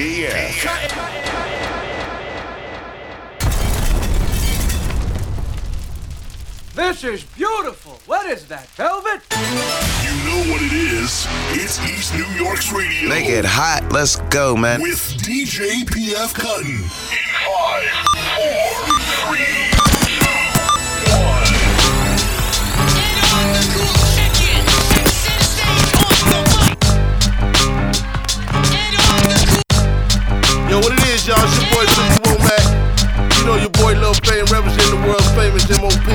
PF. This is beautiful. What is that, velvet? You know what it is. It's East New York's radio. Make it hot. Let's go, man. With DJ PF Cuttin. In five, four, three, two, one. Yo, what it is, y'all? It's your boy Super Womack. You know your boy Lil Fame representing the world famous MOP.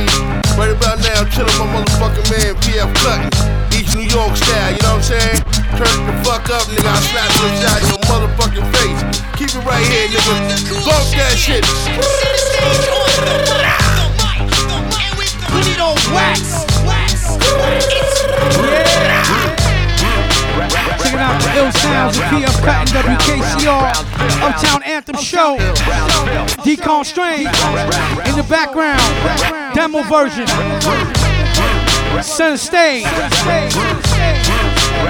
Right about now, I'm chilling my motherfucking man PF Cuttin. East New York style, you know what I'm saying? Turn the fuck up, nigga. I slap you upside your motherfucking face. Keep it right here, nigga. Bump that shit. Put it on wax. Checking out the ill sounds of PF Cuttin WKCR Uptown Anthem Show. Deacon Strange in the background. Demo version. Center stage.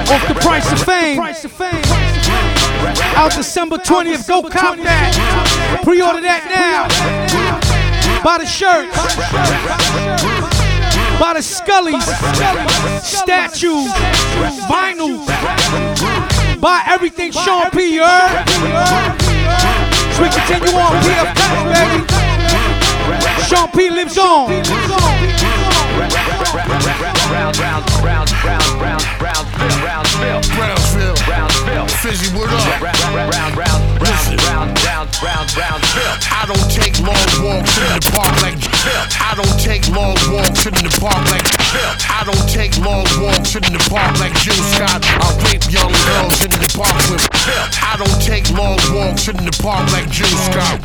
Off the price of fame. Out December 20th. Go cop that. Pre-order that now. Buy the shirt. Buy the Scullies, statues, vinyl. Buy everything Sean P. You? So we continue on PF baby. Sean P. lives on. Brownsville. Fizzy, what up? Listen. I don't take long walks in the park like I don't take long walks in the park like I don't take long walks in the park like Jill Scott. I rape young girls in the park with I don't take long walks in the park like Jill Scott.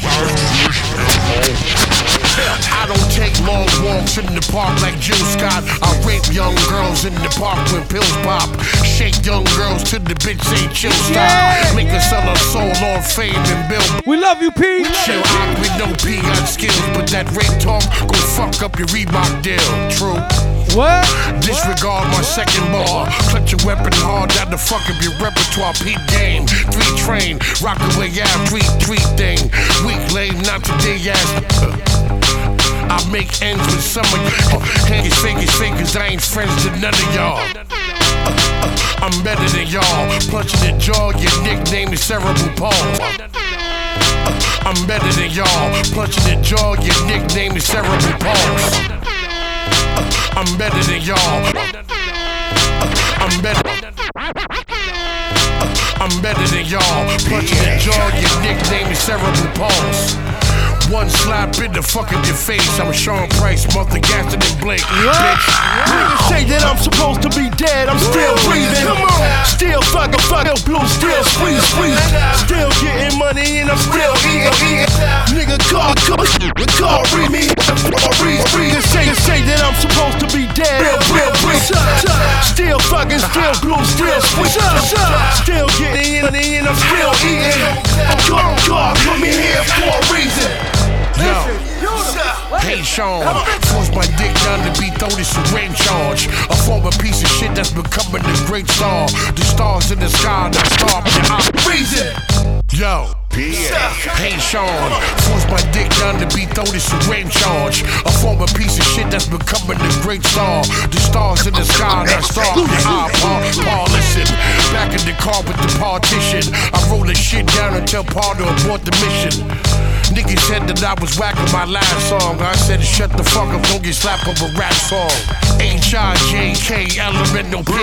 I don't take long walks in the park like Jill Scott. I rape young girls in the park when pills pop. Shake young girls till the bitch say chill stop. Yeah, Make her sell her soul on fame and bill. We love you, P. Chill out with no P got skills, but that rape talk gon' fuck up your Reebok deal. True. What? Disregard my second bar. Clutch your weapon hard, that the fuck up your repertoire. Peak game, three train, rock away out, three three thing. Weak lame, not today ass. I make ends with some of y'all. Uh, Hands fingers, fingers, I ain't friends to none of y'all. Uh, uh, I'm better than y'all. Punching the jaw, your nickname is cerebral palsy. I'm better than y'all. Punching the jaw, your nickname is cerebral palsy. I'm better than y'all. I'm better. I'm better than y'all. Punching the jaw, your nickname is cerebral palsy. One slap in the fuck of your face. I'm Sean Price, mother gassing and Blake. Bitch. Niggas say that I'm supposed to be dead, I'm still breathing. Still fucking fucking blue, still squeeze, squeeze. Still getting money and I'm still eating, eating. Nigga, call, call, call, read me. Read, read. Niggas say, say that I'm supposed to be dead, real, real, real. Still fucking, still blue, still squeeze. Still getting money and I'm still eating. Call, call, put me here for Sean, force my dick down to be thrown in syringe charge. A former piece of shit that's becoming a great star. The stars in the sky, the star, I'm reason. Yo. Hey Sean, force my dick down to be thrown in syringe charge. A former piece of shit that's becoming a great star. The stars in the sky, the star, I Paul, Paul, listen. Back in the car with the partition. I roll the shit down until Paul to abort the mission. Niggas said that I was whacking my last song. I said, shut the fuck up, don't get slapped up a rap song. H-I-J-K, elemental P.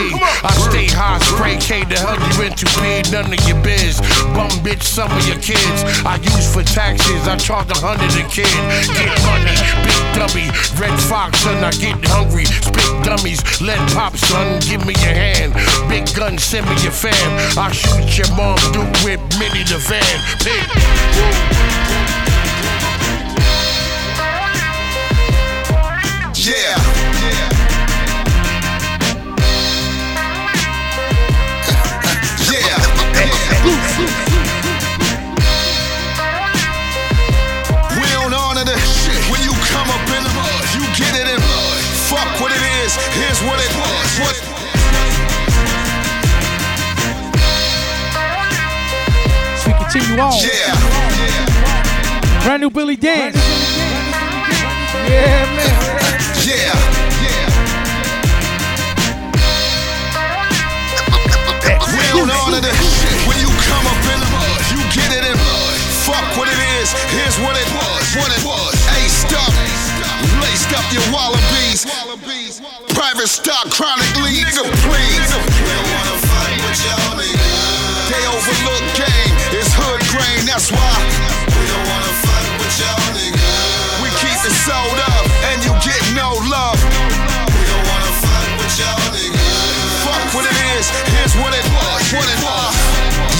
I stay high, spray K, the hell you into P, none of your biz. Bum bitch, some of your kids. I use for taxes, I charge a hundred a kid. Get money, big dummy, red fox, son, I get hungry. Spit dummies, let pop, son, give me your hand. Big gun, send me your fam. I shoot your mom, Duke with Minnie the van. Pig. Yeah. yeah. We don't honor the shit. When you come up in the mud, you get it in blood. Fuck what it is. Here's what it was. What? So we continue continue on. Yeah. Brand new Billy Danze. Yeah, man. Honor the shit. When you come up in the mud, you get it in blood. Fuck what it is. Here's what it was. What it was. Aced up. Laced up your wallabies. Private stock, chronic leads. Nigga, please. We don't wanna fight with y'all. They overlook game. It's hood grain. That's why. We don't wanna fight with y'all niggas. We keep it sold up, and you get no love. What it is. Here's what it was. What it was.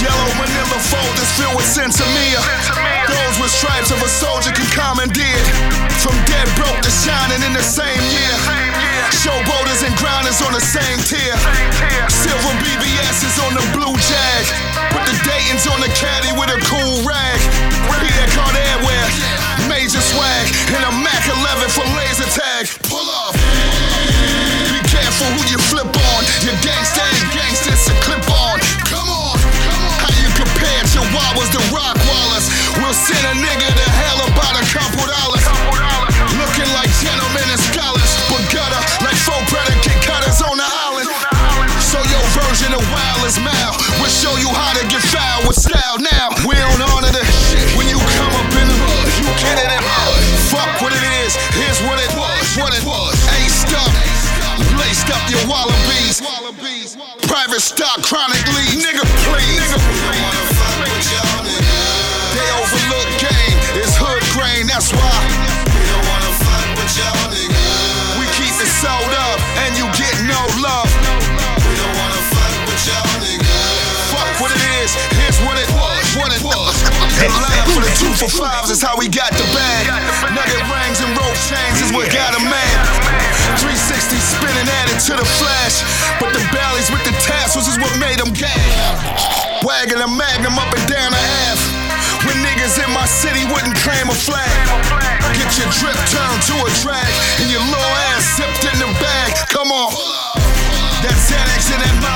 Yellow manila folders filled with sensimilla. Those with stripes of a soldier can commandeer. From dead broke to shining in the same year. Showboaters and grinders on the same tier. Silver BBS is on the blue jag. Put the Dayton's on the caddy with a cool rag. Pierre Cardin wear major swag. And a Mac 11 for laser tag. Pull up. Be careful who you flip on. Your gangsta ain't gangsta, it's a clip on. Come on, come on. How you compare to was the rock wallers? We'll send a nigga to hell about a couple dollars. Looking like gentlemen and scholars, but gutter like four predicate cutters on the island. So your version of wild is mal. We'll show you how to get foul with style now. We Private stock, chronic lead. Nigga, please. They overlook game. It's hood grain. That's why. We don't wanna fight with y'all niggas. We keep it sold up, and you get no love. We don't wanna fight with y'all niggas. Fuck what it is. Here's what it was. What it was. The line for the two for fives is how we got the bag. Nugget rings and rope chains is what got a man. 360 spinning it to the flash. But the bellies with the tassels is what made them gag. Wagging a magnum up and down the Ave. When niggas in my city wouldn't claim a flag. Get your drip turned to a drag. And your little ass zipped in the bag. Come on. That Xanax and that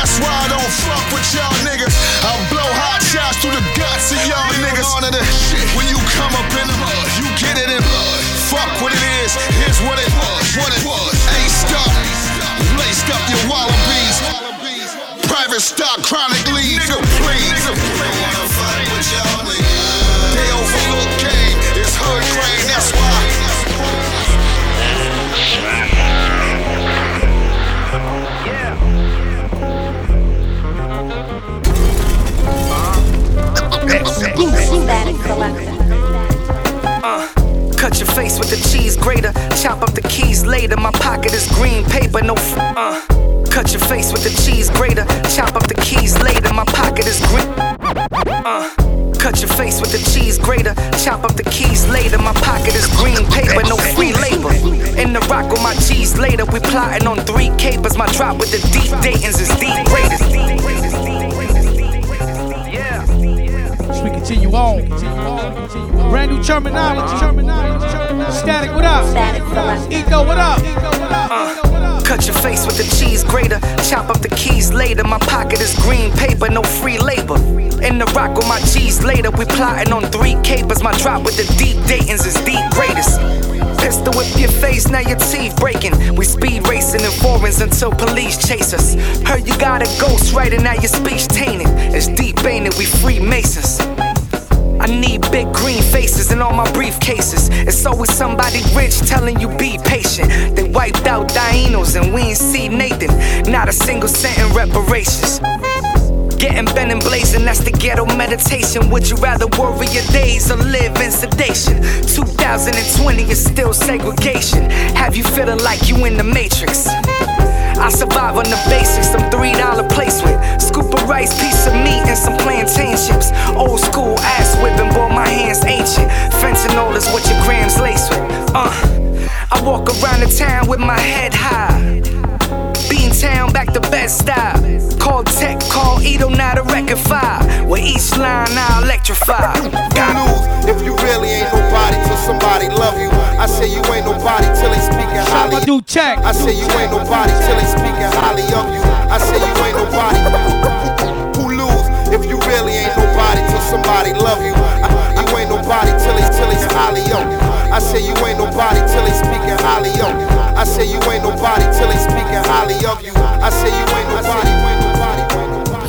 That's why I don't fuck with y'all niggas. I'll blow hot shots through the guts of y'all niggas. Honor the shit when you come up in the mud, you get it in blood. Fuck what it is, here's what it was, what it was. Aced up, laced up your wallabies. Private stock, chronically. Nigga, Cut your face with the cheese grater. Chop up the keys later. My pocket is green paper, no f- uh. Cut your face with the cheese grater. Chop up the keys later. My pocket is green. Uh. Cut your face with the cheese grater. Chop up the keys later. My pocket is green paper, no free labor. In the rock with my G's later. We plotting on three capers. My drop with the deep Dayton's is the greatest. Continue on. Brand new Termanology. Static, what up? Eco, what up? Uh, cut your face with the cheese grater. Chop up the keys later. My pocket is green paper, no free labor. In the rock with my G's later. We plotting on three capers. My drop with the deep Dayton's is the greatest. Pistol whip your face, now your teeth breaking. We speed racing in foreigns until police chase us. Heard you got a ghost right and now your speech tainted. It's deep, ain't it? We Freemasons. I need big green faces in all my briefcases. It's always somebody rich telling you be patient. They wiped out Dinos and we ain't see Nathan. Not a single cent in reparations. Getting bent and blazing, that's the ghetto meditation. Would you rather worry your days or live in sedation? 2020 is still segregation. Have you feeling like you in the matrix? I survive on the basics, some three dollar plates with scoop of rice, piece of meat, and some plantain chips. Old school ass whipping, boy, my hands ancient. Fentanyl is what your grams lace with. Uh, I walk around the town with my head high. Bean Town back to best style. Call Tek, call Eto, now to. Well, With each line I electrify. Got lose if you really ain't nobody till somebody love you. I say you ain't nobody till they speaking highly. New check. I say you ain't nobody till they speaking highly of you. I say you ain't nobody. Who lose if you really ain't nobody till somebody love you? I, you ain't nobody till it's till it's highly of you. I say you ain't nobody till they speaking highly of you. I say you ain't nobody till they speaking highly of you. I say you ain't nobody.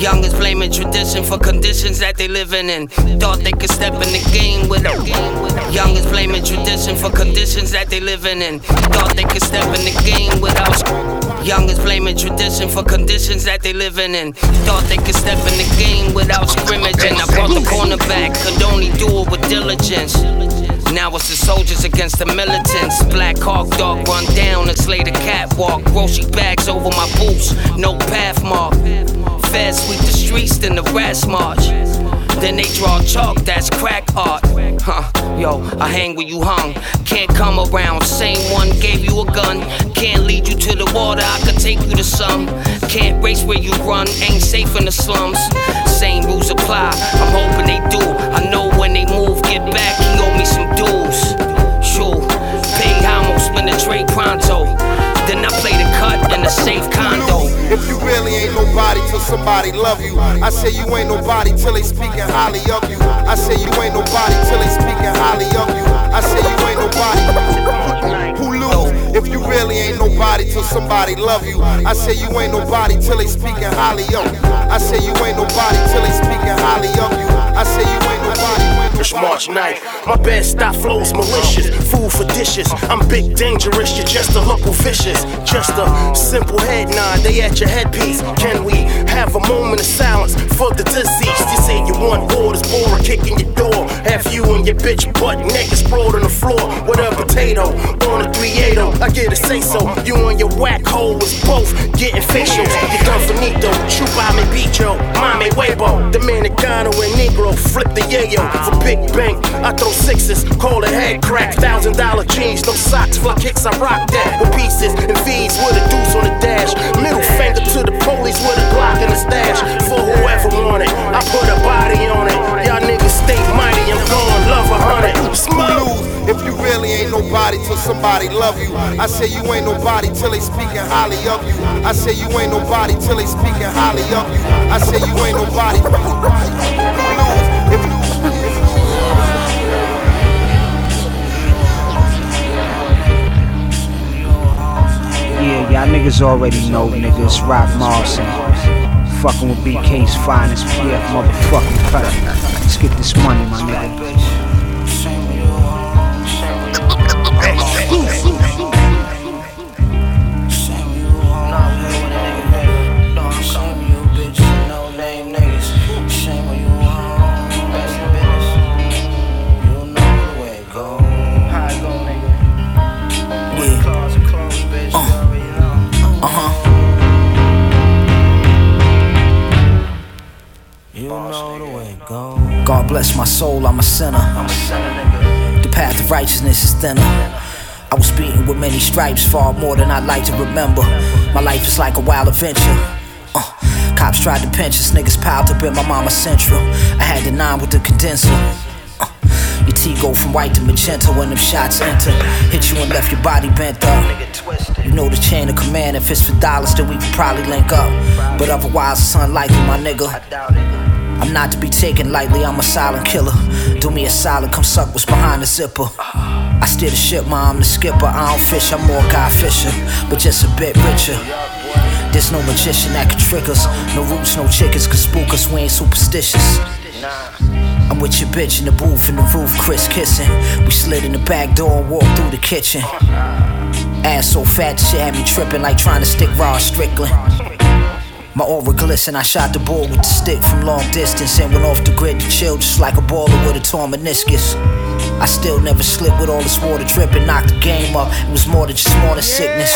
Youngest blaming tradition for conditions that they living in. Thought they could step in the game without. is blaming tradition for conditions that they living in. Thought they could step in the game without. Young is blaming tradition for conditions that they living in. Thought they could step in the game without scrimmage. And I brought the cornerback, could only do it with diligence. Now it's the soldiers against the militants. Black Hawk dog run down and slay the catwalk. Grocery bags over my boots, no path mark. Feds sweep the streets, then the rats march. Then they draw chalk, that's crack art. Huh, yo, I hang where you hung. Can't come around, same one gave you a gun. Can't lead you to the water, I could take you to some. Can't race where you run, ain't safe in the slums. Same rules apply, I'm hoping they do. I know when they move, get back, he owe me some dues. If you really ain't nobody till somebody love you. I say you ain't nobody till they speaking highly of you. I say you ain't nobody till they speaking highly of you. I say you ain't nobody. Who lose? If you really ain't nobody till somebody love you. I say you ain't nobody till they speaking highly of you. I say you ain't nobody till they speaking highly of you. I say you March 9th. My bed stop flows malicious. Food for dishes. I'm big dangerous. You're just a local vicious. Just a simple head nod. They at your headpiece. Can we have a moment of silence for the deceased? You say you want war, this boring kicking your door. Have you and your bitch butt naked sprawled on the floor with a potato on a 380. I get a say so. You and your whack hole was both getting facials. You done finito. Chupa me bicho. Mame huevo. Dominicano and Negro flip the yayo for big bank. I throw sixes, call it head crack. Thousand dollar jeans, no socks, fly kicks. I rock that with pieces and fees with a deuce on the dash. Middle finger to the police with a Glock in the stash. For whoever want it, I put a body on it. Y'all niggas stay mighty, I'm going love a hundred. Lose if you really ain't nobody till somebody love you. I say you ain't nobody till they speaking highly of you. I say you ain't nobody till they speaking highly of you. I say you ain't nobody. Yeah, y'all niggas already know, niggas. Rock Marson. Fucking with BK's finest PF motherfucking. Let's get this money, my nigga. God bless my soul, I'm a sinner. The path of righteousness is thinner. I was beaten with many stripes, far more than I'd like to remember. My life is like a wild adventure. Uh, cops tried to pinch us, niggas piled up in my mama's central. I had the nine with the condenser. Uh, your T go from white to magenta when them shots enter. Hit you and left your body bent up. You know the chain of command. If it's for dollars, then we could probably link up. But otherwise, it's unlikely, my nigga. I'm not to be taken lightly, I'm a silent killer. Do me a solid, come suck what's behind the zipper. I steer the ship, ma, I'm the skipper. I don't fish, I'm more Guy Fisher, but just a bit richer. There's no magician that can trick us. No roots, no chickens can spook us, we ain't superstitious. I'm with your bitch in the booth in the roof, Chris kissing. We slid in the back door and walked through the kitchen. Ass so fat, shit had me tripping like trying to stick raw Strickland. My aura glisten, I shot the ball with the stick from long distance and went off the grid to chill just like a baller with a torn meniscus. I still never slipped with all this water dripping, knocked the game up. It was more than just than sickness.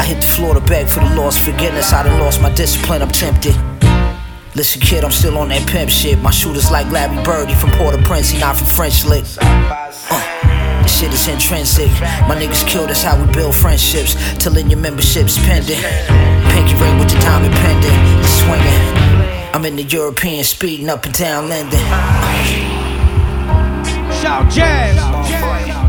I hit the floor to beg for the lost forgiveness. I done lost my discipline, I'm tempted. Listen, kid, I'm still on that pimp shit. My shooter's like Larry Birdie from Port-au-Prince, he not from French Lick. Uh, shit is intrinsic. My niggas kill, that's how we build friendships. Till in your membership's pending. Pinky ring with the diamond pendant, swinging. I'm in the European speeding up and down Linden. Shout jazz. Shout jazz.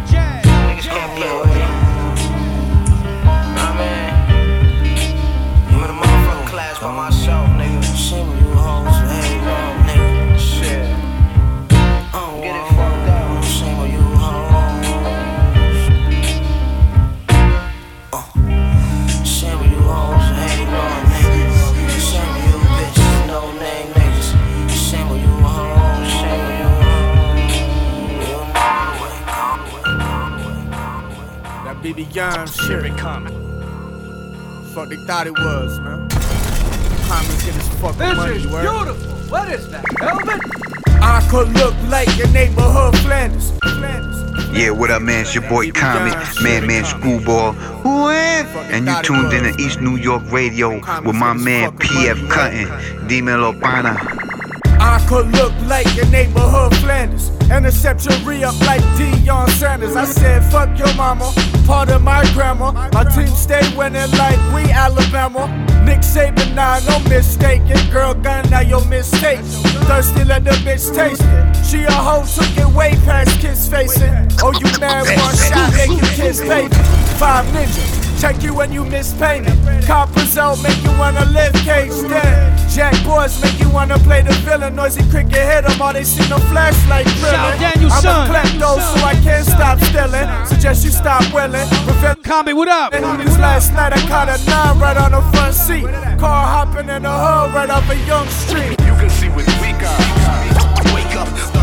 BB Gun shit. Here coming. Fuck they thought it was, man. Comments get this fucking This money, is word. beautiful. What is that, velvet? I could look like your neighborhood Flanders. Flanders. Yeah, what up, man? It's your boy Common, Man Man Schoolboy. Who in? And you tuned in to East New York Radio with my man PF Cuttin, Demon Lopana. I could look like your neighborhood Flanders. Intercept your re up like Deion Sanders. I said, fuck your mama, part of my grandma. My team stay winning like we Alabama. Nick Saban, nah, no mistaking. Girl gun, now your mistake. Thirsty, let the bitch taste it. She a hoe, took it way past kiss facing. Oh, you mad, one shot, make you kiss baby. Five ninjas. Check you when you miss payment. Coppers out make you wanna live cage dead. Jack boys make you wanna play the villain. Noisy cricket hit 'em, all they see no flashlight Shout drilling. Daniel I'm Son. a klepto, so I can't stop stealing. Suggest you stop willing. Prevent Comment, what up? Cause last night I caught a nine right on the front seat. Car hopping in the hood right off a young street. You can see with weak eyes. Wake up.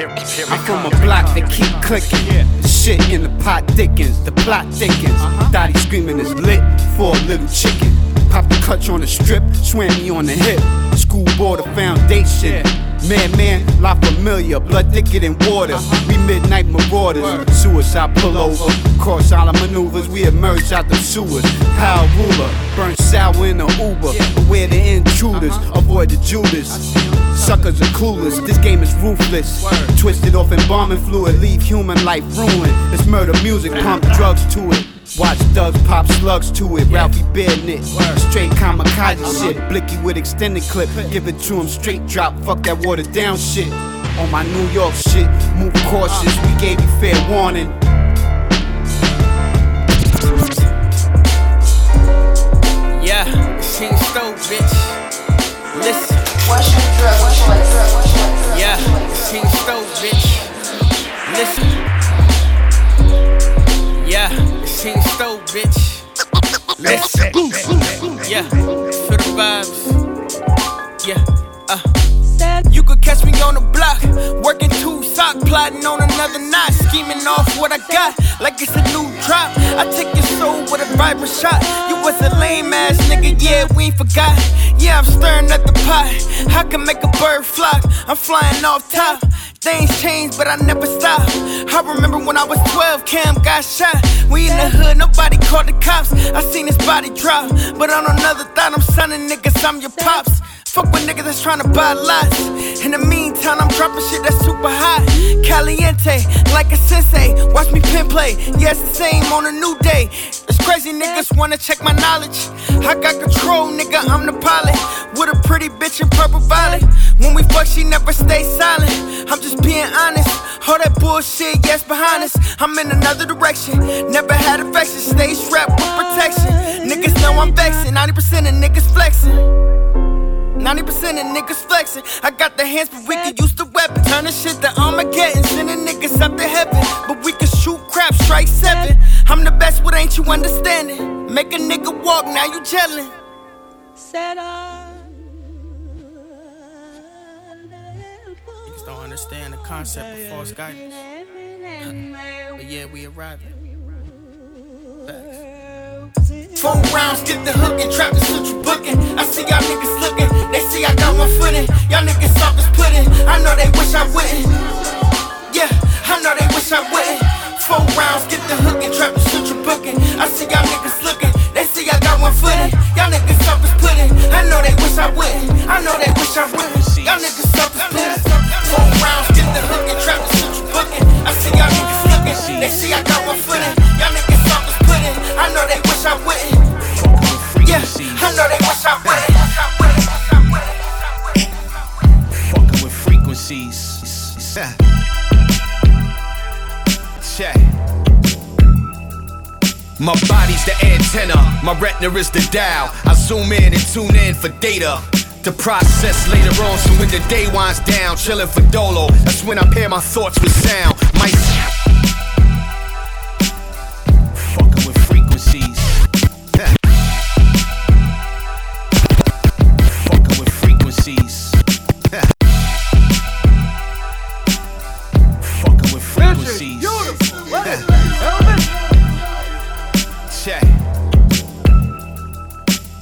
I'm from a block that keep clicking. The shit in the pot thickens, the plot thickens. Dottie screaming is lit for a little chicken. Pop the clutch on the strip, swam me on the hip. School board, the foundation. Man, man, La familiar, blood thicker than water. We midnight marauders, suicide pullover. Cross island maneuvers, we emerge out the sewers. Power ruler, burn sour in the Uber. Beware the intruders, avoid the Judas. Suckers are clueless, this game is ruthless. Twisted off embalming fluid, leave human life ruined. It's murder music, pump drugs to it. Watch thugs pop slugs to it, Ralphie Barenit. Straight kamikaze uh-huh. shit, blicky with extended clip. Give it to him straight drop, fuck that watered down shit. On my New York shit, move cautious, uh-huh. we gave you fair warning. Yeah, King Stove, bitch. Listen. Yeah, King Stove, bitch. Listen. Yeah, King Stove, bitch. Listen. Yeah, feel the vibes. Yeah, uh. You could catch me on the block, working two sock, plotting on another knot, scheming off what I got like it's a new drop. I take your soul with a vibrant shot. You was a lame ass nigga, yeah, we ain't forgot. Yeah, I'm stirring at the pot. I can make a bird flock. I'm flying off top. Things change, but I never stop. I remember when I was 12, Cam got shot. We in the hood, nobody called the cops. I seen his body drop, but on another thought, I'm sonning niggas, I'm your pops. Fuck with niggas that's tryna buy lots. In the meantime, I'm dropping shit that's super hot. Caliente, like a sensei. Watch me pin play. Yeah, the same on a new day. It's crazy niggas wanna check my knowledge. I got control, nigga, I'm the pilot. With a pretty bitch in purple violet. When we fuck, she never stay silent. I'm just being honest. All that bullshit, yes, behind us. I'm in another direction. Never had affection, stay strapped with protection. Niggas know I'm vexing. 90% of niggas flexing. 90% of niggas flexing. I got the hands, but we can use the weapon. Turn the shit to Armageddon, sending niggas up to heaven. But we can shoot crap, strike seven. I'm the best, what ain't you understanding? Make a nigga walk, now you gelling. Set up. Understand the concept of false guidance. but yeah, we arriving. Four rounds, get the hook and trap the central booking. I see y'all niggas looking, they see I got my foot in. Y'all niggas soft as pudding. I know they wish I wouldn't. Yeah, I know they wish I wouldn't. Four rounds, get the hook and trap the central booking. I see y'all niggas looking, they see I got one foot in. Y'all niggas up is pudding. I know they wish I wouldn't. I know they wish I wouldn't. Y'all niggas up is pudding. Four rounds, get the hook and trap the shit you booking. I see y'all niggas looking. They see I got one foot in. Y'all niggas up is pudding. I know they wish I wouldn't. Yeah, I know they wish I wouldn't. Fucking with frequencies. Check. My body's the antenna, my retina is the dial. I zoom in and tune in for data. To process later on, so when the day winds down, chillin' for dolo. That's when I pair my thoughts with sound. My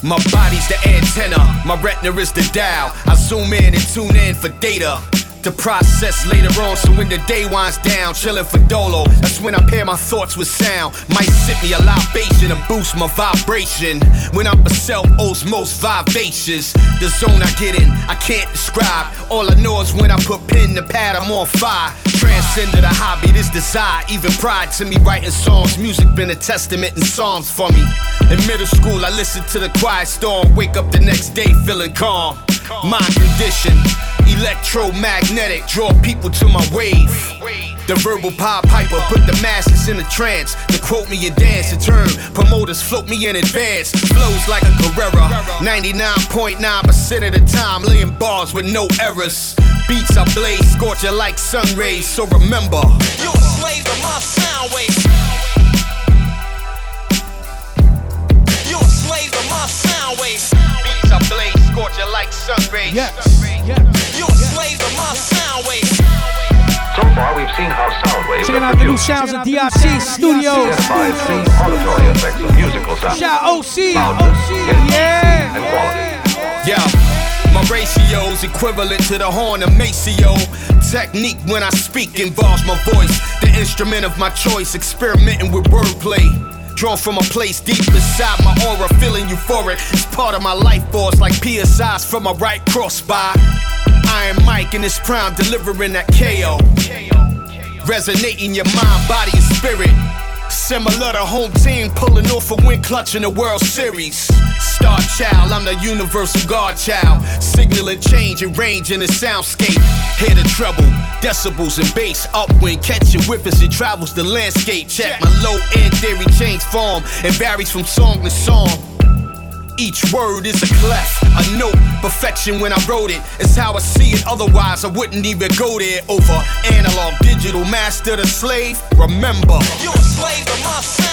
My body's the antenna, my retina is the dial. I zoom in and tune in for data. To process later on, so when the day winds down, chillin' for dolo. That's when I pair my thoughts with sound. Might sip me a libation and boost my vibration. When I'm a self most vivacious. The zone I get in, I can't describe. All I know is when I put pen to pad, I'm on fire. Transcended a hobby, this desire, even pride to me writing songs. Music been a testament and songs for me. In middle school, I listened to the quiet storm. Wake up the next day feeling calm. Mind condition, electromagnetic, draw people to my wave. The verbal Pied Piper put the masses in a trance. To quote me and dance in turn, promoters float me in advance. Flows like a Carrera, 99.9% of the time, laying bars with no errors. Beats I blaze, scorch you like sun rays, so remember. you're a slave of my sound waves. You a slave of my sound waves. Beats I blaze, scorch you like sun rays. Yes. You a slave of my sound waves. So far, we've seen how sound waves Checking out the new sounds of DITC Studios. By seeing auditory effects of musical sound. Shout OC. Loudness, Yeah. and quality. Yeah, my ratio's equivalent to the horn of Maceo. Technique when I speak involves my voice, the instrument of my choice, experimenting with wordplay. Drawn from a place deep inside my aura, feeling euphoric. It's part of my life force, like PSIs from my right cross crossbar. Iron Mike in his prime, delivering that KO. Resonating your mind, body, and spirit. Similar to home team pulling off a win clutch in the World Series. Star child, I'm the universal guard child. Signaling change and range in the soundscape. Hear the treble, decibels and bass. Upwind, catch your whip as it travels the landscape. Check my low end theory change form. It varies from song to song. Each word is a clef, a note, perfection when I wrote it. It's how I see it, otherwise I wouldn't even go there. Over analog, digital, master the slave. Remember, you're a slave of my sound.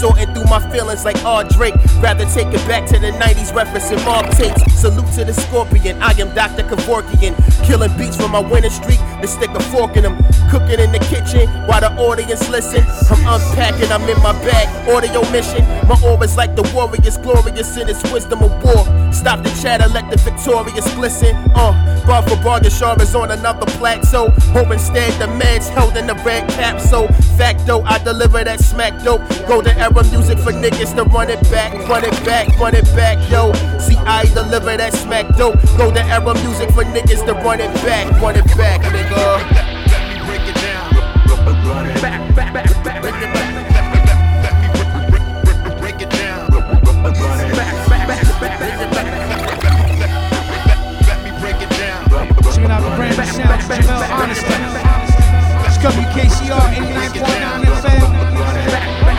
Sorting through my feelings like Art Drake. Rather take it back to the 90s, referencing Mark tapes. Salute to the scorpion, I am Dr. Kevorkian. Killing beats from my winning streak, to stick a fork in them. Cooking in the kitchen while the audience listen. I'm unpacking, I'm in my bag. Audio mission, my aura's like the warrior's glorious in its wisdom of war. Stop the chatter, let the victorious glisten. Uh, bar for bar, the Shar is on another plateau. Home instead, the meds held in the red capsule. Facto, I deliver that smack dope. Golden era music for niggas to run it back, run it back, run it back, yo. See, I deliver that smack dope. Golden era music for niggas to run it back, run it back, nigga. Back, back, back, back, back, back. Checking out the brand new sounds of Jamil Honesty. It's WKCR 89.9 FM.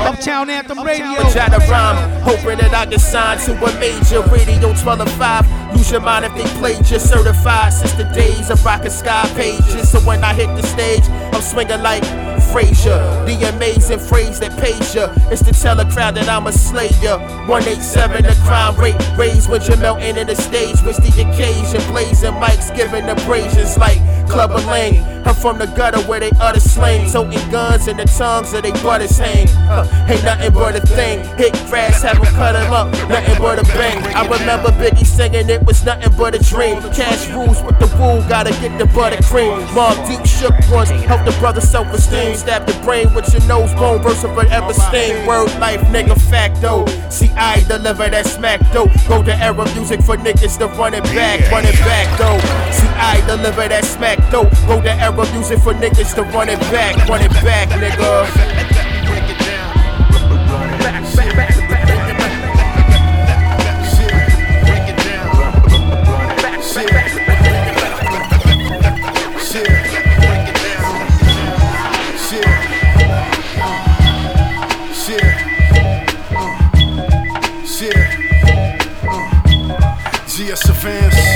Uptown Anthem Radio. Try to rhyme, hoping that I get signed to a major radio 12 and 5. Lose your mind if they played you certified since the days of rockin' sky pages. So when I hit the stage, I'm swinging like Frazier. The amazing phrase that pays ya is to tell a crowd that I'm a slayer. 187, the crime rate raised when you're melting in the stage. What's the occasion? Blazing mics, giving abrasions like Clubber Lang. I'm from the gutter where they utter slang, toting guns in the tongues of they butters hang. Huh, ain't nothing but a thing. Hit grass, have 'em cut 'em up, nothing but a bang. I remember Biggie singing it was nothing but a dream. Cash rules with the rule, gotta get the buttercream. Mobb Deep shook once, help the brother self esteem. Stab the brain with your nose bone, verse of forever stain. Word life, nigga, facto. See, I deliver that smack dope. Go to era music for niggas to run it back, run it back though. See, I deliver that smack dope. Go to era music for niggas to run it back, run it back, nigga. GS Advance. Uh.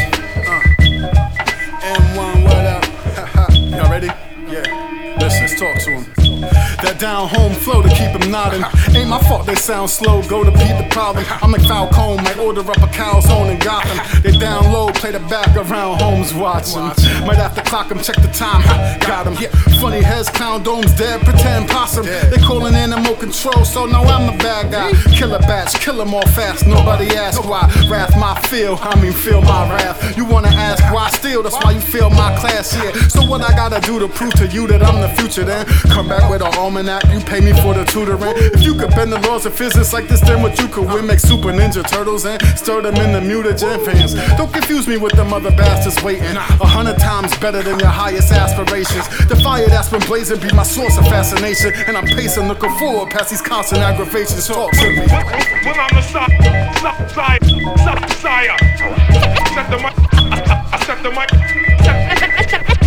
That down home flow to keep him nodding. Ain't my fault they sound slow, go to beat the problem. I'm like Falcone, might order up a calzone in Gotham. They down low, play the back around homes watching. Might have to clock him, check the time. Got him. Yeah. Funny heads, clown domes, dead, pretend possum. They calling animal control, so now I'm the bad guy. Killer bats, kill 'em all fast, nobody ask why. Wrath my feel, I mean feel my wrath. You wanna ask why still, that's why you feel my class here. So what I gotta do to prove to you that I'm the future then? Come back with an almanac, you pay me for the tutoring. If you could bend the laws of physics like this, then what you could win? Make super ninja turtles and stir them in the mutagen fans. Don't confuse me with them other bastards waiting. A hundred times better than your highest aspirations. The fire that's been blazing be my source of fascination. And I'm pacing, looking forward past these constant aggravations. Talk to me. When I'm the sire, sire, sire, set the mic, I set the mic,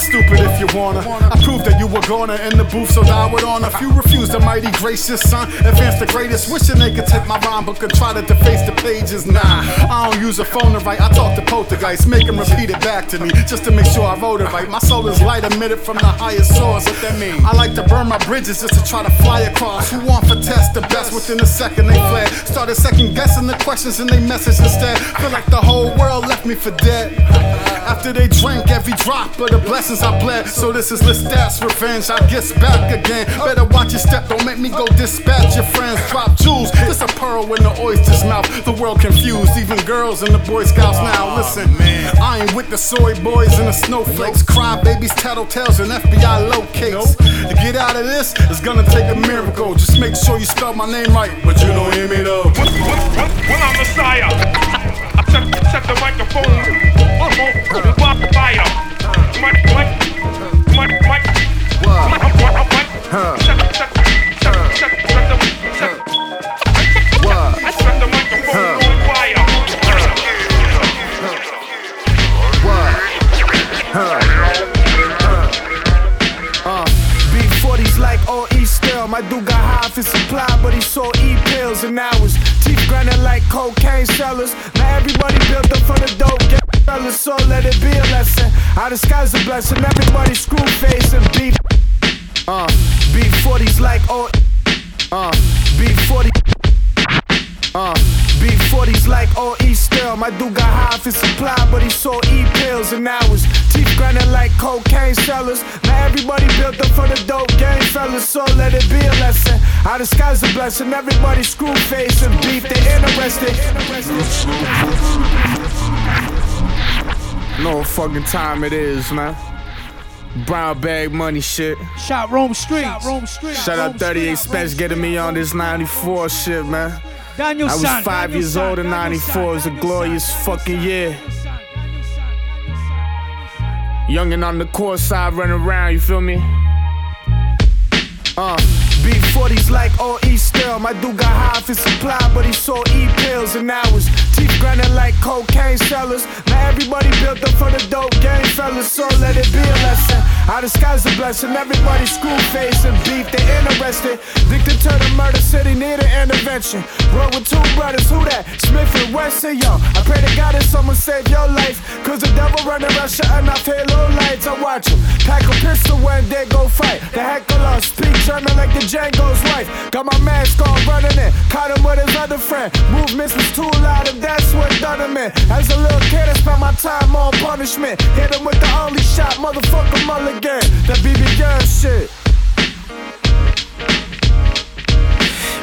act stupid if you wanna. I proved that you were gonna in the booth, so I would honor. Few refuse the mighty gracious son, advance the greatest. Wishing they could take my rhyme, but could try to deface the pages. Nah, I don't use a phone to write. I talk to poltergeists, make them repeat it back to me just to make sure I wrote it right. My soul is light emitted from the highest source. What that mean? I like to burn my bridges just to try to fly across. Who want for test the best within a second they fled. Started second guessing the questions and they message instead. Feel like the whole world left me for dead. After they drank every drop of the blessings I bled. So this is Lestat's revenge. I guess back again. Better watch your step, don't make me go dispatch your friends. Drop jewels. This a pearl in the oyster's mouth. The world confused, even girls in the Boy Scouts now. Listen, man, I ain't with the soy boys and the snowflakes. Cry babies, tattletales, and FBI locates. To get out of this, it's gonna take a miracle. Just make sure you spell my name right, but you don't hear me though. Well, I'm Messiah. I set, set the microphone on fire. Mic, mic, mic, mic. Huh. Set, set, set, set, set the. Uh, B40's like all East still. My dude got high for supply, but he sold E pills and hours. Grinding like cocaine sellers. Now everybody built up for the dope. Get fellas, so let it be a lesson. I disguise a blessing. Everybody screw face and beat. Uh, B40's like all. Uh, B40. Uh, B40's like all East still. My dude got high for supply, but he sold E pills and hours. Teeth grinding like cocaine sellers. Now everybody built up for the dope game, fellas. So let it be a lesson. I disguise a blessing. Everybody screw face and beef. They interested. No fucking time it is, man. Brown bag money shit. Shot Rome Streetz. Shot Rome Streetz. Shout out 38 Spesh getting me on this 94 shit, man. Daniel I was five Daniel years old in 94. San, It was a glorious fucking year. Young and on the court side running around, you feel me? Uh, B40's like all East still. My dude got high for supply, but he sold E pills and hours. Grinding like cocaine sellers. Now everybody built up for the dope game, fellas. So let it be a lesson. I disguise a blessing. Everybody screw face and beef. They interested. Addicted to the murder city, need an intervention. Roll with two brothers, who that? Smith and Wesson, yo. I pray to God that someone save your life. Cause the devil running around shutting off halo lights. I watch him. Pack a pistol when they go fight. The heckler speak German like the Django's wife. Got my mask on running in. Caught him with his other friend. Movements was too loud and that's what done him in. As a little kid, I spent my time on punishment. Hit him with the only shot, motherfucker mulligan. That BB gun shit.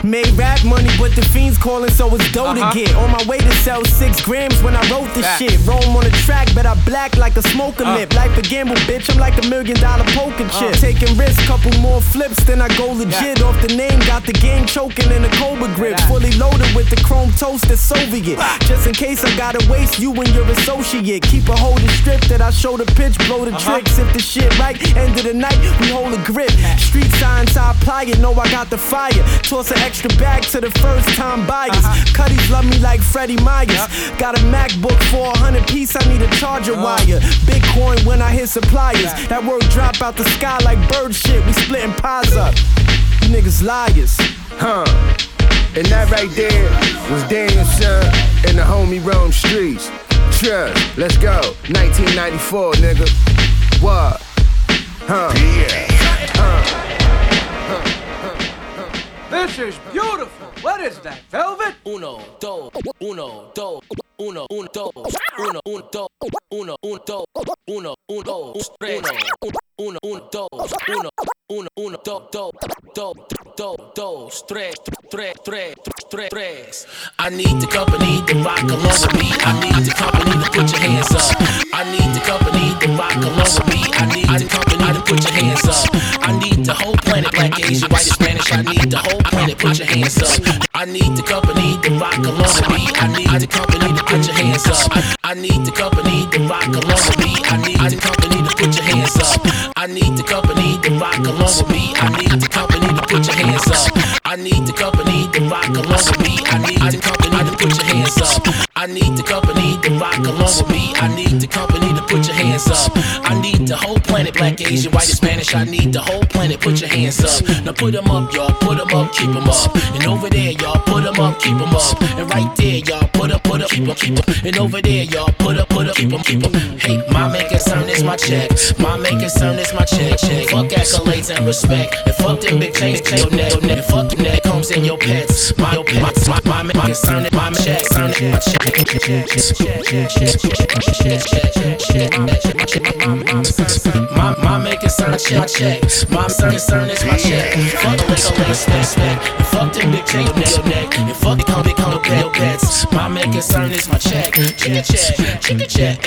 Made rap money, but the fiends calling, so it's dough Uh-huh. to get. On my way to sell six grams when I wrote this Facts. shit. Rome on the track, but I black like a smoker Uh. lip. Life a gamble, bitch. I'm like a million dollar poker chip. Uh. Taking risks, couple more flips, then I go legit. Off the name, got the game choking in a Cobra grip. Fully loaded with the chrome toaster Soviet. Just in case I gotta waste you and your associate. Keep a hold of strip that I show the pitch, blow the Uh-huh. tricks. If the shit right, end of the night, we hold a grip. Street signs, I apply it, know I got the fire. Toss an extra bag to the first time buyers. Uh-huh. Cuddies love me like Freddie Myers. Got a MacBook for a hundred piece, I need a charger uh-huh. wire. Bitcoin when I hit suppliers. That word drop out the sky like bird shit. We splitting pies up. You niggas liars. Huh. And that right there was Daniel Son and the homie Rome Streetz. Trust, let's go. 1994, nigga. What? Huh? Huh. This is beautiful. What is that, velvet? Uno, dos, uno, dos, uno, uno, dos, uno, uno, dos, uno, uno, dos, uno, uno, dos, uno, uno, dos, uno, uno, uno, dos, dos, dos, dos, dos, tres, tres, tres, tres, tres. I need the company to rock along with me. I need the company to put your hands up. I need the company put your hands up. I need the company to rock along with me. I need the company to put your hands up. I need the company to rock along with me. I need the company to put your hands up. I need the company to rock along with me. I need the company to put your hands up. I need the company to rock along with me. I need the company to put your hands up. I need the company along with me. I need the company to put your hands up. I need the whole planet, black, Asian, white, and Spanish. I need the whole planet, put your hands up. Now put them up, y'all, put them up, keep them up. And over there, y'all, put them up, keep them up. And right there, y'all, put up, put up, keep them, keep 'em. And over there, y'all, put up, put up, keep them, keep them. Hey, my main concern is my check. My main concern is my check, check. Fuck accolades and respect. And fuck them big chains, chain, your neck, neck. Fuck your neck, comes in your pets. My, pets, my, my, my concern is my check, concern is my check. My, my main concern is my check. My concern is my check. Fuck liquor, respect, respect. And fuck them big chains, your neck, your neck. And fuck the come, big come, your pets. My main concern is my check. Check a check, check a check.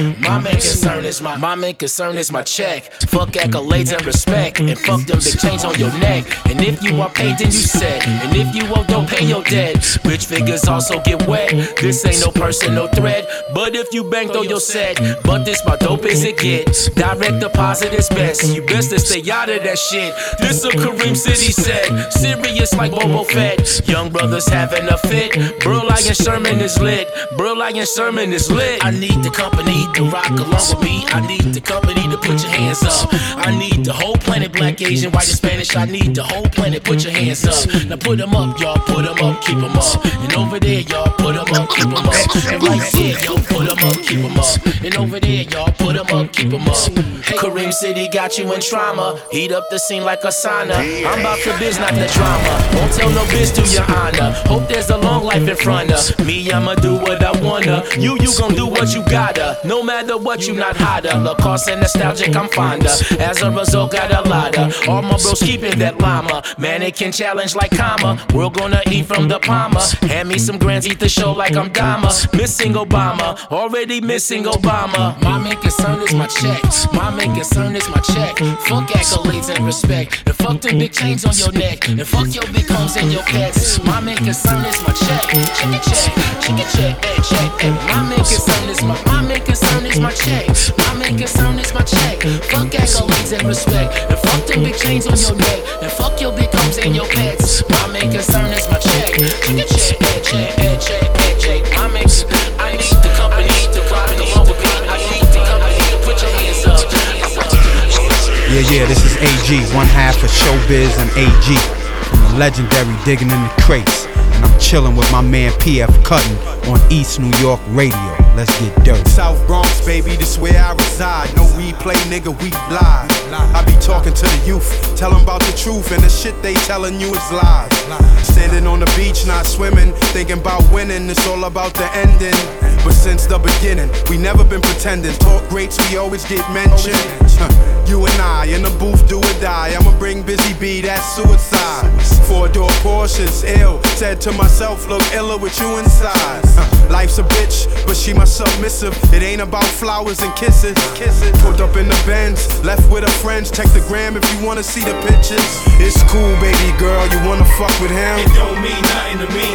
eh. My main concern is my, my main concern is my check. Fuck accolades and respect. And fuck them big chains on your neck. And if you are paid, then you set. And if you owe, don't pay your debt. Rich figures also get wet. This ain't no personal threat. But if you bang, throw your set. But this my dope as it gets. Direct deposit is best. You best to stay out of that shit. This a Kareem City set. Serious like Boba Fett. Young brothers having a fit. Bro Lion Sherman is lit. Bro Lion Sherman is lit. I need the company to rock along with me. I need the company to put your hands up. I need the whole planet, black, Asian, white, and Spanish. I need the whole planet, put your hands up. Now put them up, y'all, put them up, keep them up. And over there, y'all, put them up, keep them up. And right there, y'all, put them up, keep them up. And over there, y'all, put them up, keep them up. Hey, Kareem City got you in trauma. Heat up the scene like a sauna. I'm about to biz, not the drama. Won't tell no biz to your honor. Hope there's a long life in front of me. I'ma do what I wanna. You, you gon' do what you gotta. No matter what, you not hotter. Lacoste and nostalgic, I'm fonder. As a result, got a lotta. All my bros keeping that llama. Mannequin challenge like comma. We're gonna eat from the palmer. Hand me some grands, eat the show like I'm Dama. Missing Obama, already missing Obama. My main concern is my check. My main concern is my check. Fuck accolades and respect. And fuck them big chains on your neck. And fuck your big homes and your pets. My main concern is my check. Check check, My main concern is my, my main concern is my check. My main concern is my check. Fuck accolades and respect. And fuck them big chains on your neck. And fuck your big homes and your pets. My main concern is my check. Check it, check, check, check, check. My main, I need the company to company to be. I need the company put your hands up. Yeah, yeah, this is AG, one half of Showbiz and AG. Legendary Digging in the Crates. Chilling with my man PF Cuttin on East New York Radio. Let's get dirty. South Bronx, baby, this where I reside. No replay, nigga, we live. I be talking to the youth, tell them about the truth, and the shit they telling you is lies. Standing on the beach, not swimming, thinking about winning, it's all about the ending. But since the beginning, we never been pretending. Talk greats, we always get mentioned. You and I in the booth, do or die. I'ma bring Busy B, that's suicide. Four door Porsches, ill. Said to myself, look iller with you inside. Life's a bitch, but she my submissive. It ain't about flowers and kisses. Kisses. Pulled up in the Benz, left with her friends. Check the gram if you wanna see the pictures. It's cool, baby girl. You wanna fuck with him? It don't mean nothing to me.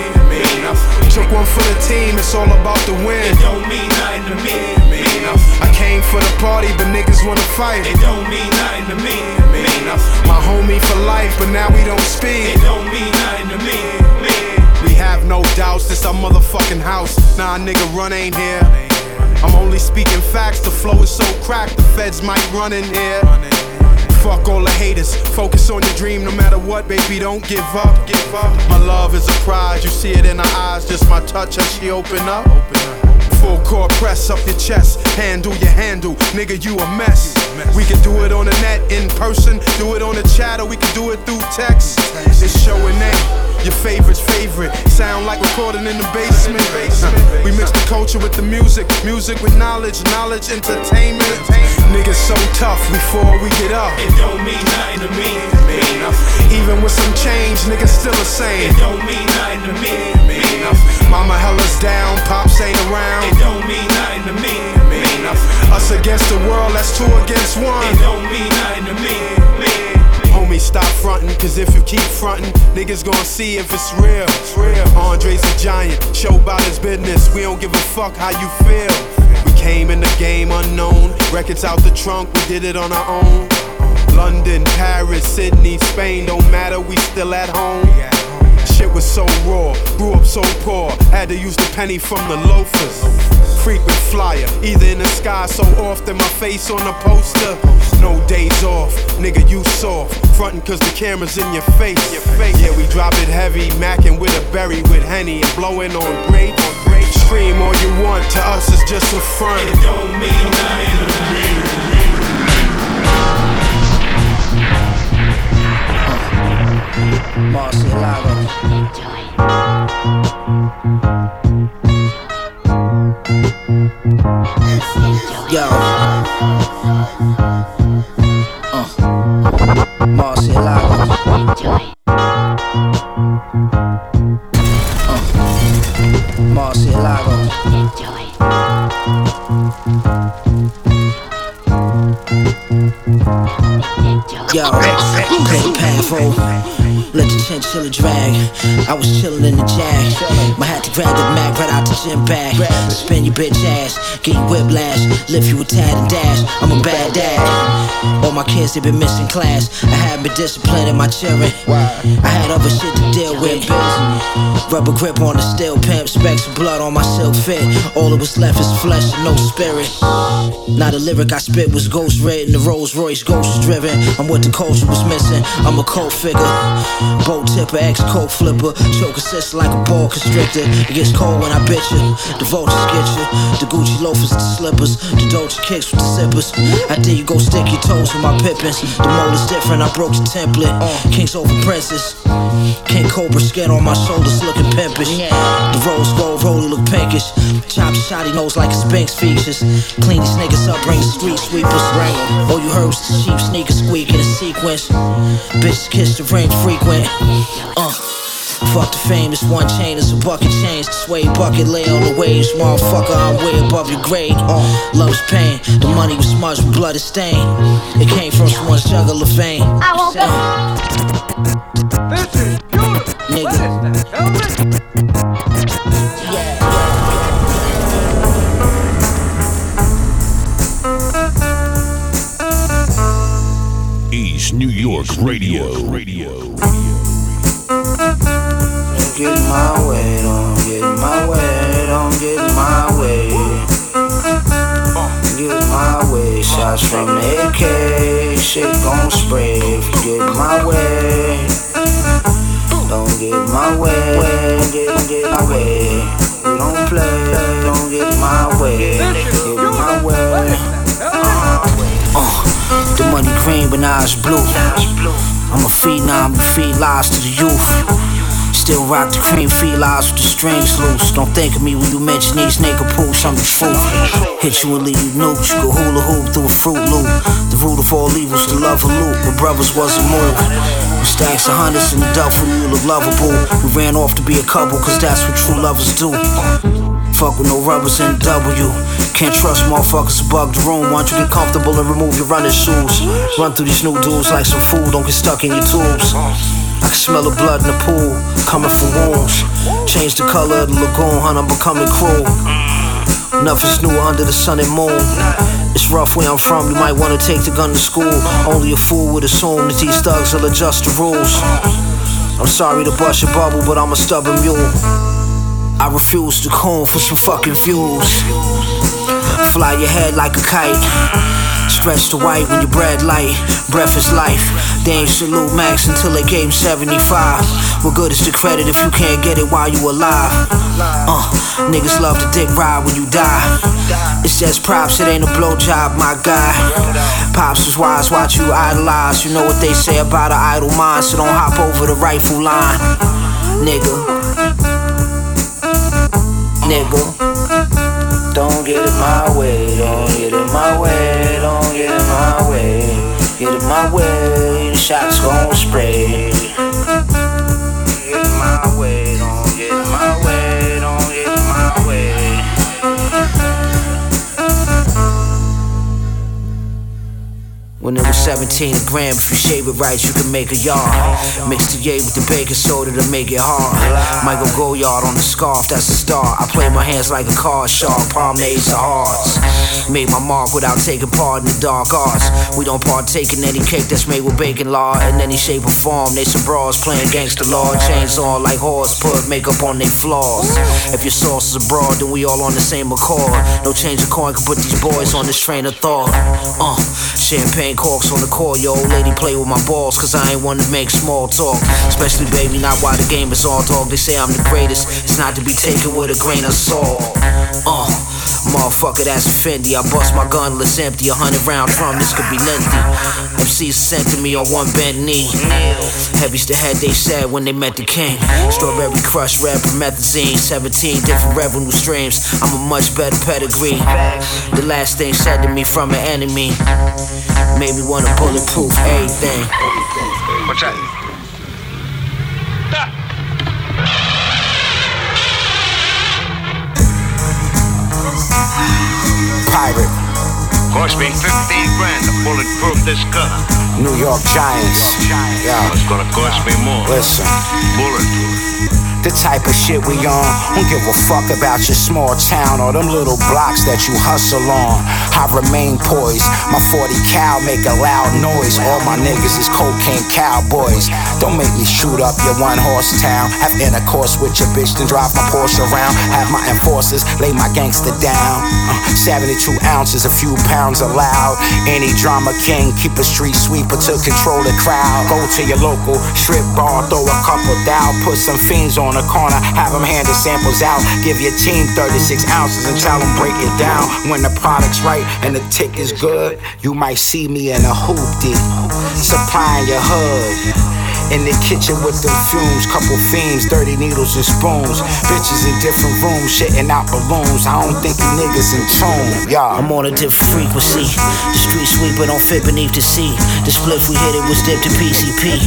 Took one for the team. It's all about the win. It don't mean nothing to me. I came for the party, but niggas wanna fight. It don't mean nothing to me. My homie for life, but now we don't speak. It don't mean nothing to me. Have no doubts, this our motherfucking house. Nah, nigga, run ain't here. I'm only speaking facts, the flow is so cracked, the feds might run in here. Fuck all the haters, focus on your dream no matter what, baby, don't give up. Give up. My love is a prize, you see it in her eyes, just my touch as she open up. Full core press up your chest, handle your handle, nigga, you a mess. We can do it on the net, in person, do it on the chat, or we can do it through text. It's showing name. Your favorite's favorite. Sound like recording in the basement. We mix the culture with the music, music with knowledge, knowledge, entertainment. Niggas so tough before we get up. It don't mean nothing to me. Even with some change, niggas still the same. It don't mean nothing to me. Mama held us down, pops ain't around. It don't mean nothing to me. Us against the world, that's two against one. It don't mean nothing to me. Homie, stop frontin', cause if you keep frontin', niggas gon' see if it's real. It's real. Andre's a giant, show about his business. We don't give a fuck how you feel. We came in the game unknown, records out the trunk, we did it on our own. London, Paris, Sydney, Spain, don't matter, we still at home. Shit was so raw. Grew up so poor, had to use the penny from the loafers. Frequent flyer, either in the sky so often my face on a poster. No days off, nigga, you soft. Frontin' cause the camera's in your face. Yeah, we drop it heavy, mackin' with a berry with Henny and blowin' on grape. Stream all you want, to us it's just a front. It don't mean nothing Yo. Uh. Marcielago. Uh. Marcielago. Yo, clear the path, oh. Let the chinchilla drag. I was chillin' in the jag. My hat to grab the mag right out the gym bag. Spin your bitch ass, get you whiplash, lift you a tad and dash. I'm a bad dad. All my kids, they been missing class. I had been disciplining my children. I had other shit to deal with. Rubber grip on the steel pimp, specks of blood on my silk fit. All that was left is flesh and no spirit. Now the lyric I spit was ghost written, the Rolls Royce ghost driven. I'm what the culture was missing. I'm a cold figure, boat tipper, ex coat flipper, choke assist like a ball constrictor. It gets cold when I bitch you. The vultures get you, the Gucci loafers, the slippers, the Dolce kicks with the zippers. I dare you go stick your toes with my pippins. The mold is different, I broke the template. Uh, kings over princes, King Cobra skin on my shoulders looking pimpish. The rose gold rollie look pinkish. Chop shotty nose like a Sphinx features. Clean these niggas up, bring the street sweepers. All you heard was the cheap sneaker squeak in a sequence. Bitches kiss the ring frequent. Uh. Fuck the fame, it's one chain, it's a bucket change. The suede bucket lay on the waves, motherfucker. I'm way above your grade. Uh, love's pain, the money was smudged with blood and stain. It came from someone's jugular vein. I won't This is beautiful. Nigga. East New York Radio. Radio. Get my way, don't get my way, don't get my way. Get my way, shots from the AK, shit gon' spray if you get my way. Don't get my way, get, get my way. Don't play, don't get my way, get my way. The money green, but now it's blue. I'm a phenom, you feed lies to the youth. Still rock the cream felines with the strings loose. Don't think of me when you mention these nigga pools, I'm the truth. Hit you and leave you nukes, you go hula hoop through a fruit loop. The root of all evils, the love of loot. My brothers wasn't moved. Stacks of hundreds in the duffel, you look lovable. We ran off to be a couple, cause that's what true lovers do. Fuck with no rubbers in W. Can't trust motherfuckers bug the room. Want you get comfortable and remove your running shoes. Run through these new dudes like some fool, don't get stuck in your tubes. I can smell the blood in the pool, coming from wounds. Change the color of the lagoon, hun, I'm becoming cruel. Nothing's new under the sun and moon. It's rough where I'm from, you might wanna take the gun to school. Only a fool would assume that these thugs will adjust the rules. I'm sorry to bust your bubble, but I'm a stubborn mule. I refuse to coon for some fucking views. Fly your head like a kite. Stretch the white when your bread light. Breath is life. They ain't salute max until they gave him 75. What good is the credit if you can't get it while you alive? Uh, niggas love to dick ride when you die. It's just props, it ain't a blowjob, my guy. Pops was wise, watch you idolize. You know what they say about an idle mind, so don't hop over the rifle line. Nigga. Nigga. Don't get in my way, don't get in my way, don't get in my way. Get in my way, the shots gon' spray. Get in my way, When it was 17 a gram. If you shave it right, you can make a yard. Mix the yay with the baking soda to make it hard. Michael Goyard on the scarf, that's a star. I play my hands like a card shark, palm ace of hearts. Made my mark without taking part in the dark arts. We don't partake in any cake that's made with bacon law in any shape or form. They some bras playing gangster law, chains on like horse, put makeup on their flaws. If your sauce is abroad, then we all on the same accord. No change of coin can put these boys on this train of thought. Uh, champagne corks on the court, yo. Lady play with my balls, cause I ain't one to make small talk. Especially, baby, not while the game is all dog. They say I'm the greatest, it's not to be taken with a grain of salt. Uh, motherfucker, that's a Fendi. I bust my gun, let's empty. A hundred round drum, this could be lengthy. MCs sent to me on one bent knee. Heavy's the head, they said when they met the king. Strawberry crush, red promethazine, 17 different revenue streams. I'm a much better pedigree. The last thing said to me from an enemy made me wanna bulletproof everything. What's that? Pirate. Cost me 15 grand to bulletproof this gun. New York Giants. Yeah. It's gonna cost me more. Listen. Bulletproof. The type of shit we on. Don't give a fuck about your small town or them little blocks that you hustle on. I remain poised. My 40 cal make a loud noise. All my niggas is cocaine cowboys. Don't make me shoot up your one horse town. Have intercourse with your bitch, then drive my Porsche around. Have my enforcers lay my gangster down. Uh, 72 ounces, a few pounds allowed. Any drama king, keep a street sweeper to control the crowd. Go to your local strip bar, throw a couple down, put some fiends on the corner, have them hand the samples out. Give your team 36 ounces and tell them break it down. When the product's right and the tick is good, you might see me in a hoopty, supplying your hood. In the kitchen with the fumes, couple fiends, dirty needles and spoons. Bitches in different rooms, shitting out balloons. I don't think you niggas in tune. Yeah, I'm on a different frequency. The street sweeper don't fit beneath the sea. The spliff we hit it was dipped in PCP.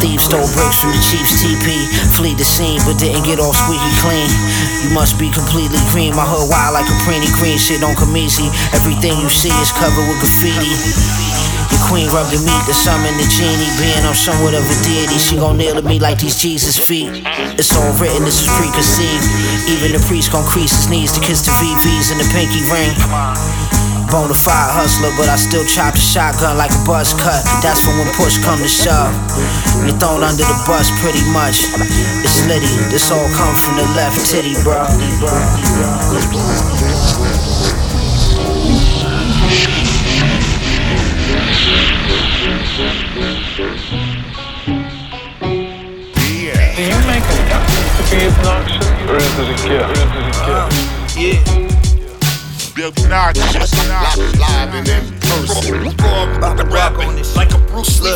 Thieves stole bricks from the chief's TP. Flee the scene, but didn't get off squeaky clean. You must be completely green. My hood wild like a preeny green. Shit don't come easy. Everything you see is covered with graffiti. Your queen rubbed the meat to summon the genie. Being I'm somewhat of a deity, she gon' kneel to me like these Jesus feet. It's all written, this is preconceived. Even the priest gon' crease his knees to kiss the VVs and the pinky ring. Bonafide hustler, but I still chop the shotgun like a buzz cut. That's for when push come to shove. You're thrown under the bus pretty much. It's litty, this all come from the left titty, bro. Obnoxious, is a gift? Yeah. Bill this like a Bruce Lee.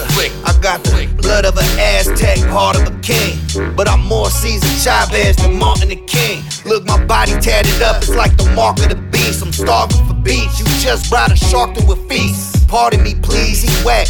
I got the blood of an Aztec, heart of a king. But I'm more Cesar Chavez than Martin the King. Look, my body tatted up, it's like the mark of the beast. I'm starving for beats. You just brought a shark to a feast. Pardon me, please, he whack.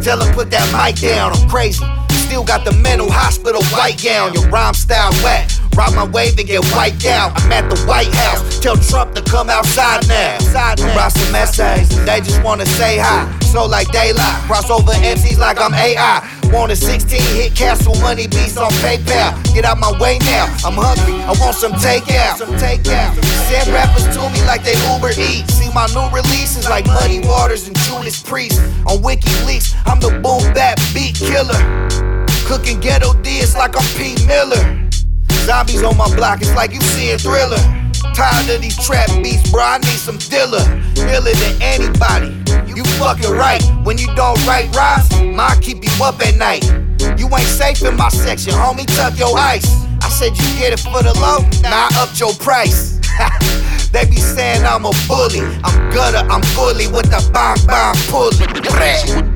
Tell him put that mic down, I'm crazy. Still got the mental hospital white gown, your rhyme style whack. Ride my wave and get wiped out. I'm at the White House. Tell Trump to come outside now. Outside now. Brought some essays. They just wanna say hi. So like daylight. Cross over MCs like I'm AI. Want a 16 hit castle money beats on PayPal. Get out my way now. I'm hungry. I want some takeout. Some takeout. Send rappers to me like they Uber Eats. See my new releases like Muddy Waters and Judas Priest on WikiLeaks. I'm the boom bap beat killer. Cooking ghetto D's like I'm Pete Miller. Zombies on my block, it's like you seeing Thriller. Tired of these trap beats, bro. I need some Dilla. Iller than anybody. You fucking right. When you don't write rhymes, mine keep you up at night. You ain't safe in my section, homie. Tuck your ice. I said you get it for the low, now I upped your price. they be saying I'm a bully. I'm gutter, I'm bully with the bomb bomb pulley.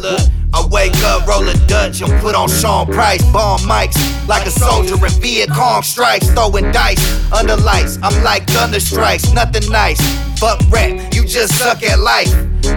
look, I wake up, roll a Dutch, and put on Sean Price. Bomb mics like a soldier in Viet Cong stripes. Throwing dice under lights. I'm like thunder strikes, nothing nice. Fuck rap, you just suck at life.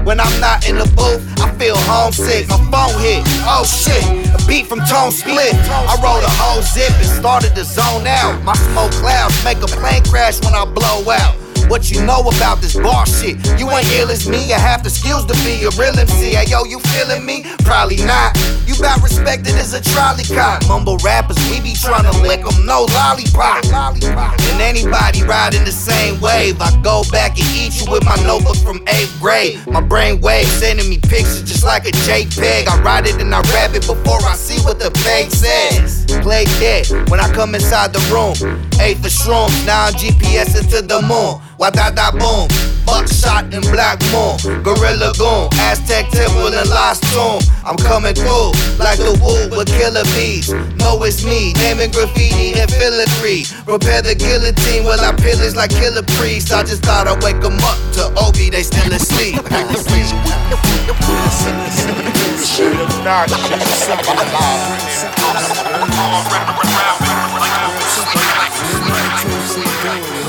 When I'm not in the booth, I feel homesick. My phone hit, oh shit, a beat from Tone Split. I rolled a whole zip and started to zone out. My smoke clouds make a plane crash when I blow out. What you know about this bar shit? You ain't ill as me. I have the skills to be a real MC. Hey, yo, you feeling me? Probably not. You about respected as a trolley cop. Mumble rappers, we be trying to lick them, no lollipop. And anybody riding the same wave, I go back and eat you with my notebook from eighth grade. My brain wave sending me pictures just like a JPEG. I write it and I rap it before I see what the page says. Play dead when I come inside the room. Eighth for shrooms, now I'm GPS into the moon. Wadada boom, buckshot and black moon, gorilla goon, Aztec temple and lost tomb. I'm coming through like the woo with killer bees. Know it's me, naming graffiti and filigree. Prepare the guillotine while I pillage like killer priests. I just thought I'd wake 'em up to Obi, they still asleep.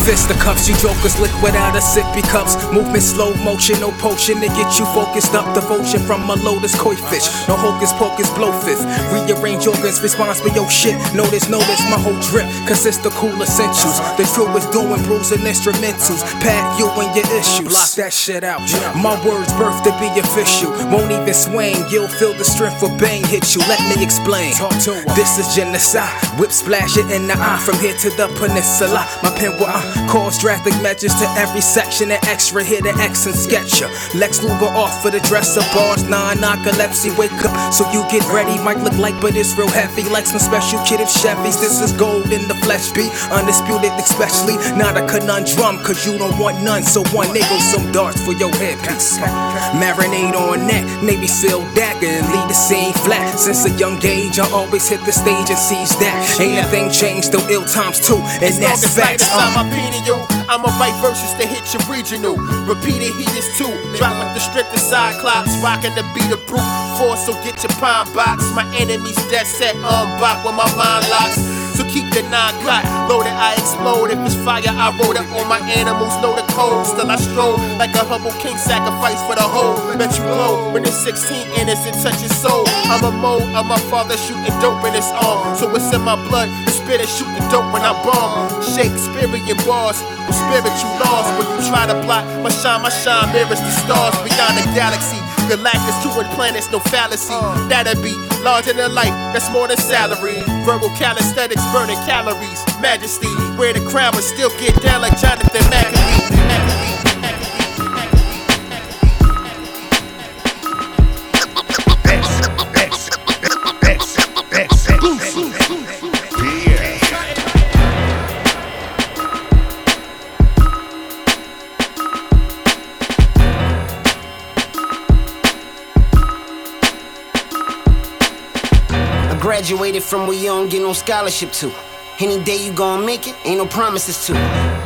Uh, fisticuffs, you jokers liquid out of sippy cups. Movement slow motion, no potion to get you focused up. Devotion from a lotus koi fish. No hocus pocus, blow fifth. Rearrange organs, response for your shit. Notice, notice my whole drip consists of cool essentials. The truest doing bruising instrumentals. Pack you and your issues. Lock that shit out. My words birth to be official. Won't even swing. You'll feel the strength of bang hit you. Let me explain. This is genocide. Whip splash it in the eye from here to the peninsula. My pen will uh, cause drastic measures to every section and extra hit an X and sketch ya. Lex Luger off for the dresser bars, nine narcolepsy. Wake up so you get ready. Might look like, but it's real heavy. Like some special kid of Chevys. This is gold in the flesh be undisputed, especially not a conundrum. Cause you don't want none. So one nigga, some darts for your headpiece. Marinade on that, Navy SEAL dagger and leave the scene flat. Since a young age, I always hit the stage and seize that. Ain't a thing changed, though ill times too, and that's facts. Uh. I'ma write verses to hit your regional. Repeated heaters too. Dropping the strip to cyclops, rocking the beat of brute force. So get your pine box. My enemies dead set unblock when my mind locks. So keep the nine clock loaded. I explode if it's fire. I wrote it on my animals. Know the code. Still I stroll like a humble king sacrifice for the whole. Bet you blow when it's 16 innocent touches soul. I'm a mode of my father shooting dope in his arm. So it's in my blood. The spirit shoot the dope when I bomb. Shakespearean bars with spiritual laws. When you try to block my shine, my shine mirrors the stars beyond the galaxy. Galactus, two planets, no fallacy. That'd be larger than life, that's more than salary. Verbal calisthenics, burning calories. Majesty, wear the crown, but still get down like Jonathan McAfee. Graduated from where you don't get no scholarship to. Any day you gon' make it, ain't no promises to.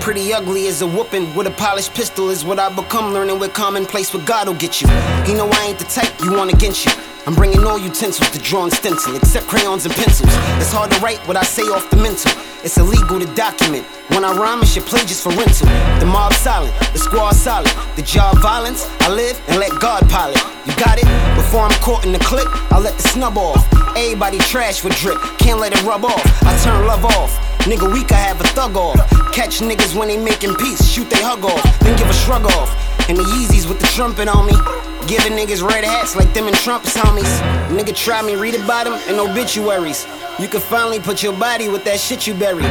Pretty ugly as a whooping with a polished pistol is what I become. Learning with commonplace, what God'll get you. He know I ain't the type you want against you. I'm bringing all utensils to draw and stencil, except crayons and pencils. It's hard to write what I say off the mental. It's illegal to document. When I rhyme, it's your play just for rental. The mob silent, the squad solid. The job violence, I live and let God pilot. You got it? Before I'm caught in the clip, I let the snub off. Everybody trash with drip, can't let it rub off. I turn love off. Nigga weak, I have a thug off. Catch niggas when they making peace, shoot they hug off, then give a shrug off. And the Yeezys with the trumpet on me. Giving niggas red hats like them and Trump's homies. Nigga try me, read about them and obituaries. You can finally put your body with that shit you bury.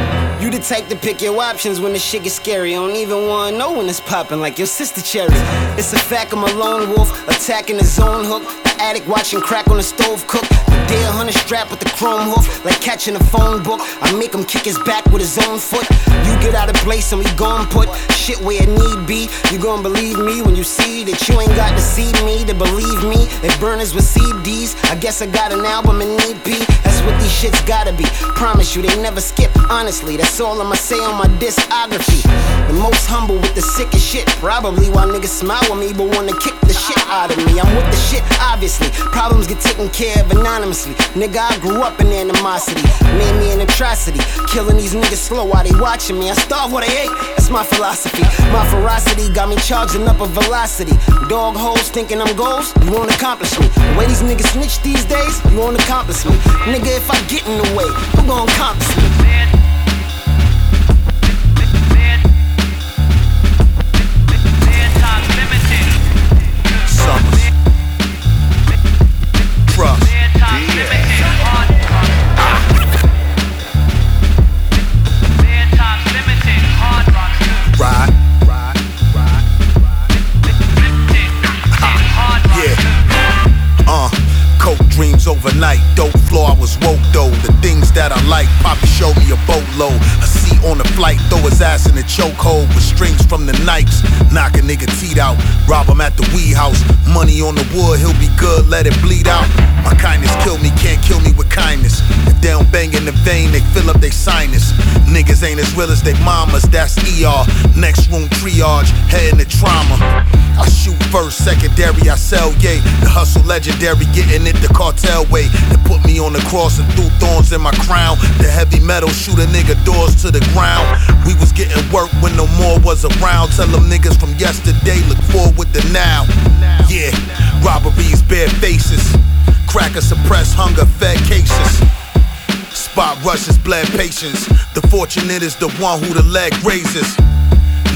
You the type to pick your options when the shit gets scary. I don't even wanna know when it's popping like your sister cherry. It's a fact I'm a lone wolf, attacking the zone hook. The addict watching crack on the stove cook. The deer hunter strap with the chrome hoof, like catching a phone book. I make him kick his back with his own foot. You get out of place and we gon' put shit where it need be. You gon' believe me when you see that you ain't got to see me to believe me. If burners with CDs, I guess I got an album and EP. That's what these shits gotta be. Promise you they never skip. Honestly, that's That's all I'ma say on my discography. The most humble with the sickest shit. Probably why niggas smile with me but wanna kick the shit out of me. I'm with the shit, obviously. Problems get taken care of anonymously. Nigga, I grew up in animosity. Made me an atrocity. Killing these niggas slow while they watching me. I starve what I ate. That's my philosophy. My ferocity got me charging up a velocity. Dog holes thinking I'm ghost. You won't accomplish me. The way these niggas snitch these days, you won't accomplish me. Nigga, if I get in the way, who gon' accomplish me? Overnight. Dope floor, I was woke that I like, Poppy showed me a boatload. A seat on the flight, throw his ass in a chokehold with strings from the Nikes. Knock a nigga teeth out, rob him at the weed house. Money on the wood, he'll be good, let it bleed out. My kindness kill me, can't kill me with kindness. If they don't bang in the vein, they fill up they sinus. Niggas ain't as real as they mamas, that's ER. Next room triage, heading to trauma. I shoot first, secondary, I sell, yay. The hustle legendary, getting it the cartel way. They put me on the cross and threw thorns in my crown. The heavy metal shoot a nigga doors to the ground. We was getting work when no more was around. Tell them niggas from yesterday, look forward to now. Yeah, robberies, bare faces. Cracker suppress hunger, fed cases. Spot rushes, bled patience. The fortunate is the one who the leg raises.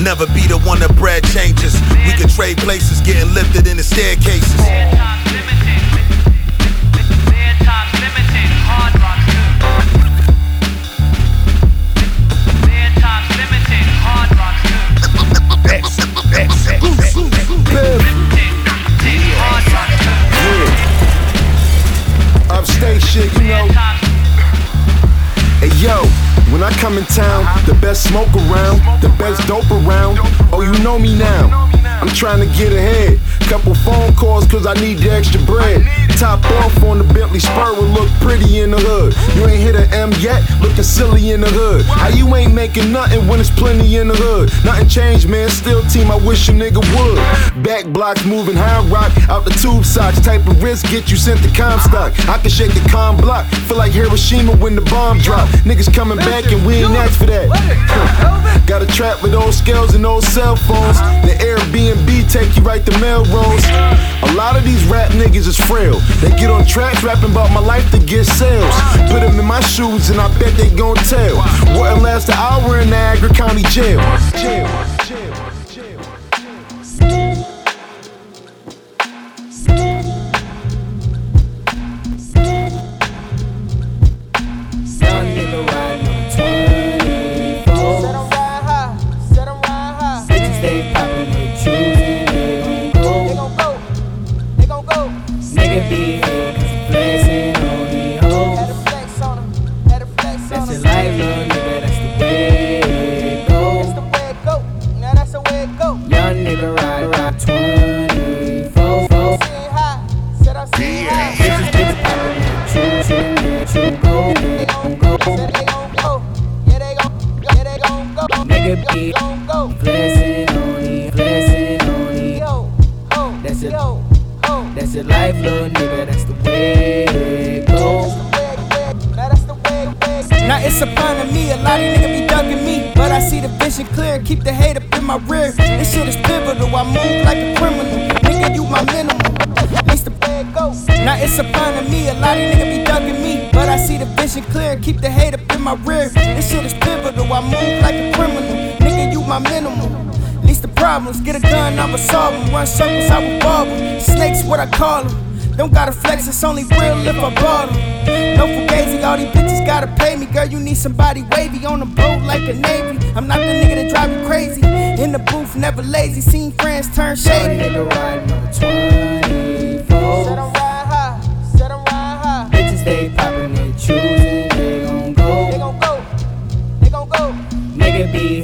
Never be the one that bread changes. We can trade places, getting lifted in the staircases. Upstate shit, you know. Hey yo, when I come in town, the best smoke around, the best dope around. Oh, you know me now. I'm trying to get ahead. Couple phone calls cause I need the extra bread. Top off on the Bentley Spur will look pretty in the hood. You ain't hit an M yet, looking silly in the hood. How you ain't making nothing when it's plenty in the hood? Nothing changed, man. Still team, I wish a nigga would. Back blocks moving high rock out the tube socks. Type of risk get you sent to Comstock. I can shake the com block. Feel like Hiroshima when the bomb drop. Niggas coming back and we ain't asked for that. Got a trap with old scales and old cell phones. The Airbnb take you right to Melrose. A lot of these rap niggas is frail. They get on tracks rapping about my life to get sales. Put them in my shoes and I bet they gon' tell. Wouldn't last an hour in Niagara County jail. jail. Be flexing on these, flexing on these. That's your, that's your life, little nigga, that's the way it go. Now it's upon me, a lot of niggas be ducking me. But I see the vision clear, keep the hate up in my rear. This shit is pivotal, I move like a criminal. Nigga, you my minimum. Goes. Now it's upon me, a lot of niggas be ducking me. But I see the vision clear, keep the hate up in my rear. This shit is pivotal, I move like a criminal. Nigga, you my minimum. At least the problems, get a gun, I'ma solve them. Run circles, I will bob them. Snakes, what I call them. Don't gotta flex, it's only real if I bought bought 'em. No fugazi, all these bitches gotta pay me. Girl, you need somebody wavy on the boat like a navy. I'm not the nigga that drive you crazy. In the booth, never lazy. Seen friends turn shady. nigga riding on 24. Bitches stay poppin', they choosing, they gon' go. They gon' go, they gon' go. Nigga be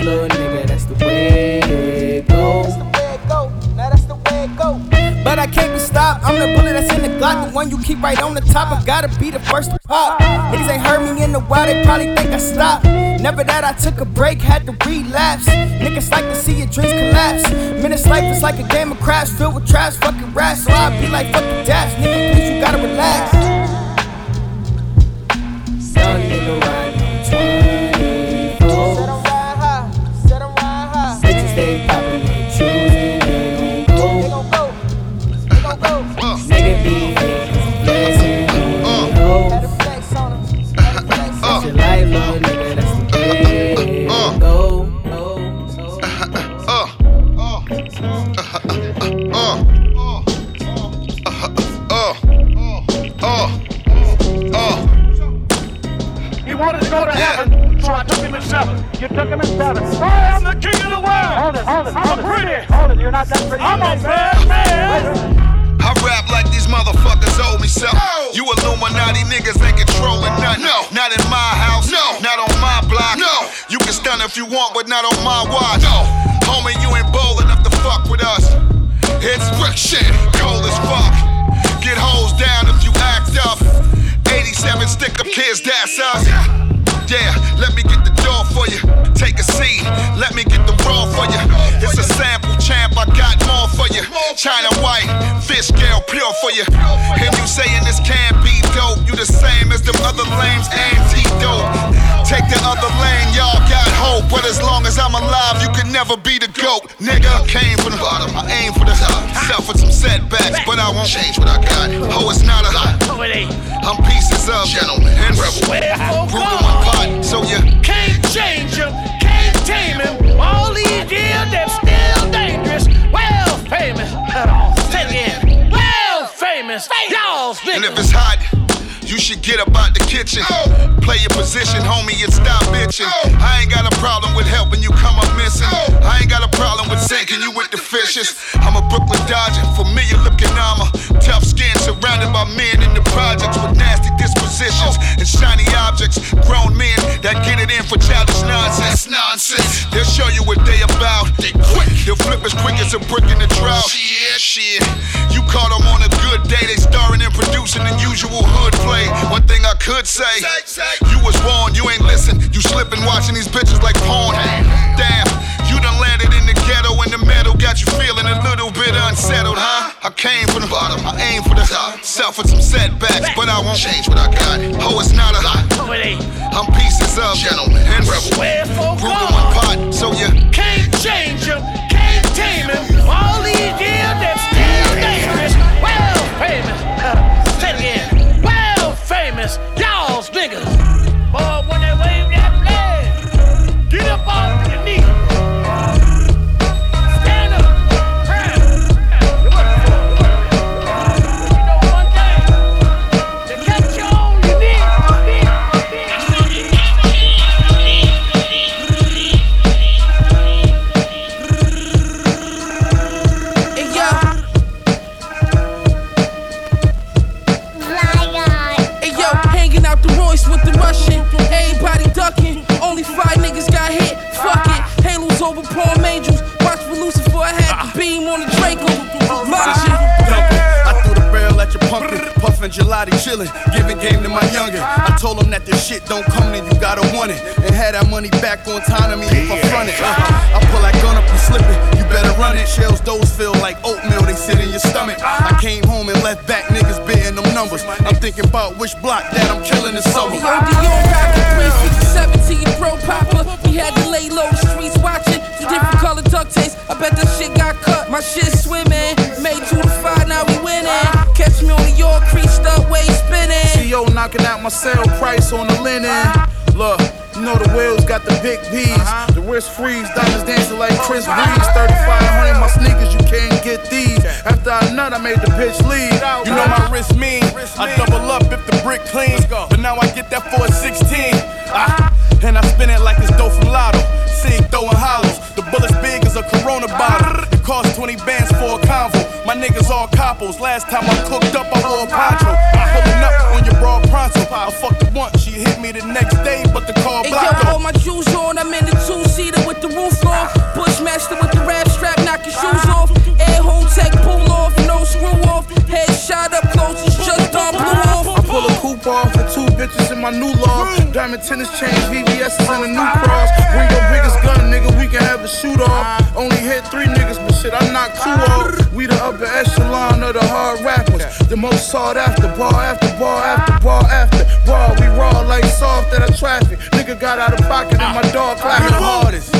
That's your life, little nigga, that's the way it goes. That's the way it go. Now that's the way it go. But I can't be stopped. I'm the bullet that's in the Glock, the one you keep right on the top. I gotta be the first to pop. Niggas ain't heard me in a while, they probably think I stopped. Never that I took a break, had to relapse. Niggas like to see your dreams collapse. Minutes life is like a game of craps filled with traps, fucking rats. So I be like, fuck the dash, nigga, please, you gotta relax. You're not that pretty. I'm a bad man. I rap like these motherfuckers owe me something. You Illuminati niggas ain't controlling nothing. No. Not in my house. No. Not on my block. No. You can stun if you want, but not on my watch. No. Homie, you ain't bold enough to fuck with us. It's friction, cold as fuck. Get hoes down if you act up. 87 stick up kids, that's us. Yeah, let me get the door for you. Take a seat, let me get the raw for you. It's a sample champ, I got more for you. China white, fish scale pure for you. And you saying this can't be dope, you the same as them other lames, antidote. Take the other lane, y'all got hope. But as long as I'm alive, you can never be the GOAT. Nigga, came from the bottom, I aim for the top. Suffered some setbacks, but I won't change what I got. Oh, it's not a lot. I'm pieces of gentlemen and rebel. In one pot, so you Can't change him, can't tame him. All these years, they're still dangerous. Well famous. Say it again. Well famous. Y'all And if it's hot, you should get up out the kitchen. Play your position, homie, and stop bitching. I ain't got a problem with helping you come up missing. I ain't got a problem with sinking you with the fishes. I'm a Brooklyn Dodger, familiar looking armor. Tough skin, surrounded by men in the projects with nasty dispositions and shiny objects. Grown men that get it in for childish nonsense. Nonsense. They'll show you what they about. They quick. They'll flip as quick as a brick in the drought. Shit, shit. You caught them on a good day. They starring and producing the usual hood play. One thing I could say, you was warned, you ain't listen. You slipping watching these bitches like porn. Damn, you done landed in the ghetto and the metal got you feeling a little bit unsettled, huh? I came from the bottom, I aim for the top. Suffered some setbacks, but I won't change what I got. Oh, it's not a lot. I'm pieces of gentlemen and rebel. Brewed in one pot, so you can't change him, Y'all's Halos over Palm Angels. Watch for Lucifer. I had the beam on the Draco. Launching. I threw the barrel at your pumpkin, puffin' gelati, chillin', giving game to my youngin'. I told him that this shit don't come in, you gotta want it. And had that money back on time to me if I front it. Uh, I pull that gun up and slip it, you better run it. Shells, those feel like oatmeal, they sit in your stomach. I came home and left back niggas bidding them numbers. I'm thinking about which block that I'm killing this summer. Yo, Dior rockin' 357 to your throat popper. We had to lay low, the streets watching. Two different color duct tapes. I bet that shit got cut. My shit swimming. Made two to five, now we winning. Catch me on the York, creased up, way spinning. CO knocking out my sale price on the linen. Look, you know the wheels got the big P's. The wrist freeze, diamonds dancing like Chris Breeze. 3500 my sneakers, you can't get these. After I nut, I made the bitch leave. You know my wrist mean. I double up if the brick clean. But now I get that for a 16. Ah, and I spin it like it's dough from Lotto. Sig throwing hollows. The bullet's big as a Corona bottle. It costs 20 bands for a convo. My niggas all coppos. Last time I cooked up, I wore a poncho. Pulling up on your broad pronto. I fucked her once, she hit me the next day, but the car Hey blocked yo, all off. my shoes on, I'm in the two-seater with the roof on. Bushmaster with the rap strap, knock your shoes off. Air home tech, pull off, no screw off. Head shot up close, it's just on blew off. I pull a coupe off with two bitches in my new loft. Diamond tennis chains, VVS and a new cross. Bring your biggest gun, nigga, we can have a shoot off. Only hit three niggas, but shit, I knocked two off. We the upper echelon of the hard rappers. The most sought after, bar after bar after bar after bar. We raw like soft at a traffic. Nigga got out of pocket and my dog clapping the hardest.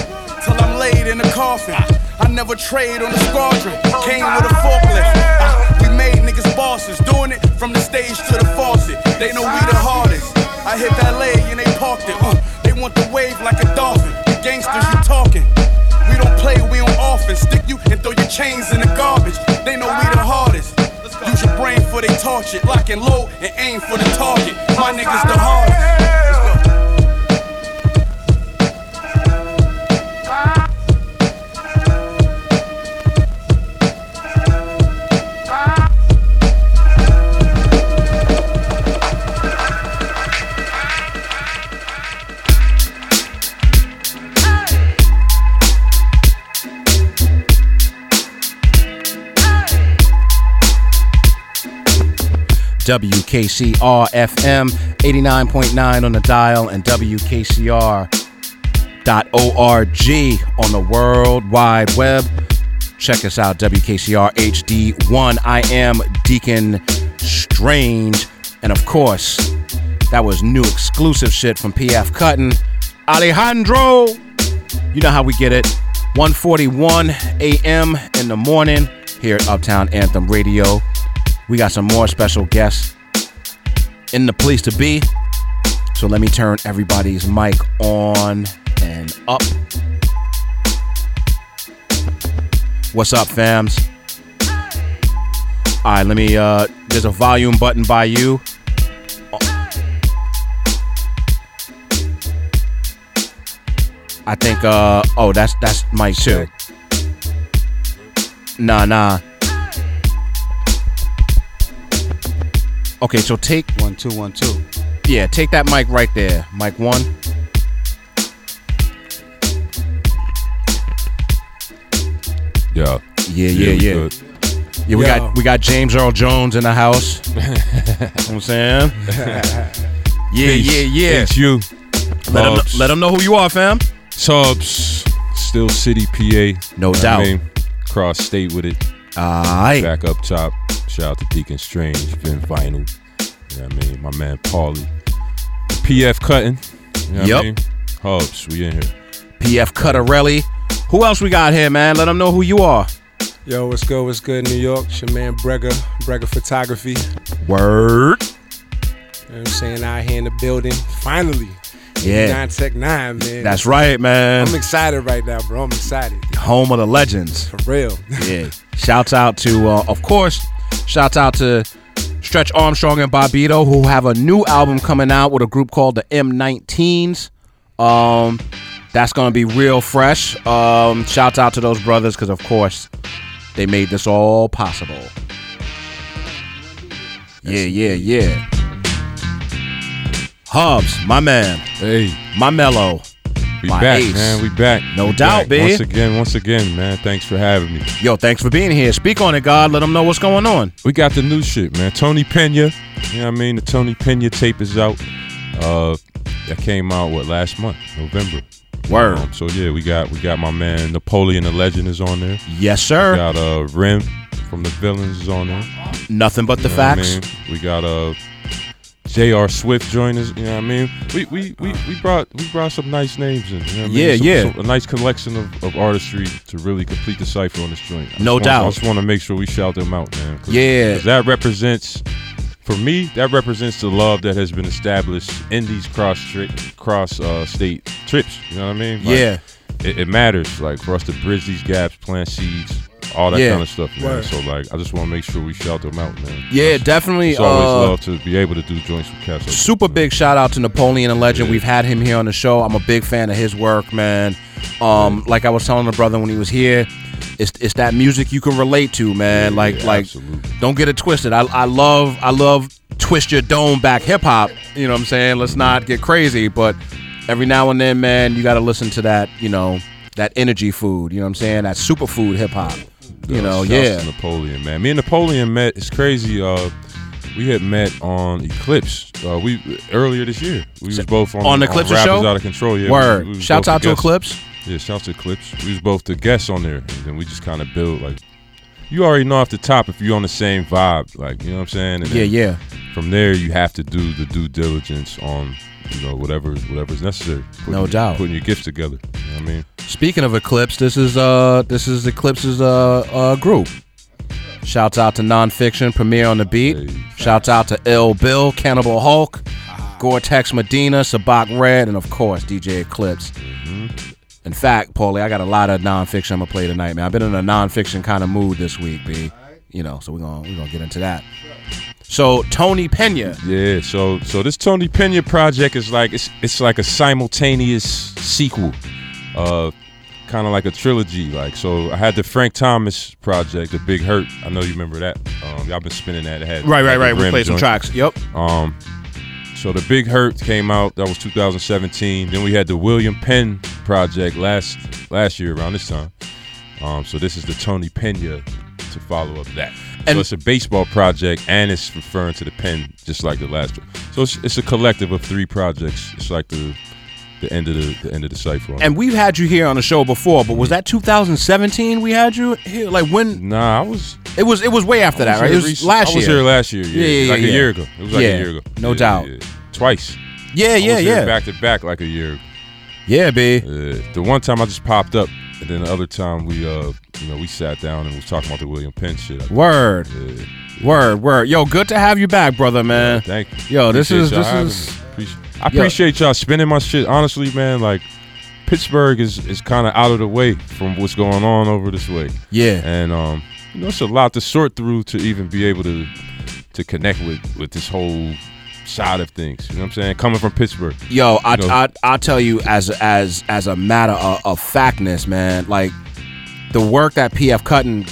Till I'm laid in the coffin. I never trade on the squadron. Came with a forklift. We made niggas bosses, doing it from the stage to the faucet. They know we the hardest. I hit that leg and they parked it. Uh, they want the wave like a dolphin. The gangsters you talking. We don't play, we on offense. Stick you and throw your chains in the garbage. They know we the hardest. Use your brain for they it. Lock and load and aim for the target. My niggas the hardest. WKCR FM 89.9 on the dial and WKCR.org on the World Wide Web. Check us out, WKCR HD1. I am Deacon Strange. And of course, that was new exclusive shit from PF Cuttin. Alejandro! You know how we get it. 141 a.m. in the morning here at Uptown Anthem Radio. We got some more special guests in the place to be. So let me turn everybody's mic on and up. What's up, fams? All right, let me. Uh, there's a volume button by you. I think. Uh, oh, that's that's mic two. Nah, nah. Okay, so take one, two, one, two. Yeah, take that mic right there, mic one. Yeah. Yeah, yeah, we yeah. Yeah, we Yo. got we got James Earl Jones in the house. you know what I'm saying? yeah, Peace. yeah, yeah. Thanks, you. Let 'em Hubbs. let 'em know who you are, fam. Hubbs, Steel City, PA. No doubt. I mean? Cross state with it. Aight. Back up top. Shout out to Deacon Strange, Vin Vinyl. You know what I mean? My man Paulie. PF Cuttin. You know what I mean? Hubbs, we in here. PF Cutterelli. Who else we got here, man? Let them know who you are. Yo, what's good? What's good, New York? It's your man Bregga, Bregga Photography. Word. You know what I'm saying? Out here in the building. Finally. Yeah. Nine Tech Nine, man. That's right, man. I'm excited right now, bro. I'm excited. Home of the legends. For real. yeah. Shouts out to, uh, of course, shouts out to Stretch Armstrong and Bobbito, who have a new album coming out with a group called the M19s. Um, that's gonna be real fresh. Um, shouts out to those brothers because, of course, they made this all possible. Yeah, yeah, yeah. Hubbs, my man. Hey. My mellow. We my back, ace. man. We back. No We doubt, back. Once again, once again, man. Thanks for having me. Yo, thanks for being here. Speak on it, God. Let them know what's going on. We got the new shit, man. Tony Pena. You know what I mean? The Tony Pena tape is out. Uh that came out what last month, November. Word. Um, so yeah, we got we got my man Napoleon da Legend is on there. Yes, sir. We got uh Rim from Da Villins is on there. Nothing but the You know what I facts. mean? We got uh J.R. Swift join us, you know what I mean? We we, we, we brought we brought some nice names in. You know what I mean? Yeah, Some- yeah. some- a nice collection of, of artistry to really complete the cipher on this joint. I No want- doubt. I just want to make sure we shout them out, man. 'cause- Yeah. 'cause that represents for me, that represents the love that has been established in these cross tri- cross uh, state trips. You know what I mean? Like, Yeah. It, it matters, like for us to bridge these gaps, plant seeds, all that Yeah. kind of stuff, man. Word. So like, I just want to make sure we shout them out, man. Yeah, definitely. It's always uh, love to be able to do joints with cats. like Super big shout out to Napoleon da Legend. We've had him here on the show. I'm a big fan of his work, man. Um, like I was telling the brother when he was here, it's it's that music you can relate to, man. like like don't get it twisted. I I love I love twist your dome back hip hop. You know what I'm saying? Let's not get crazy, but every now and then, man, you got to listen to that. You know that energy food. You know what I'm saying? That superfood hip hop. You Uh, know, shouts yeah. to Napoleon, man. Me and Napoleon met. It's crazy. Uh, we had met on Eclipse. Uh, we earlier this year. We was both on, on the Eclipse Rappers show? Out of Control. Yeah. we- Word. we was Shouts out to guests. Eclipse. Yeah, shouts to Eclipse. We was both the guests on there, and then we just kind of built like. You already know off the top if you're on the same vibe, like you know what I'm saying. And Yeah, yeah. From there, you have to do the due diligence on, you know, whatever whatever's necessary. Putting No doubt. Putting your gifts together. You know what I mean? Speaking of Eclipse, this is uh this is Eclipse's uh, uh group. Shouts out to Non Phixion, Premiere on the Beat. Shouts out to Ill Bill, Cannibal Hulk, Gore-Tex Medina, Sabac Red, and of course DJ Eclipse. In fact, Paulie, I got a lot of Non Phixion I'm gonna play tonight, man. I've been in a Non Phixion kind of mood this week, B. You know, so we're gonna we're gonna get into that. So Tony Pena. Yeah, so so this Tony Pena project is like it's it's like a simultaneous sequel, uh, kind of like a trilogy. Like so, I had the Frank Thomas project, the Big Hurt. I know you remember that. Um, y'all been spinning that. It had Right, right, right. We played some tracks. Yep. Um, so the Big Hurt came out. That was 2017. Then we had the William Penn project last last year around this time. Um, so this is the Tony Pena to follow up that. And- so it's a baseball project, and it's referring to the pen, just like the last one. So it's, it's a collective of three projects. It's like the the end of the, the end of the cipher. And we've had you here on the show before, but was that 2017 we had you here? Like when? Nah, I was. It was. It was way after that, right? It was recent- last year. I was here last year. Yeah, yeah, yeah like yeah. a year ago. It was like Yeah, a year ago. No Yeah, doubt. yeah, yeah. Twice. Yeah, yeah, yeah. Back to back, like a year. ago. Yeah, B. The one time I just popped up, and then the other time we, uh, you know, we sat down and was talking about the William Penn shit. Word. Word, word. Yo, good to have you back, brother, man. Thank you. Yo, this Appreciate is this is. I appreciate y'all spinning my shit. Honestly, man, like Pittsburgh is is kind of out of the way from what's going on over this way. Yeah. and um, you know, it's a lot to sort through to even be able to to connect with with this whole side of things. You know what I'm saying? Coming from Pittsburgh. Yo, I, You know, I I'll tell you as as as a matter of, of factness, man. Like the work that PF Cuttin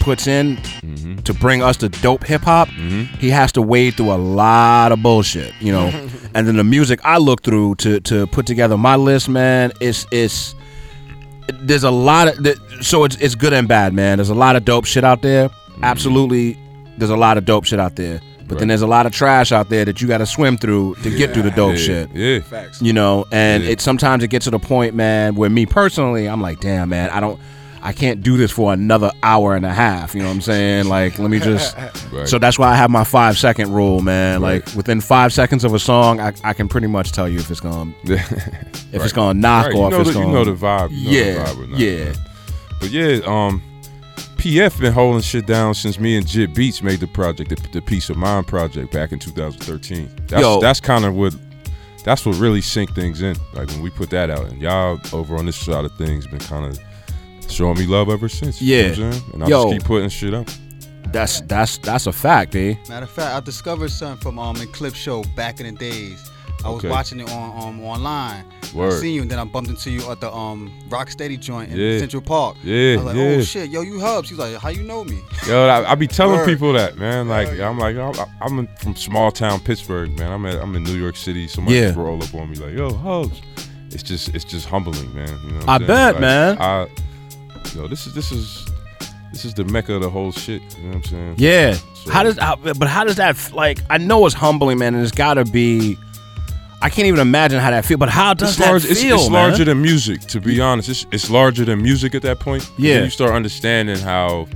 puts in Mm-hmm. to bring us to dope hip hop, he has to wade through a lot of bullshit, you know. and then the music I look through to to put together my list, man, it's it's there's a lot of so it's it's good and bad, man. There's a lot of dope shit out there. Absolutely, there's a lot of dope shit out there. But then there's a lot of trash out there that you got to swim through to get through the dope Yeah, shit. yeah. Facts. You know, and Yeah. it sometimes it gets to the point, man, where me personally, I'm like, damn, man, I don't, I can't do this for another hour and a half. You know what I'm saying? Like, let me just. Right. So that's why I have my five second rule, man. Like within five seconds of a song, I, I can pretty much tell you if it's gonna, if it's gonna knock Right, or you if it's the, gonna. you know the vibe. You know yeah, the vibe or not, yeah. right? But yeah, um, PF been holding shit down since me and Jit Beats made the project, the, the Peace of Mind project, back in 2013. That's Yo. that's kind of what that's what really synced things in. Like when we put that out, and y'all over on this side of things been kind of showing me love ever since. you know Yeah. what I'm saying? and I Yo. just keep putting shit up. That's that's that's a fact, B. Matter of fact, I discovered something from um Eclipse Show back in the days. I was Okay. watching it on um online. I Word. seen you, and then I bumped into you at the um Rocksteady joint in Yeah. Central Park. Yeah, I was like, yeah. oh shit, yo, you Hubbs. He's like, how you know me? Yo, I, I be telling Word. people that, man. Like, I'm like, I'm, I'm in- from small town Pittsburgh, man. I'm at, I'm in New York City. Somebody Yeah. just roll up on me like, yo, Hubbs. It's just, it's just humbling, man. You know what I I'm saying? bet, Like, man. I, yo, this is, this is, this is the mecca of the whole shit. You know what I'm saying? Yeah. So- how does how, but how does that like? I know it's humbling, man, and it's got to be. I can't even imagine how that feel. But how does It's, that large, it's, feel, it's man? larger than music, to be honest. It's, it's larger than music at that point. Yeah. You start understanding how,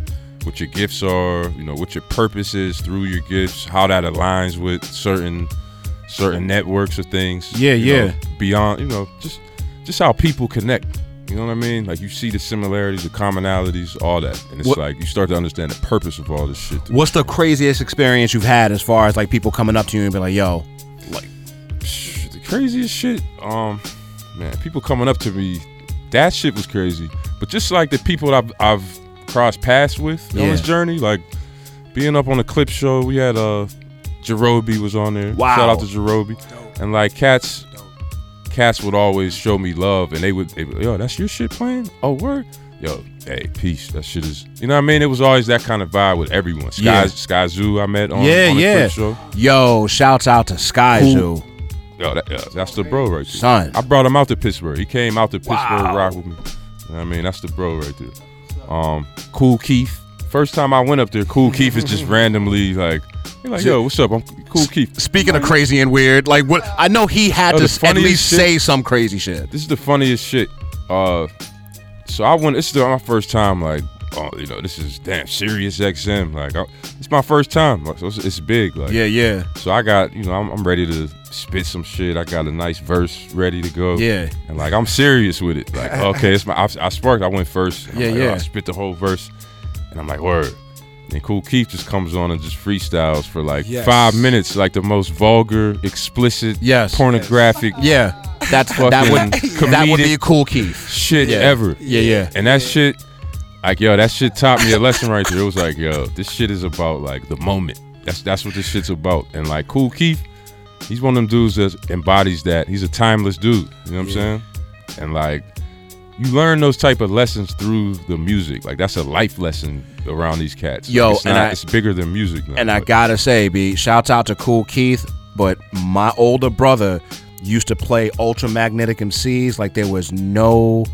what your gifts are, you know, what your purpose is through your gifts, how that aligns with certain, certain networks of things. Yeah, you know, yeah. beyond, you know, just, just how people connect. You know what I mean? Like you see the similarities, the commonalities, all that, and it's What- like you start to understand the purpose of all this shit. What's the craziest experience you've had as far as like people coming up to you and be like, "Yo, like the craziest shit. Um, man, people coming up to me, that shit was crazy. But just like the people I've, I've crossed paths with on this journey, like being up on the clip show, we had uh, Jarobi was on there. Wow. Shout out to Jarobi. And like cats, cats would always show me love, and they would, they yo, that's your shit playing. Oh, word. yo, hey, peace. That shit is, you know what I mean? It was always that kind of vibe with everyone. Sky, Yeah. Skyzoo, I met on, yeah, on yeah. Show. Yo, shouts out to Sky Who- Zoo. Yo, that, yeah, that's the bro right there. Son. I brought him out to Pittsburgh. He came out to Pittsburgh Wow. rock with me. You know what I mean, that's the bro right there. Um, Kool Keith. First time I went up there, Kool Keith is just randomly like, he like, yo, what's up? I'm Kool Keith. Speaking of crazy and weird, like what I know he had Oh, to the s- at funniest least shit- say some crazy shit. This is the funniest shit. Uh, so I went. This is my first time. Like, oh, you know, this is damn Sirius XM. Like, I, it's my first time. Like, so it's, it's big. Like, Yeah, yeah. So I got, you know, I'm, I'm ready to spit some shit. I got a nice verse ready to go. Yeah. And like, I'm serious with it. Like, okay, it's my. I, I sparked. I went first. I'm Yeah, like, yeah. oh, I spit the whole verse, and I'm like, word. And Kool Keith just comes on and just freestyles for like Yes. five minutes, like the most vulgar, explicit, Yes. pornographic. Yeah, that's that would that would be a Kool Keith shit Yeah. ever. Yeah, yeah. And that shit, like yo, that shit taught me a lesson right there. It was like, yo, this shit is about like the moment. That's that's what this shit's about. And like Kool Keith, he's one of them dudes that embodies that. He's a timeless dude. You know what I'm saying? And like you learn those type of lessons through the music. Like that's a life lesson around these cats. Like, Yo, it's, and not- I- it's bigger than music. Now, And I gotta say, B, shouts out to Kool Keith, but my older brother used to play ultramagnetic MCs like there was no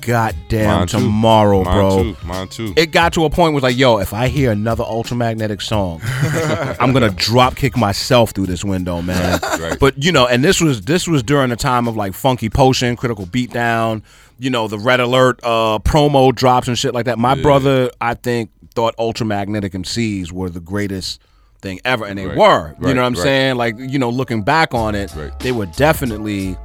goddamn Mine too. tomorrow, Mine bro. too. Mine too. It got to a point where it's like, yo, if I hear another ultramagnetic song, I'm gonna drop kick myself through this window, man. Right. But you know, and this was this was during the time of like Funky Potion, Critical Beatdown, you know, the Red Alert uh, promo drops and shit like that. My Yeah. brother, I think, thought ultramagnetic MCs were the greatest thing ever, and they Right. were. you know what I'm right. saying? Like, you know, looking back on it, they were definitely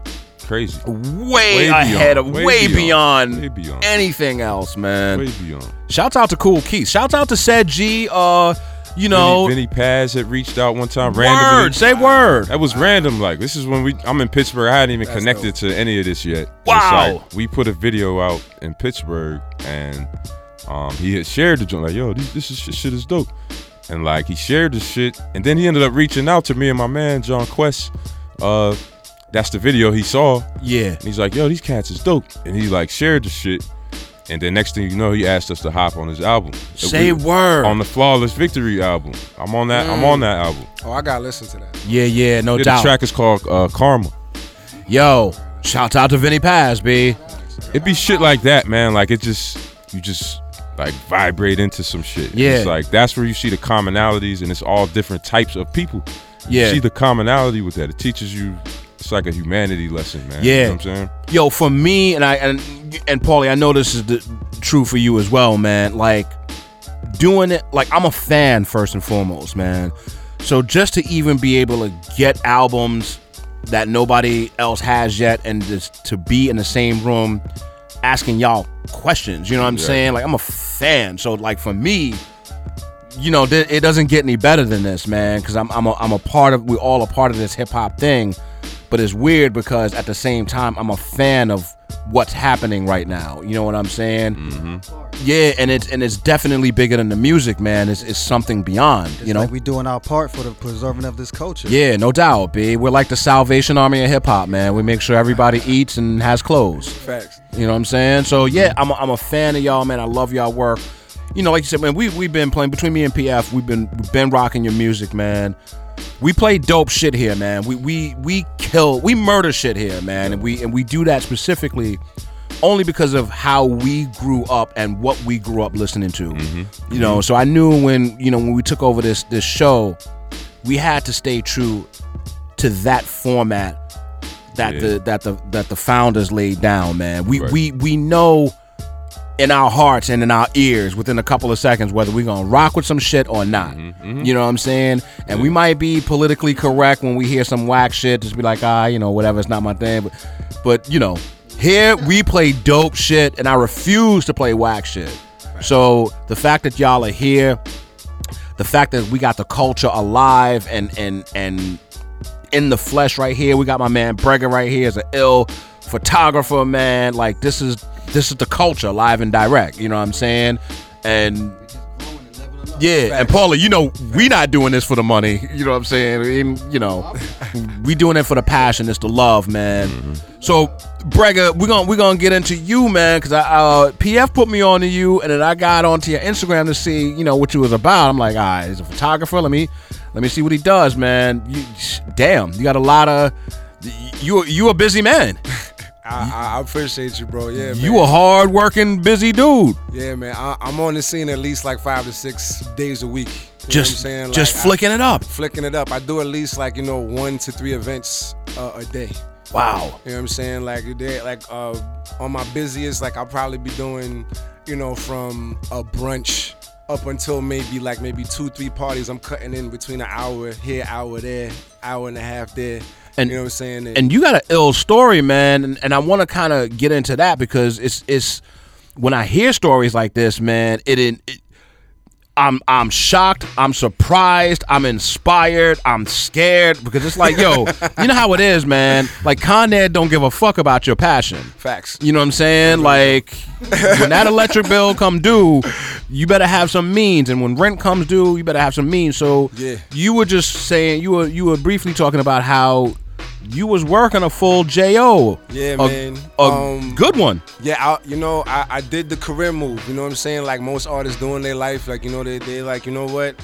crazy, way, Way ahead beyond. of, Way way, beyond. beyond, Way beyond. anything else, man. Way beyond. Shouts out to Kool Keith. Shouts out to Ced Gee. Uh, you know, Vinny, Vinnie Paz had reached out one time Word, randomly. say word. That was random. Like this is when we. I'm in Pittsburgh. I hadn't even connected to any of this yet. Wow. like, we put a video out in Pittsburgh, and um, he had shared the joint. Like, yo, this, this is this shit is dope. And like he shared the shit, and then he ended up reaching out to me and my man John Quest. Uh, that's the video he saw. Yeah. And he's like, yo, these cats is dope. And he like shared the shit. And then next thing you know, he asked us to hop on his album. Say word. On the Flawless Victory album. I'm on that. I'm Mm. on that album. Oh, I gotta listen to that. Yeah, yeah, no Yeah, doubt. The track is called uh, Karma. Yo, shout out to Vinnie Paz, B. It be shit like that, man. Like it just you just like vibrate into some shit. Yeah. It's like that's where you see the commonalities and it's all different types of people. Yeah. You see the commonality with that. It teaches you it's like a humanity lesson, man. Yeah. You know what I'm saying? Yo, for me and I and and Paulie, I know this is the, true for you as well, man. Like doing it, like I'm a fan first and foremost, man. So just to even be able to get albums that nobody else has yet, and just to be in the same room asking y'all questions, you know what I'm Yeah. saying? Like I'm a fan, so like for me, you know, th- it doesn't get any better than this, man. Because I'm I'm a, I'm a part of we're all a part of this hip hop thing, but it's weird because at the same time I'm a fan of what's happening right now. You know what I'm saying? Mm-hmm. Yeah, and it's and it's definitely bigger than the music, man. It's, it's something beyond. It's you know? like we doing our part for the preserving of this culture. yeah, no doubt, B. We're like the Salvation Army of hip hop, man. We make sure everybody eats and has clothes. Facts. You know what I'm saying? So yeah, I'm a, I'm a fan of y'all, man. I love y'all work. You know, like you said, man, we we've been playing between me and PF. We've been we've been rocking your music, man. We play dope shit here, man. We we we kill, we murder shit here, man, and we and we do that specifically only because of how we grew up and what we grew up listening to. Mm-hmm. You know, mm-hmm. so I knew when you know when we took over this this show, we had to stay true to that format that Yeah. the that the that the founders laid down, man. We Right. we we know in our hearts and in our ears within a couple of seconds whether we're gonna rock with some shit or not. Mm-hmm, You know what I'm saying? And we might be politically correct when we hear some whack shit, just be like, ah, you know, whatever, it's not my thing. But but you know, here we play dope shit and I refuse to play whack shit. So the fact that y'all are here, the fact that we got the culture alive and and and in the flesh right here. We got my man Bregga right here as an ill photographer, man. Like this is this is the culture live and direct. You know what I'm saying? And Yeah, and Paula, you know, we not doing this for the money. You know what I'm saying? And, you know, we doing it for the passion. It's the love, man. So, Bregga, we're gonna we're gonna get into you, man, because I uh, PF put me on to you, and then I got onto your Instagram to see, you know, what you was about. I'm like, all right, he's a photographer. Let me let me see what he does, man. You, damn, you got a lot of you you a busy man. I, I appreciate you, bro. Yeah, man. You a hard working, busy dude. Yeah, man. I, I'm on the scene at least like five to six days a week. You know what I'm Just- just flicking I- it up. Flicking it up. I do at least like you know one to three events uh, a day. Wow. You know what I'm saying? Like they like uh on my busiest, like I'll probably be doing, you know, from a brunch up until maybe like maybe two, three parties. I'm cutting in between an hour here, hour there, hour and a half there. And you know what I'm saying? And you got an ill story, man, and, and I want to kind of get into that because it's it's when I hear stories like this, man, it, it, it I'm I'm shocked, I'm surprised, I'm inspired, I'm scared because it's like, yo, you know how it is, man. Like Con Ed don't give a fuck about your passion. Facts. You know what I'm saying? Like when that electric bill come due, you better have some means, and when rent comes due, you better have some means. So Yeah. you were just saying you were you were briefly talking about how you was working a full jo. Yeah, A- man. A, Um, good one. Yeah, I, you know, I, I did the career move. You know what I'm saying? Like most artists doing their life, like you know, they they like, you know what?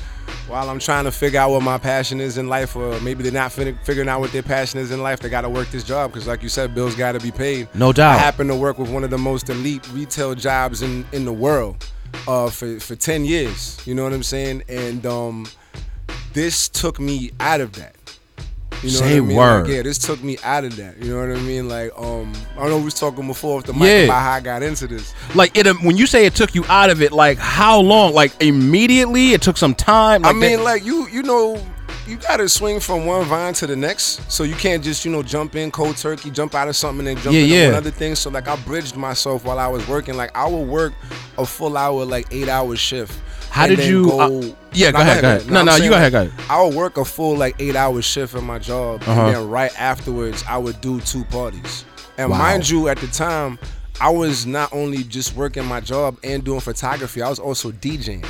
While I'm trying to figure out what my passion is in life, or maybe they're not fin- figuring out what their passion is in life, they got to work this job because, like you said, bills got to be paid. No doubt. I happen to work with one of the most elite retail jobs in in the world, uh, for for ten years. You know what I'm saying? And um, this took me out of that. You know Say what I mean? word. Like, yeah, this took me out of that. You know what I mean? Like, um, I don't know. We was talking before off the mic Yeah. about how I got into this. Like it when you say it took you out of it, like how long? Like immediately? It took some time. I Like mean, that- like you, you know, you gotta swing from one vine to the next. So you can't just, you know, jump in cold turkey, jump out of something, and jump Yeah, into yeah. one other thing. So like, I bridged myself while I was working. Like, I would work a full hour, like eight hour shift. How did you- Go, uh, yeah, go ahead, go ahead. No, I'm no, you go ahead, go ahead. I would work a full like eight hour shift at my job, Uh-huh. and then right afterwards, I would do two parties. And Wow. mind you, at the time, I was not only just working my job and doing photography, I was also DJing.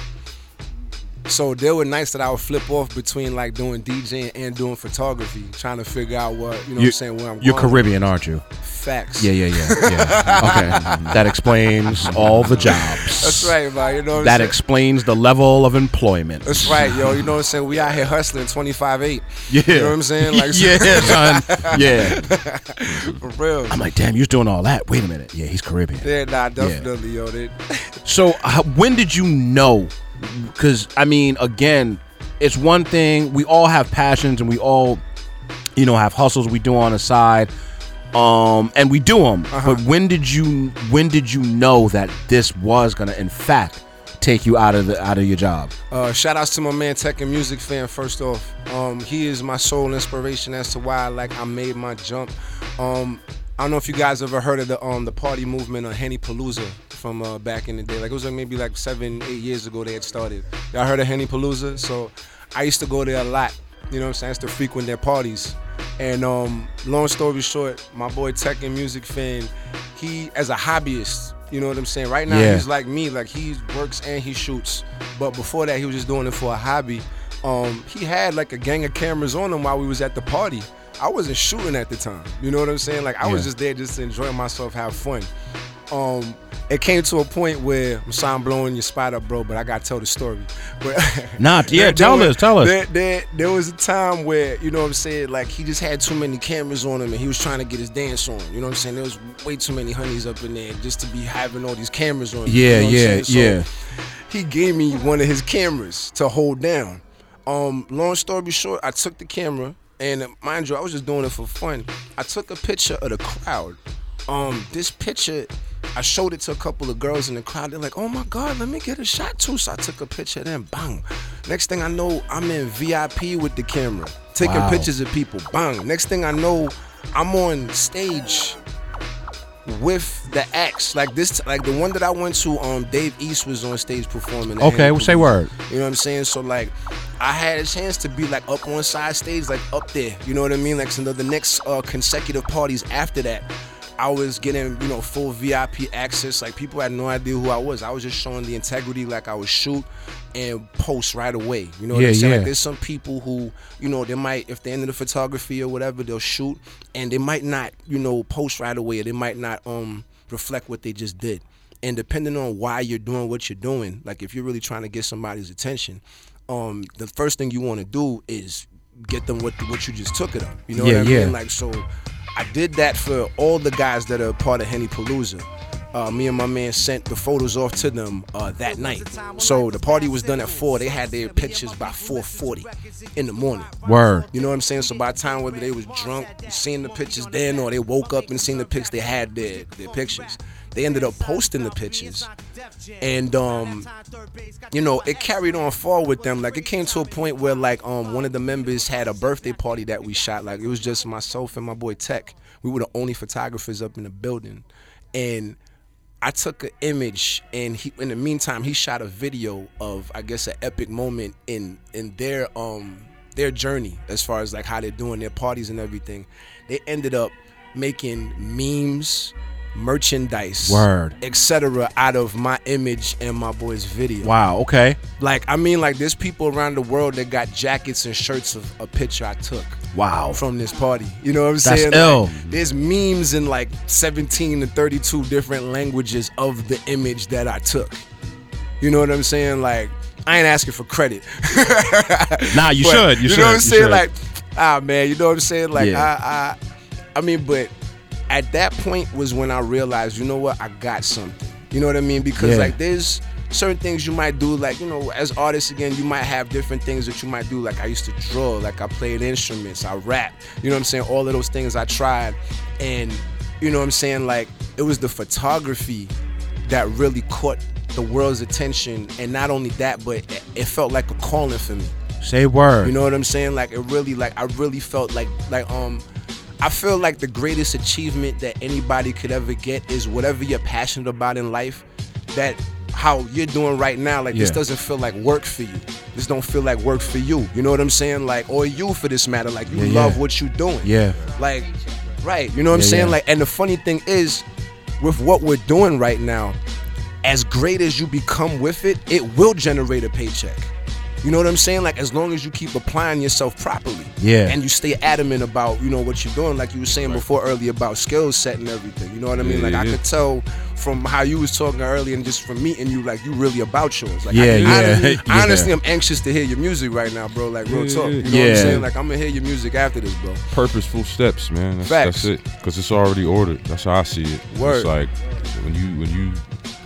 So there were nights that I would flip off between like doing DJing and doing photography, trying to figure out what you know. what I'm saying where I'm you're going. Caribbean, aren't you? Facts. Yeah, yeah, yeah, yeah. okay, that explains all the jobs. That's right, man. You know what I'm that saying? explains the level of employment. That's right, yo. You know what I'm saying? We out here hustling 25-8. Yeah. You know what I'm saying? Like Yeah, son. Yeah. For real. I'm like, damn, you was doing all that. Wait a minute. Yeah, he's Caribbean. Yeah, nah, definitely, yo. They, So how, when did you know? Because I mean, again, it's one thing. We all have passions, and we all, you know, have hustles we do on the side, um, and we do them. Uh-huh. But when did you? When did you know that this was gonna, in fact, take you out of the out of your job? Uh, shout outs to my man Tech and Music fan. First off, um, he is my sole inspiration as to why like I made my jump. Um, I don't know if you guys ever heard of the um the party movement on Henny Palooza from uh, back in the day. Like it was like maybe like seven, eight years ago they had started. Y'all heard of Henny Palooza? So I used to go there a lot. You know what I'm saying? I used to frequent their parties. And um, long story short, my boy Tech and Music fan, he as a hobbyist, you know what I'm saying? Right now Yeah. he's like me, like he works and he shoots. But before that, he was just doing it for a hobby. Um, he had like a gang of cameras on him while we was at the party. I wasn't shooting at the time. You know what I'm saying? Like I was just there just to enjoy myself, have fun. Um, it came to a point where I'm sorry I'm blowing your spot up, bro, but I gotta tell the story. But Nah, yeah, there- tell there us, tell us. There, there, there was a time where you know what I'm saying, like he just had too many cameras on him, and he was trying to get his dance on. You know what I'm saying? There was way too many honeys up in there just to be having all these cameras on. him, you Yeah, know yeah. So yeah. He gave me one of his cameras to hold down. Um, long story short, I took the camera, and uh, mind you, I was just doing it for fun. I took a picture of the crowd. Um, this picture, I showed it to a couple of girls in the crowd. They're like, "Oh my God, let me get a shot too." So I took a picture. Then bang. Next thing I know, I'm in VIP with the camera, taking Wow. pictures of people. Bang. Next thing I know, I'm on stage with the acts like this like the one that I went to um Dave East was on stage performing Okay, well, say word. you know what I'm saying so like I had a chance to be like up on side stage like up there you know what I mean like some of the next uh, consecutive parties after that I was getting, you know, full VIP access. Like people had no idea who I was. I was just showing the integrity, like I would shoot and post right away. You know what Yeah, I'm saying? yeah. Like there's some people who, you know, they might, if they're into the photography or whatever, they'll shoot and they might not, you know, post right away. Or they might not um reflect what they just did. And depending on why you're doing what you're doing, like if you're really trying to get somebody's attention, um, the first thing you want to do is get them what what you just took it up. You know Yeah, what I yeah. mean? Like so, I did that for all the guys that are part of Henny Palooza. Uh, me and my man sent the photos off to them uh, that night. So the party was done at four. They had their pictures by 4:40 in the morning. Word. You know what I'm saying? So by the time whether they was drunk, seeing the pictures then, or they woke up and seen the pics, they had their their pictures. They ended up posting the pictures, and um, you know, it carried on far with them. Like it came to a point where like um one of the members had a birthday party that we shot. Like it was just myself and my boy Tech. We were the only photographers up in the building, and I took an image, and he in the meantime he shot a video of I guess an epic moment in in their um their journey as far as like how they're doing their parties and everything. They ended up making memes, merchandise, Word. etc. out of my image and my boy's video. Wow. Okay. Like I mean, like there's people around the world that got jackets and shirts of a picture I took. Wow. From this party, you know what I'm That's saying? ill. Like, there's memes in like 17 to 32 different languages of the image that I took. You know what I'm saying? Like I ain't asking for credit. Nah, you But, should, you know what I'm should, you saying? should. Like, ah man, you know what I'm saying? Like Yeah. I, I, I mean, but at that point was when I realized, you know what, I got something. You know what I mean? Because Yeah. like there's certain things you might do, like you know, as artists again, you might have different things that you might do. Like I used to draw, like I played instruments, I rap. You know what I'm saying? All of those things I tried, and you know what I'm saying? Like it was the photography that really caught the world's attention, and not only that, but it, it felt like a calling for me. Say word. You know what I'm saying? Like it really, like I really felt like, like um, I feel like the greatest achievement that anybody could ever get is whatever you're passionate about in life. That how you're doing right now, like this doesn't feel like work for you. This don't feel like work for you. You know what I'm saying? Like or you for this matter. Like you Yeah, love yeah. what you're doing. Yeah. Like, right. You know what I'm saying? yeah. Like, and the funny thing is, with what we're doing right now, as great as you become with it, it will generate a paycheck. You know what I'm saying? Like as long as you keep applying yourself properly. Yeah. And you stay adamant about, you know, what you're doing, like you were saying before earlier about skill set and everything. You know what I mean? Yeah, like I could tell from how you was talking earlier and just from meeting you, like you really about yours. Like Yeah, I, yeah, honestly, yeah. honestly, I'm anxious to hear your music right now, bro. Like real Yeah, talk. You know what. I'm saying? Like I'm gonna hear your music after this, bro. purposeful steps, man. That's, Facts. that's it. Because it's already ordered. That's how I see it. Word. It's like when you when you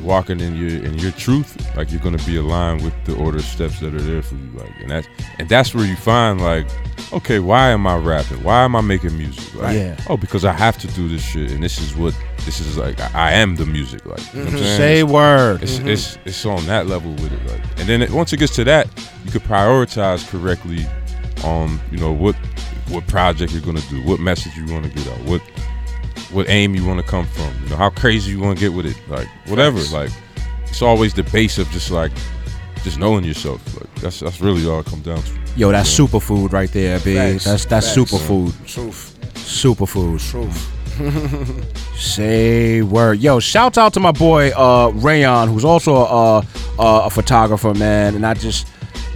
walking in your in your truth, like you're gonna be aligned with the order of steps that are there for you. Like and that's and that's where you find like, okay, why am I rapping? Why am I making music? Like, Yeah. Oh, because I have to do this shit, and this is what this is like. I, I am the music. Like, you know Mhm. saying? Say It's- word. It's, Mhm. it's it's on that level with it. Like, and then it, once it gets to that, you could prioritize correctly on you know what what project you're gonna do, what message you want to get out, what what aim you want to come from, you know how crazy you want to get with it, like whatever. Facts. Like it's always the base of just like just knowing yourself. Like that's that's really all it comes down to. Yo, that's superfood right there, B. Facts. That's that's superfood. Truth. Superfood. Truth. Say word. Yo, shout out to my boy uh Rayon, who's also a, a, a photographer, man. And I just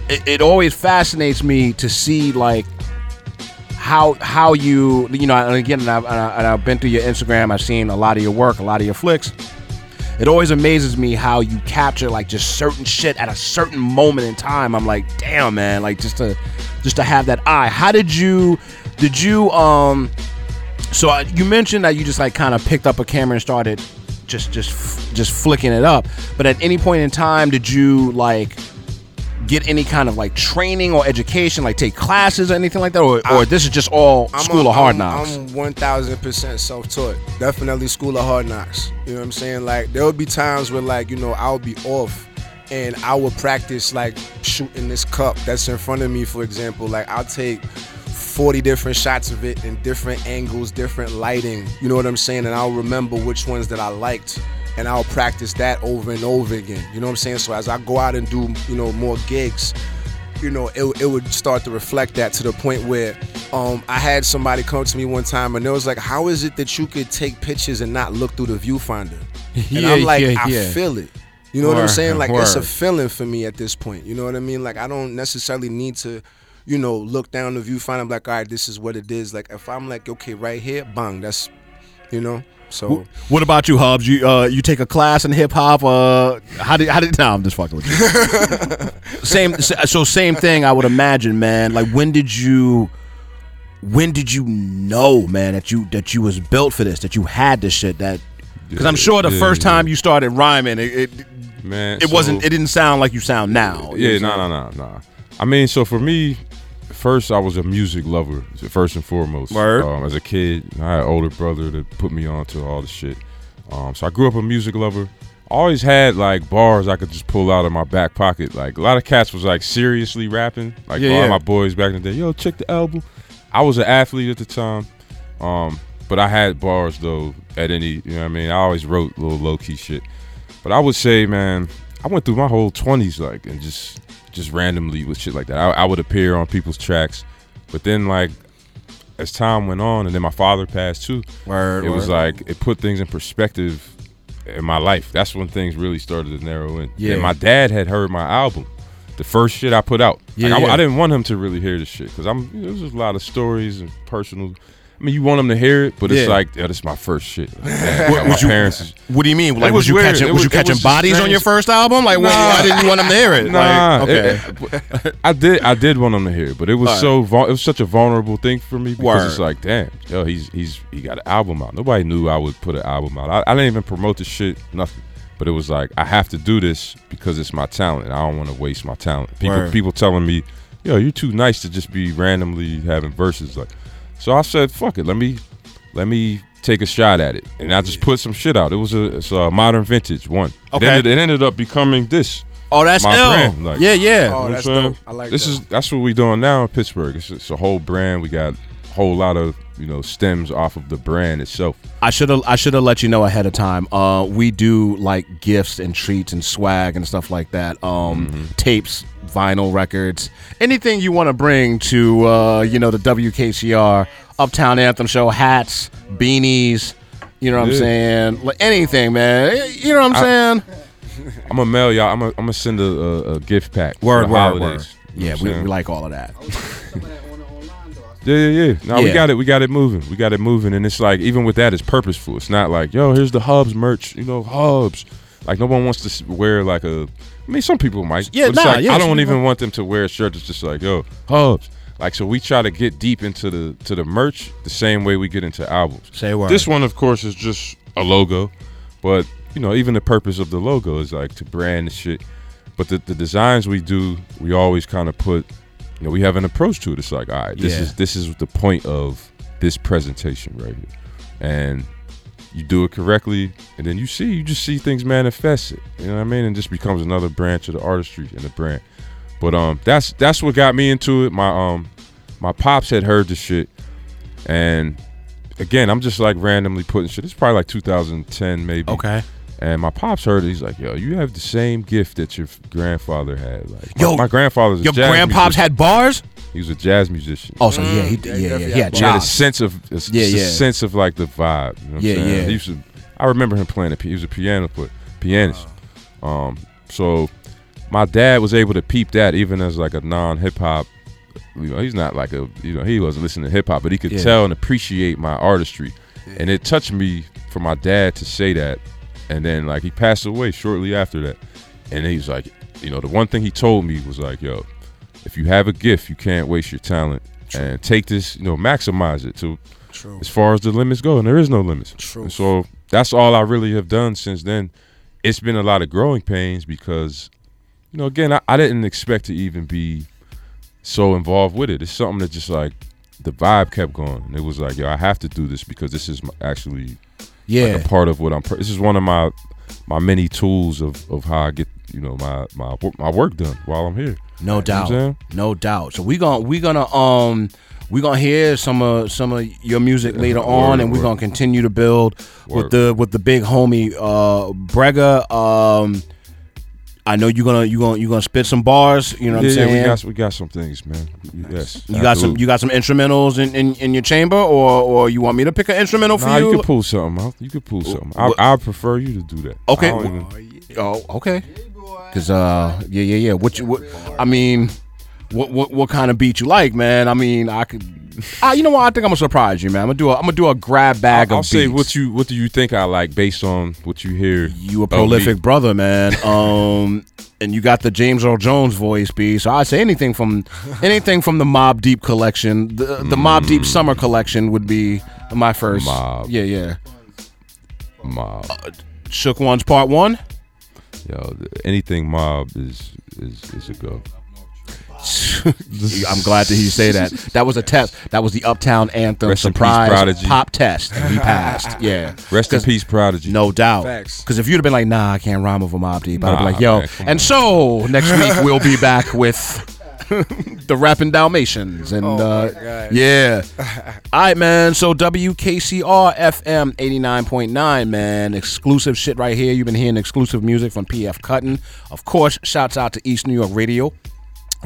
it, it always fascinates me to see like how how you you know and again and I've, and I- I've been through your Instagram I've seen a lot of your work a lot of your flicks. It always amazes me how you capture like just certain shit at a certain moment in time. I'm like damn man like just to just to have that eye. How did you did you um so uh, you mentioned that you just like kind of picked up a camera and started just just just flicking it up. But at any point in time did you like get any kind of like training or education like take classes or anything like that or, or this is just all I'm school a- of hard I'm- knocks I'm one thousand percent self-taught. Definitely school of hard knocks. You know what I'm saying? Like there would be times where like you know I'll be off, and I would practice like shooting this cup that's in front of me. For example, like I'll take. 40 different shots of it in different angles, different lighting. You know what I'm saying? And I'll remember which ones that I liked and I'll practice that over and over again. You know what I'm saying? So as I go out and do, you know, more gigs, you know, it, it would start to reflect that to the point where um, I had somebody come to me one time and they was like, "How is it that you could take pictures and not look through the viewfinder?" And Yeah, I'm like, yeah, I yeah. feel it. You know what I'm saying? Like it's a feeling for me at this point. You know what I mean? Like I don't necessarily need to, you know, look down the viewfinder. I'm like, all right, this is what it is. Like if I'm like, okay, right here, bang, that's, you know. So What about you, Hubbs? You uh, you take a class in hip hop? Uh, how did how did? No, I'm just fucking with you. same. So same thing. I would imagine, man. Like when did you? When did you know, man, that you that you was built for this? That you had this shit? That because I'm sure the yeah, first yeah. time you started rhyming, it it, Man, it wasn't. It didn't sound like you sound now. Yeah, no, no, no, no. I mean, so for me, first I was a music lover, first and foremost. Um, as a kid, I had an older brother that put me on to all the shit. Um, so I grew up a music lover. Always had like bars I could just pull out of my back pocket. Like a lot of cats was like seriously rapping. Like Yeah, all yeah. my boys back in the day, yo, check the album. I was an athlete at the time. Um, but I had bars though at any, you know what I mean? I always wrote little low key shit. But I would say, man, I went through my whole twenties like and just just randomly with shit like that. I, I would appear on people's tracks, but then like as time went on, and then my father passed too. Word, it was like it put things in perspective in my life. That's when things really started to narrow in. Yeah. And my dad had heard my album, the first shit I put out. Yeah, Like, I, yeah. I didn't want him to really hear the shit because I'm. You know, there's a lot of stories and personal. I mean, you want them to hear it, but it's Yeah. like, yeah, this is my first shit. Like, my was you- parents is- what do you mean? Like, was you weird. catching- It was you it catching just bodies on your first album? Like, what- why didn't you want them to hear it? Like, Nah, okay. it- it- I did. I did want him to hear it, but it was Alright. so. Vul- it was such a vulnerable thing for me because Word. it's like, damn, yo, he's he's he got an album out. Nobody knew I would put an album out. I, I didn't even promote the shit, nothing. But it was like I have to do this because it's my talent. and I don't want to waste my talent. People Word. people telling me, yo, you're too nice to just be randomly having verses. Like, so I said, fuck it. Let me let me take a shot at it, and I just put some shit out. It was a, it's a modern vintage one. Okay. It ended, it ended up becoming this. Oh, that's my ill. brand. Like, Yeah, yeah. you know Oh, I'm that's dope. I like this that. is that's what we doing now in Pittsburgh. It's, it's a whole brand. We got a whole lot of you know stems off of the brand itself. I should have I should have let you know ahead of time. Uh, we do like gifts and treats and swag and stuff like that. Um, Mm-hmm. tapes, vinyl records, anything you want to bring to uh, you know the WKCR Uptown Anthem show, hats, beanies. You know what I'm saying? Like anything, man. You know what I'm I- saying? I'm gonna mail y'all. I'm gonna, I'm gonna send a, a, a gift pack. Word, word, holidays. word. You know Yeah, we, we like all of that. Yeah, yeah, yeah. No, we got it. We got it moving. We got it moving, and it's like even with that, it's purposeful. It's not like yo, here's the Hubbs merch. You know, Hubbs. Like no one wants to wear like a. I mean, some people might. Yeah, nah, like, yeah, I don't even want them to wear a shirt that's just like yo, Hubbs. Like so, we try to get deep into the to the merch the same way we get into albums. Say word. This one, of course, is just a logo, but you know, even the purpose of the logo is like to brand the shit. But the, the designs we do, we always kind of put, you know, we have an approach to it. It's like, all right, this Yeah. is this is the point of this presentation right here, and you do it correctly, and then you see, you just see things manifest. It, you know what I mean? And just becomes another branch of the artistry and the brand. But um, that's that's what got me into it. My um, my pops had heard the shit, and again, I'm just like randomly putting shit. It's probably like 2010 maybe. Okay. And my pops heard it. He's like, "Yo, you have the same gift that your grandfather had." Like, my- Yo, my, grandfather's a your jazz grandpops musician. had bars. He was a jazz musician. Oh, so yeah, he yeah, yeah, yeah, he had He had a sense of a, s- Yeah, just a yeah. sense of like the vibe. You know what Yeah, I'm yeah. He used to, I remember him playing. A, p- he was a piano player, pianist. Um, so my dad was able to peep that even as like a non hip hop. You know, he's not like a you know he wasn't listening to hip hop, but he could Yeah. tell and appreciate my artistry, and it touched me for my dad to say that, and then like he passed away shortly after that, and he's like, you know, the one thing he told me was like, yo, if you have a gift, you can't waste your talent, and take this, you know, maximize it to True. as far as the limits go, and there is no limits. True. And so that's all I really have done since then. It's been a lot of growing pains because, you know, again, I, I didn't expect to even be so involved with it. It's something that just like the vibe kept going. And it was like, yo, I have to do this because this is my, actually Yeah. like a part of what I'm. This is one of my my many tools of of how I get you know my my my work done while I'm here. No You know doubt. No doubt. So we gonna we gonna um we gonna hear some of some of your music later on, and we're gonna continue to build with the with the big homie uh Bregga. Um, I know you're gonna you gonna you gonna spit some bars. You know what yeah, I'm yeah, saying? we got we got some things, man. Yes, you got some you got some instrumentals in, in, in your chamber, or or you want me to pick an instrumental for Nah, you? you could pull something out. You could pull something. I, I prefer you to do that. Okay. Even- Oh, okay. Cause uh, yeah, yeah, yeah. What you what? I mean, what what what kind of beat you like, man? I mean, I could. Ah, you know what? I think I'm gonna surprise you, man. I'm gonna do a I'm gonna do a grab bag I'll of say beats. what you what do you think I like based on what you hear. You a prolific brother, man. Um, and you got the James Earl Jones voice, B. So I say anything from anything from the Mobb Deep collection. The the Mobb Deep Summer collection would be my first. Mob. Yeah, yeah. Mob. Shook Ones Part One. Yo, anything mob is is is a go. I'm glad to hear you say that. That was a test. That was the Uptown Anthem Rest in peace, surprise Prodigy. pop test. We passed. Yeah. Rest in peace, Prodigy. No doubt. Facts. Because if you'd have been like, nah, I can't rhyme with a Mobb Deep, I'd be like, yo. man, come and so next week we'll be back with the rapping Dalmatians. And Oh, uh, yeah. All right, man. So WKCR FM 89.9, man. Exclusive shit right here. You've been hearing exclusive music from PF Cuttin. Of course, shouts out to East New York Radio.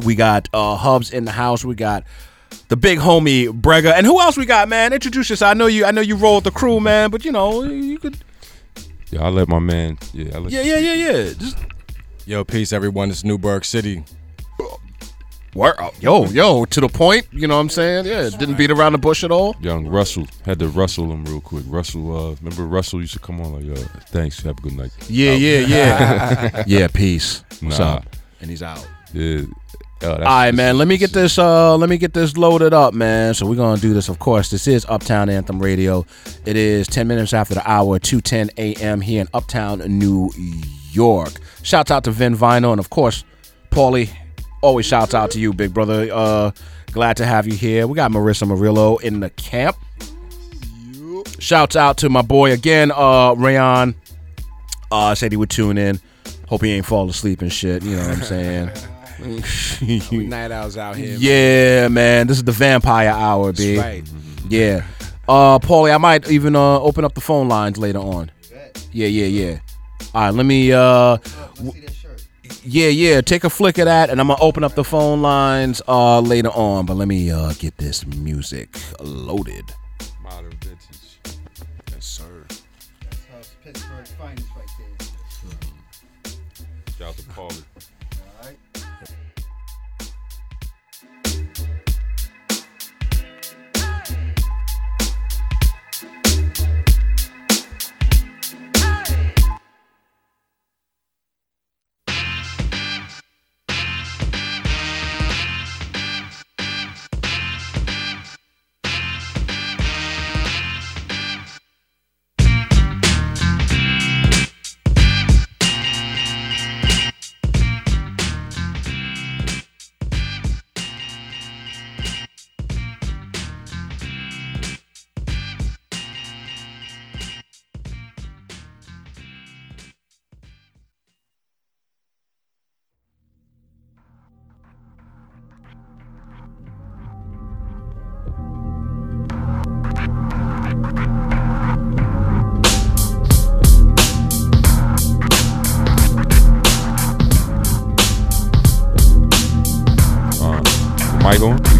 We got uh, Hubbs in the house. We got the big homie Bregga. And who else we got, man? Introduce yourself. I know you I know you rolled the crew, man, but you know, you could Yeah, I let my man. Yeah, I let Yeah, yeah, yeah, yeah. Just Yo, peace, everyone. It's Newburgh City. Word, yo, yo, to the point. You know what I'm saying? Yeah, didn't beat around the bush at all. Young Russell had to rustle him real quick. Russell, uh, remember Russell used to come on like, yo, thanks, have a good night. Yeah, Out. yeah, yeah. yeah, peace. What's Nah. up? And he's out. Yeah. That's- All right, man. Let me get this. Uh, let me get this loaded up, man. So we're gonna do this. Of course, this is Uptown Anthem Radio. It is 10 minutes after the hour, 2:10 a.m. here in Uptown, New York. Shouts out to Vin Vinyl and of course, Paulie. Always shouts out to you, big brother. Uh, glad to have you here. We got Marissa Murillo in the camp. Shouts out to my boy again, uh, Rayon. Uh, said he would tune in. Hope he ain't fall asleep and shit. You know what I'm saying? We night owls out here. man. Yeah, man. This is the vampire hour, B. That's right. Yeah. Uh Paulie, I might even uh open up the phone lines later on. Yeah, yeah, yeah. All right, let me uh w- Yeah, yeah, take a flick of that and I'm going to open up the phone lines uh later on, but let me uh get this music loaded.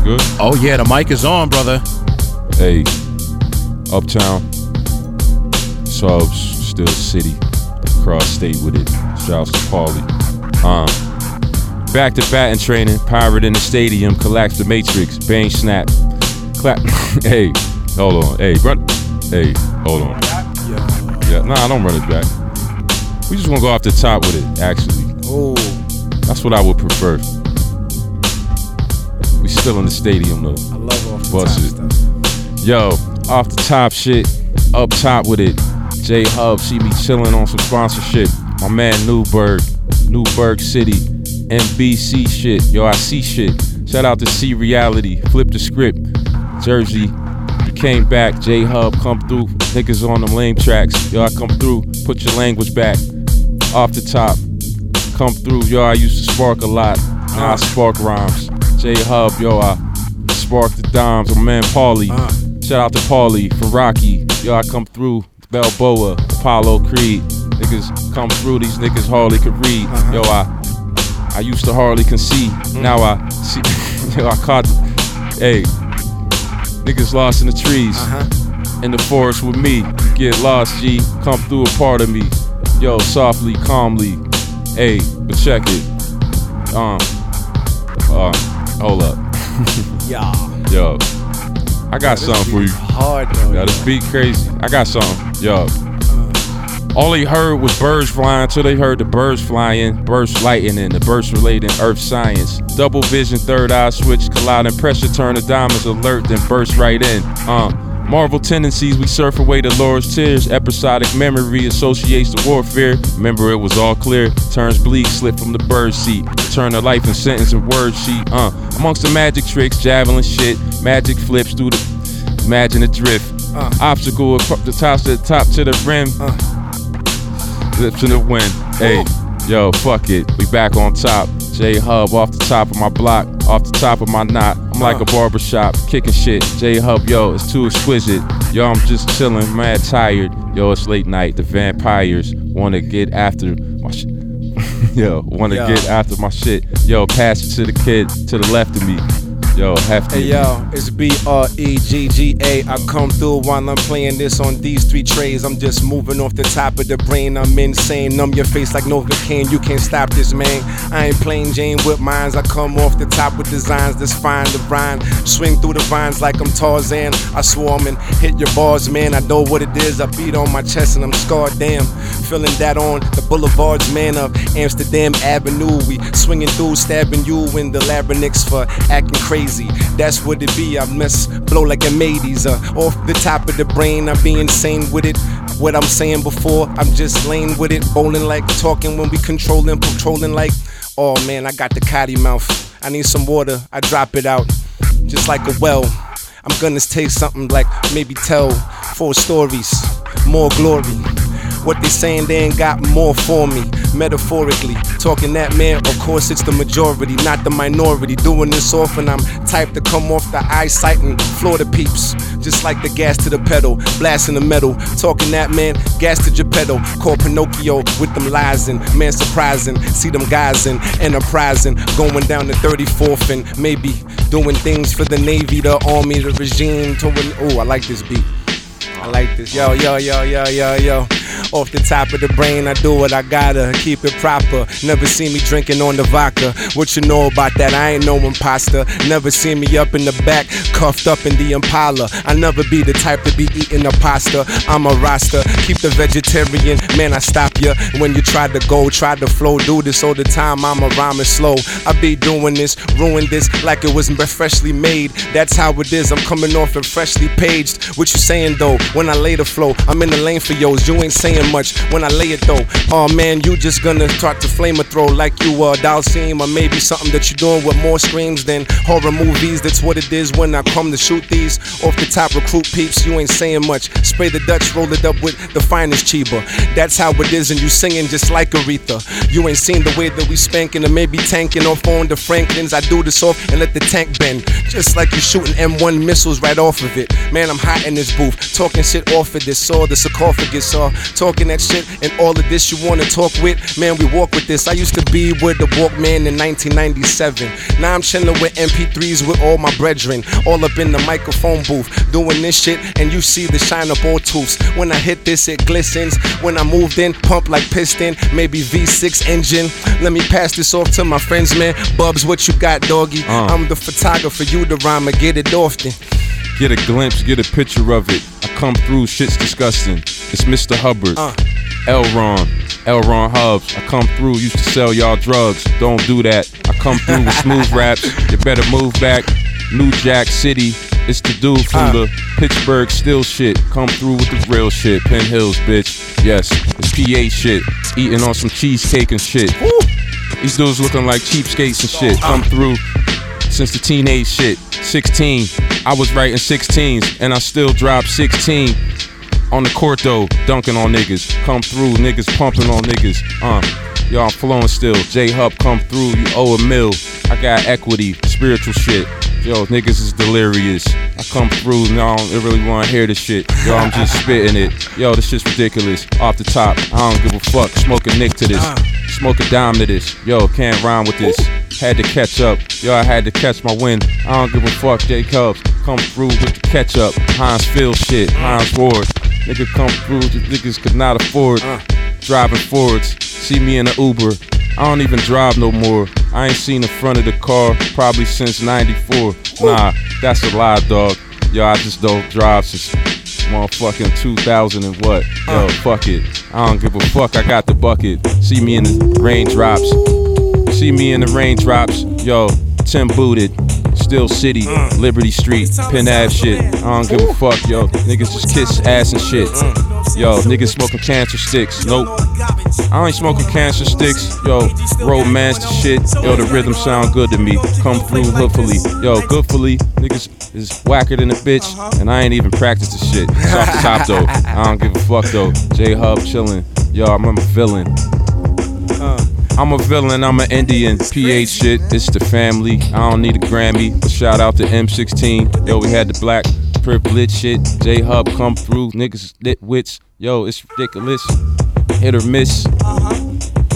Good? Oh yeah, the mic is on, brother. Hey, Uptown, subs, Steel City, cross state with it. Shouts to Paulie. Um, back to batting training, pirate in the stadium, collapse the matrix, bang snap, clap. hey, hold on. Hey, bro. Hey, hold on. Yeah, nah, I don't run it back. We just want to go off the top with it, actually. Oh, That's what I would prefer. Still in the stadium though. I love off the Bust top it. stuff. Yo, off the top shit, up top with it. J Hub, see me chilling on some sponsorship. My man Newburgh, Newburgh City, NBC shit. Yo, I see shit. Shout out to C Reality, flip the script. Jersey, you came back. J Hub, come through. Niggas on them lame tracks. Yo, I come through. Put your language back. Off the top, come through. Yo, I used to spark a lot. Now I spark rhymes. J Hub, yo, I spark the dimes. My man Paulie. Shout out to Paulie, for Rocky. Yo, I come through. Balboa, Apollo Creed. Niggas come through, these niggas hardly could read. Yo, I I used to hardly can concede. Now I see yo, I caught hey niggas lost in the trees. In the forest with me. Get lost, G. Come through a part of me. Yo, softly, calmly. Hey, but check it. Um uh hold up. Yeah. Yo. I got something for you. Hard though. Yo, this beat crazy. I got something. Yo. All they heard was birds flying till they heard the birds flying, burst lightning, the burst relating earth science. Double vision, third eye switch, colliding pressure, turn the diamonds alert, then burst right in. Uh, Marvel tendencies, we surf away the Lord's tears. Episodic memory associates the warfare. Remember, it was all clear. Turns bleak, slip from the bird seat. Turn the life and sentence and word sheet. Uh, amongst the magic tricks, javelin shit, magic flips through the. Imagine the drift. Uh. Obstacle across the top to the top to the rim. Uh, Lips in the wind. Hey, yo, fuck it. We back on top. J Hub off the top of my block, off the top of my knot. I'm like a barbershop, kicking shit. J Hub, yo, it's too exquisite. Yo, I'm just chilling, mad tired. Yo, it's late night. The vampires wanna get after my shit. yo, wanna Yo. get after my shit. Yo, pass it to the kid to the left of me. Yo, hefty. Hey yo, it's B R E G G A. I come through while I'm playing this on these three trays. I'm just moving off the top of the brain. I'm insane. Numb your face like Novocaine. You can't stop this, man. I ain't playing Jane with mines. I come off the top with designs that's fine to brine. Swing through the vines like I'm Tarzan. I swarm and hit your bars, man. I know what it is. I beat on my chest and I'm scarred. Damn, feeling that on the boulevards, man, of Amsterdam Avenue. We swinging through, stabbing you in the larynx for acting crazy. That's what it be. I mess, blow like a mateys. Uh, off the top of the brain, I'm being sane with it. What I'm saying before, I'm just lane with it. Bowling like talking when we controlling, patrolling like. Oh man, I got the cotty mouth. I need some water. I drop it out, just like a well. I'm gonna taste something like maybe tell four stories, more glory. What they saying they ain't got more for me. Metaphorically, talking that man, of course it's the majority, not the minority. Doing this often, I'm type to come off the eyesight and floor the peeps. Just like the gas to the pedal, blasting the metal. Talking that man, gas to Geppetto. Call Pinocchio with them lies and man surprising. See them guys in enterprising, going down the 34th and maybe doing things for the Navy, the Army, the regime. Oh, I like this beat. I like this. Yo, yo, yo, yo, yo, yo. Off the top of the brain, I do what I gotta. Keep it proper. Never see me drinking on the vodka. What you know about that? I ain't no imposter. Never see me up in the back, cuffed up in the Impala. I never be the type to be eating a pasta. I'm a roster. Keep the vegetarian. Man, I stop ya when you try to go, try to flow. Do this all the time. I'm a rhyming slow. I be doing this, ruin this like it was freshly made. That's how it is. I'm coming off and freshly paged. What you saying though? When I lay the flow, I'm in the lane for yours. You ain't saying much when I lay it though. Oh man, you just gonna start to flame a throw like you a doll scene or maybe something that you're doing with more screams than horror movies. That's what it is when I come to shoot these off the top recruit peeps. You ain't saying much. Spray the Dutch, roll it up with the finest chiba. That's how it is, and you singing just like Aretha. You ain't seen the way that we spanking or maybe tanking off on the Franklins. I do this off and let the tank bend, just like you shooting M1 missiles right off of it. Man, I'm hot in this booth, talking shit off of this saw, the sarcophagus saw, talking that shit and all of this you wanna talk with. Man, we walk with this. I used to be with the Walkman in 1997. Now I'm chilling with MP3s with all my brethren, all up in the microphone booth, doing this shit, and you see the shine of all tooths. When I hit this, it glistens. When I moved in, pump like piston, maybe V6 engine. Let me pass this off to my friends, man. Bubs, what you got, doggy? Uh. I'm the photographer, you the rhymer, get it often. Get a glimpse, get a picture of it. I come through, shit's disgusting. It's Mr. Hubbard. Uh. Elron. Elron Hubbs. I come through, used to sell y'all drugs. Don't do that. I come through with smooth raps. You better move back. New Jack City. It's the dude from uh. the Pittsburgh still shit. Come through with the real shit. Penn Hills, bitch. Yes, it's PA shit. Eating on some cheesecake and shit. These dudes looking like cheapskates and shit. Uh. Come through since the teenage shit. 16. I was writing 16s and I still drop 16. On the court though, dunking on niggas. Come through, niggas pumping on niggas. Uh, y'all flowing still. J Hub come through, you owe a mill. I got equity, spiritual shit. Yo, niggas is delirious. I come through, now I don't really wanna hear this shit. Yo, I'm just spitting it. Yo, this shit's ridiculous. Off the top, I don't give a fuck. Smoking Nick to this. Uh. Smoke a dime to this. Yo, can't rhyme with this. Had to catch up. Yo, I had to catch my win. I don't give a fuck. J Cubs come through with the catch up. Heinz Field shit. Hines Ward. Nigga come through. The niggas could not afford uh. driving forwards. See me in the Uber. I don't even drive no more. I ain't seen the front of the car probably since 94. Nah, that's a lie, dog. Yo, I just don't drive since motherfucking 2000 and what? Uh. Yo, fuck it. I don't give a fuck. I got the bucket. See me in the raindrops. See me in the raindrops. Yo, Tim booted. Steel City, Liberty Street, Penn Ave shit. I don't give a fuck, yo. Niggas just kiss ass and shit. Yo, niggas smoking cancer sticks. Nope. I ain't smoking cancer sticks. Yo, romance the shit. Yo, the rhythm sound good to me. Come through hoodfully. Yo, goodfully. Niggas is whacker than a bitch. And I ain't even practiced the shit. It's off the top though. I don't give a fuck though. J Hub chillin'. Yo, I'm a villain. I'm a villain, I'm an Indian. PH shit, it's the family. I don't need a Grammy. But shout out to M16. Yo, we had the black privilege shit. J Hub come through. Niggas lit wits. Yo, it's ridiculous. Hit or miss. Uh-huh.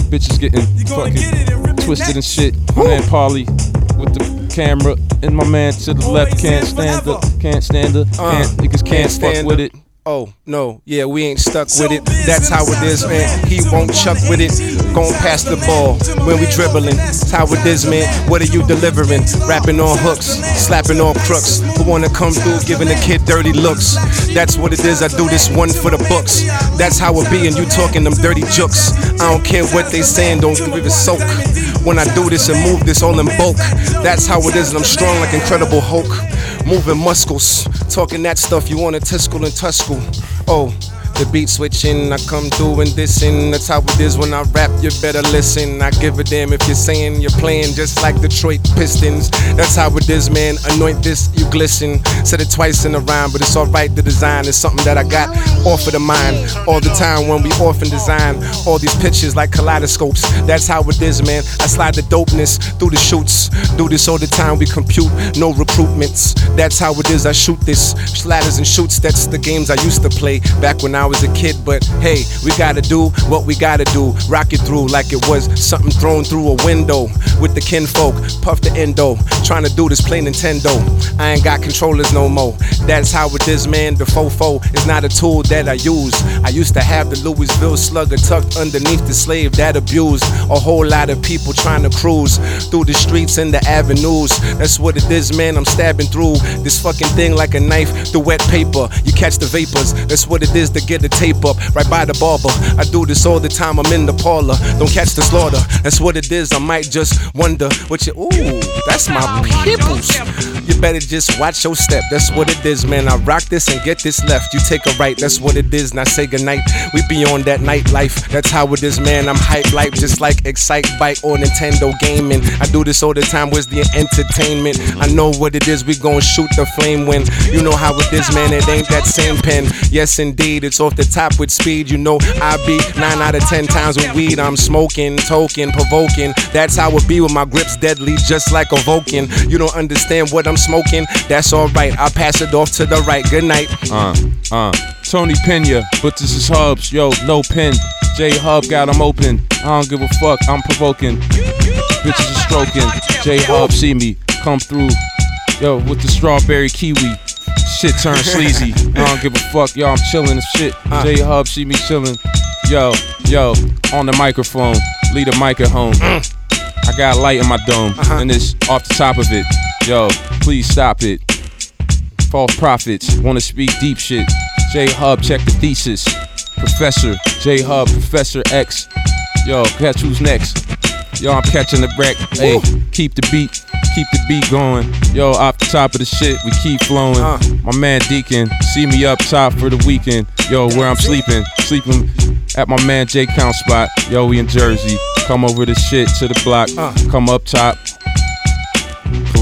Bitches getting fucking twisted and shit. My man Paulie with the camera. And my man to the left can't stand up. Can't stand up. Can't, niggas can't fuck stand with up. it. Oh, no, yeah, we ain't stuck with it. That's how it is, man. He won't chuck with it. Gon' pass the ball when we dribbling. That's how it is, man. What are you delivering? Rapping on hooks, slapping on crooks. Who wanna come through giving a kid dirty looks? That's what it is. I do this one for the books. That's how it be, and you talking them dirty jokes. I don't care what they saying, don't give a soak. When I do this and move this all in bulk, that's how it is, and I'm strong like Incredible Hulk. Moving muscles, talking that stuff you wanna tiskle and tuskle. Oh, the beat switching, I come through and dissing. That's how it is when I rap, you better listen. I give a damn if you're saying you're playing just like Detroit Pistons. That's how it is, man. Anoint this, you glisten. Said it twice in a rhyme, but it's alright. The design is something that I got off of the mind all the time when we often design all these pictures like kaleidoscopes. That's how it is, man. I slide the dopeness through the shoots. Do this all the time, we compute no recruitments. That's how it is, I shoot this. Slatters and shoots, that's the games I used to play back when I was a kid. But hey, we gotta do what we gotta do. Rock it through like it was something thrown through a window with the kinfolk. Puff the endo, trying to do this play Nintendo. I ain't got controllers no more. That's how it is, man. The fofo is not a tool that I use. I used to have the Louisville slugger tucked underneath the slave that abused a whole lot of people trying to cruise through the streets and the avenues. That's what it is, man. I'm stabbing through this fucking thing like a knife through wet paper. You catch the vapors. That's what it is to get the tape up right by the barber. I do this all the time. I'm in the parlor. Don't catch the slaughter. That's what it is. I might just wonder what you. Ooh, that's my peoples. You better just watch your step. That's what it is, man. I rock this and get this left. You take a right. That's what it is. Now say goodnight. We be on that nightlife. That's how it is, man. I'm hype life just like Excite Bike or Nintendo gaming. I do this all the time. Where's the entertainment? I know what it is. We gon' shoot the flame when you know how it is, man. It ain't that same pen. Yes, indeed. It's off the top with speed. You know I be nine out of ten times with weed. I'm smoking, token, provoking. That's how it be with my grips deadly, just like a Vulcan. You don't understand what I'm smoking? That's alright. I'll pass it off to the right. Good night. Uh, uh. Tony Pena, but this is Hubbs. Yo, no pen. J Hub got 'em open. I don't give a fuck. I'm provoking. Bitches are stroking. J Hub see me come through. Yo, with the strawberry kiwi. Shit turn sleazy. I don't give a fuck. Yo, I'm chillin' as shit. J Hub see me chillin'. Yo, yo, on the microphone. Leave the mic at home. Mm. I got light in my dome, uh-huh. and it's off the top of it. Yo, please stop it. False prophets wanna speak deep shit. J Hub, check the thesis. Professor J Hub, Professor X. Yo, catch who's next. Yo, I'm catching the wreck. Hey, keep the beat, keep the beat going. Yo, off the top of the shit, we keep flowing. Uh. My man Deacon, see me up top for the weekend. Yo, where I'm sleeping, sleeping at my man J Count spot. Yo, we in Jersey. Come over the shit to the block. Uh. Come up top.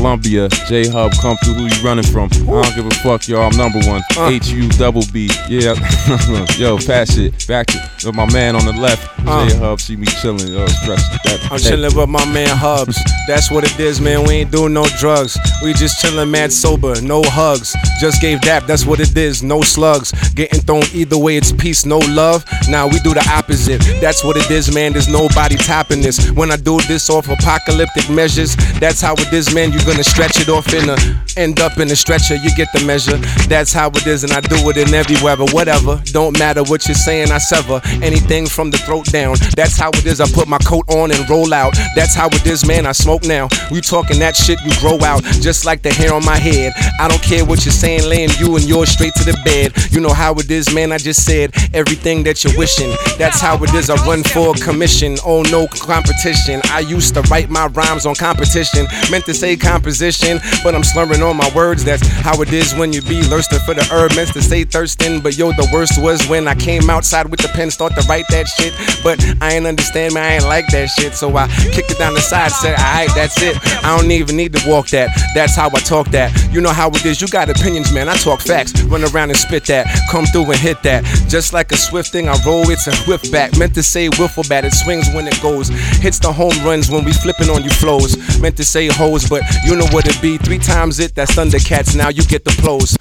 Columbia, J Hub, come through. Who you running from? I don't give a fuck, yo. I'm number one. H U double B. Yeah. yo, pass it. Back to my man on the left, Uh. J Hub, see me chilling. Yo, stress that. I'm chilling with my man Hubbs. That's what it is, man. We ain't doing no drugs. We just chilling mad sober, no hugs. Just gave dap, that's what it is, no slugs. Getting thrown either way, it's peace, no love. Now we do the opposite. That's what it is, man. There's nobody topping this. When I do this off apocalyptic measures, that's how it is, man. You're gonna stretch it off in a end up in a stretcher. You get the measure. That's how it is, and I do it in every weather. Whatever, don't matter what you're saying, I sever anything from the throat down. That's how it is. I put my coat on and roll out. That's how it is, man. I smoke now. We talking that shit, you grow out just like the hair on my head. I don't care what you're saying, laying you and yours straight to the bed. You know how it is, man. I just said everything that you're wishing. That's how it is. I run for a commission. Oh no competition. I used to write my rhymes on competition. Meant to say composition, but I'm slurring on my words. That's how it is when you be thirsting for the herb. Meant to say thirsting, but yo, the worst was when I came outside with the pen, start to write that shit. But I ain't understand, man. I ain't like that shit. So I kicked it down the side, said, alright, that's it. I don't even need to walk that. That's how I talk that. You know how it is. You got opinions, man. I talk facts. Run around and spit that. Come through and hit that. Just like a swift thing, I roll it's a whip back. Meant to say wiffle bat. It swings when it goes. Hits the home runs when we flipping on you flows. Meant to say hoes, but you know what it be. Three times it. That's Thundercats. Now you get the pros.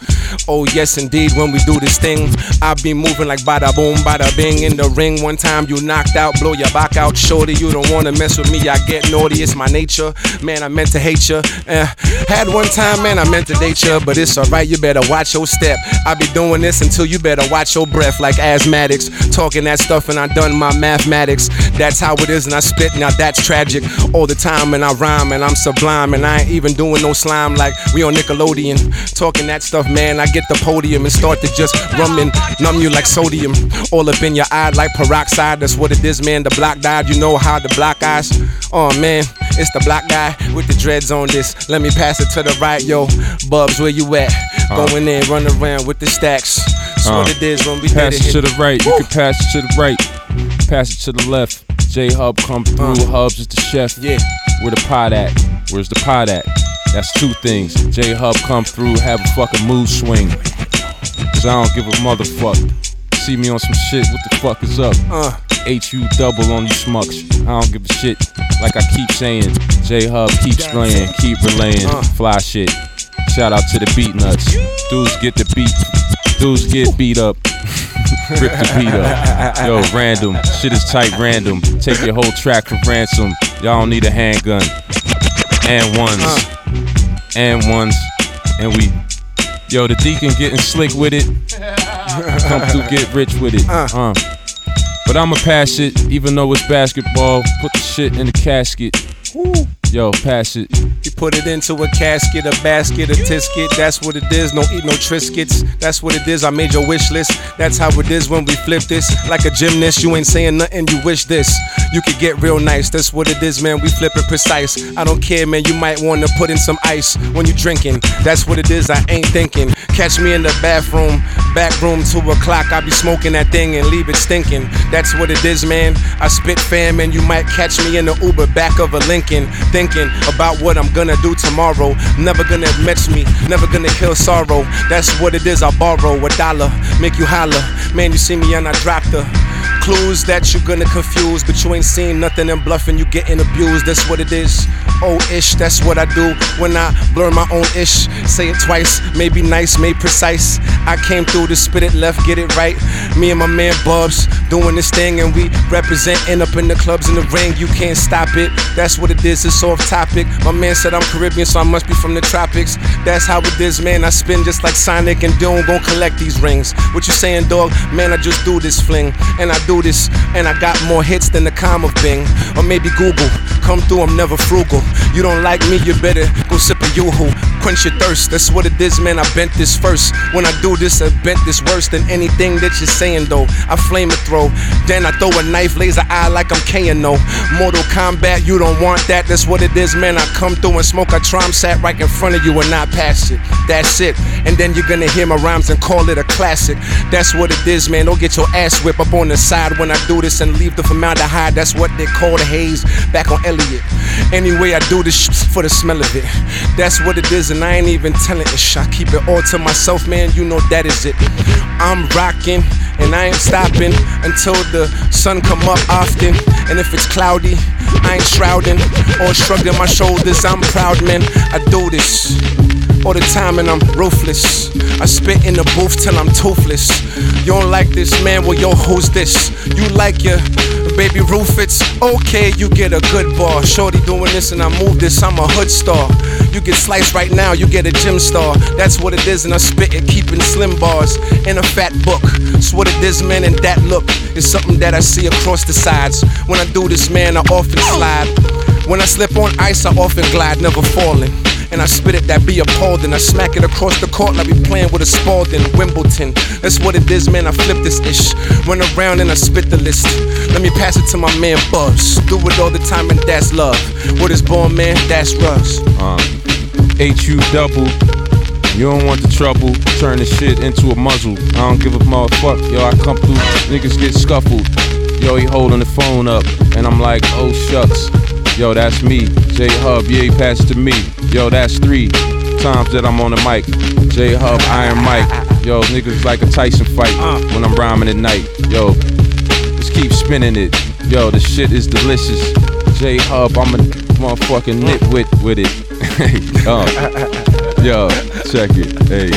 Oh yes, indeed. When we do this thing, I be moving like bada boom, bada bing in the ring. One time you knocked out, blow your back out, shorty. You don't wanna mess with me. I get naughty. It's my nature. Man, I meant to hate you. Eh, had one time, man, I meant to date you, but it's alright. You better watch your step. I be doing this until you better watch your breath, like asthmatics. Talking that stuff, and I done my mathematics. That's how it is, and I spit. Now that's tragic. All the time, and I rhyme, and I'm sublime, and I ain't even doing no slime like we on Nickelodeon. Talking that stuff, man, I get the podium and start to just rum and numb you like sodium. All up in your eye like peroxide. That's what it is, man. The block died. You know how the block eyes. Oh man, it's the black guy with the dreads on this. Let me pass it to the right, yo. Bubs, where you at? Uh. Going in, run around with the stacks. That's Uh, what it is when we pass it to the right. You can pass it to the right. Pass it to the left. J Hub come through. Hubbs is the chef. Yeah. Where the pot at? Where's the pot at? That's two things. J Hub come through, have a fucking mood swing. Cause I don't give a motherfuck. See me on some shit, what the fuck is up? Uh. HU double on you schmucks. I don't give a shit. Like I keep saying, J Hub keeps playing, keep relaying, Uh. fly shit. Shout out to the Beatnuts. Dudes get the beat, dudes get beat up. Rip the beat up. Yo, random. Shit is tight random. Take your whole track for ransom. Y'all don't need a handgun. And ones. And ones. And we. Yo, the deacon getting slick with it. Come to get rich with it. Uh. But I'ma pass it, even though it's basketball. Put the shit in the casket. Yo, pass it. You put it into a casket, a basket, a tisket. That's what it is. No eat no triscuits. That's what it is. I made your wish list. That's how it is when we flip this. Like a gymnast, you ain't saying nothing. You wish this. You could get real nice. That's what it is, man. We flipping precise. I don't care, man. You might want to put in some ice when you drinking. That's what it is. I ain't thinking. Catch me in the bathroom, back room, two o'clock. I be smoking that thing and leave it stinking. That's what it is, man. I spit fam, and you might catch me in the Uber back of a Lincoln, thinking about what I'm gonna do tomorrow. Never gonna match me, never gonna kill sorrow. That's what it is. I borrow a dollar, make you holler. Man, you see me and I drop the clues that you're gonna confuse, but you ain't seen nothing and bluffing. You getting abused. That's what it is. Oh ish, that's what I do when I blur my own ish. Say it twice, maybe nice, made precise. I came through to spit it left, get it right. Me and my man Bubs doing this thing, and we representing up in the clubs in the ring. You can't stop it. That's what it is. It's off topic. My man said I'm Caribbean, so I must be from the tropics. That's how it is, man. I spin just like Sonic, and Doom gon' collect these rings. What you saying, dog? Man, I just do this fling, and I do this, and I got more hits than the com of Bing, or maybe Google. Come through, I'm never frugal. You don't like me, you better go sip a yoo-hoo. Quench your thirst, that's what it is, man. I bent this first. When I do this, I bent this worse than anything that you're saying, though. I flame a throw, then I throw a knife, laser eye like I'm Kano. Mortal Kombat, you don't want that, that's what it is, man. I come through and smoke a trom sat right in front of you and not pass it. That's it. And then you're gonna hear my rhymes and call it a classic. That's what it is, man. Don't get your ass whipped up on the side when I do this and leave the formaldehyde. That's what they call the haze back on Elliot. Anyway, I do this sh- for the smell of it. That's what it is. and I ain't even telling it. I keep it all to myself, man. You know that is it. I'm rocking and I ain't stopping until the sun come up often. And if it's cloudy, I ain't shrouding or shrugging my shoulders. I'm proud, man. I do this all the time and I'm ruthless. I spit in the booth till I'm toothless. You don't like this, man? Well, yo, who's this? You like your baby roof? It's okay, you get a good bar. Shorty doing this and I move this, I'm a hood star. You get sliced right now, you get a gym star. That's what it is, and I spit it, keeping slim bars in a fat book. It's what it is, man, and that look is something that I see across the sides. When I do this, man, I often slide. When I slip on ice, I often glide, never falling. And I spit it that be appalled and I smack it across the court like we playing with a Spalding, Wimbledon. That's what it is, man. I flip this ish. Run around and I spit the list. Let me pass it to my man Buzz. Do it all the time and that's love. What is born, man? That's Russ. Uh, HU double. You don't want the trouble. Turn the shit into a muzzle. I don't give a motherfuck. Yo, I come through. Niggas get scuffled. Yo, he holding the phone up. And I'm like, oh shucks. Yo, that's me. J Hub, yeah, pass to me. Yo, that's three times that I'm on the mic. J Hub, Iron Mike. Yo, niggas like a Tyson fight when I'm rhyming at night. Yo, just keep spinning it. Yo, the shit is delicious. J Hub, I'm a motherfucking nitwit with it. uh, yo, check it. Hey.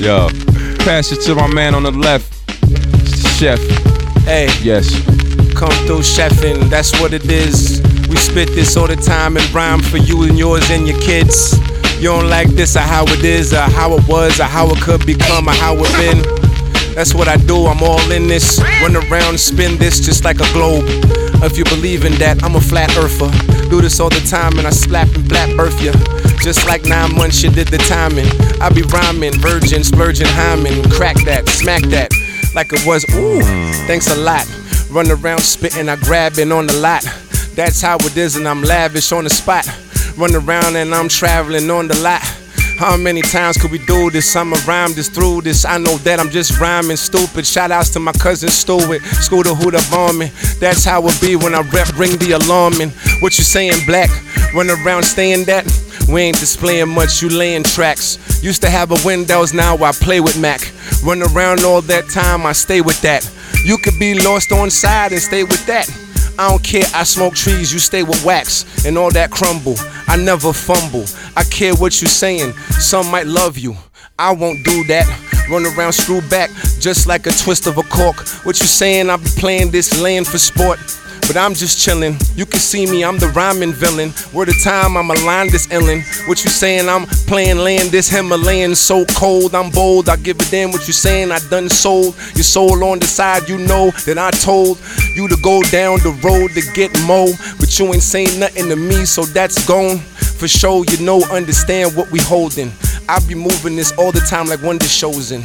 yo, pass it to my man on the left. Chef. Hey. Yes. Come through chefing, that's what it is. We spit this all the time and rhyme for you and yours and your kids. You don't like this or how it is, or how it was, or how it could become, or how it been. That's what I do, I'm all in this. Run around, spin this just like a globe. If you believe in that, I'm a flat earther. Do this all the time and I slap and blap earth ya. Just like nine months you did the timing. I be rhyming, virgin, splurging, hymen. Crack that, smack that, like it was, ooh, thanks a lot. Run around spitting, I grabbing on the lot. That's how it is, and I'm lavish on the spot. Run around and I'm traveling on the lot. How many times could we do this? I'ma rhyme this through this. I know that I'm just rhyming stupid. Shout outs to my cousin Stewart, Scooter Hooter bombing. That's how it be when I rep, ring the alarm. And what you saying, black? Run around staying that? We ain't displaying much, you laying tracks. Used to have a Windows, now I play with Mac. Run around all that time, I stay with that. You could be lost on side and stay with that. I don't care, I smoke trees, you stay with wax and all that crumble. I never fumble. I care what you're saying, some might love you. I won't do that. Run around, screw back, just like a twist of a cork. What you saying? I be playing this land for sport. But I'm just chillin'. You can see me, I'm the rhyming villain. Word of time, I'm a line this illin'. What you saying? I'm playing land this Himalayan, so cold. I'm bold. I give a damn what you saying. I done sold your soul on the side. You know that I told you to go down the road to get mo. But you ain't saying nothing to me, so that's gone. For sure, you know, understand what we holding. I be moving this all the time like Wonder Shows in.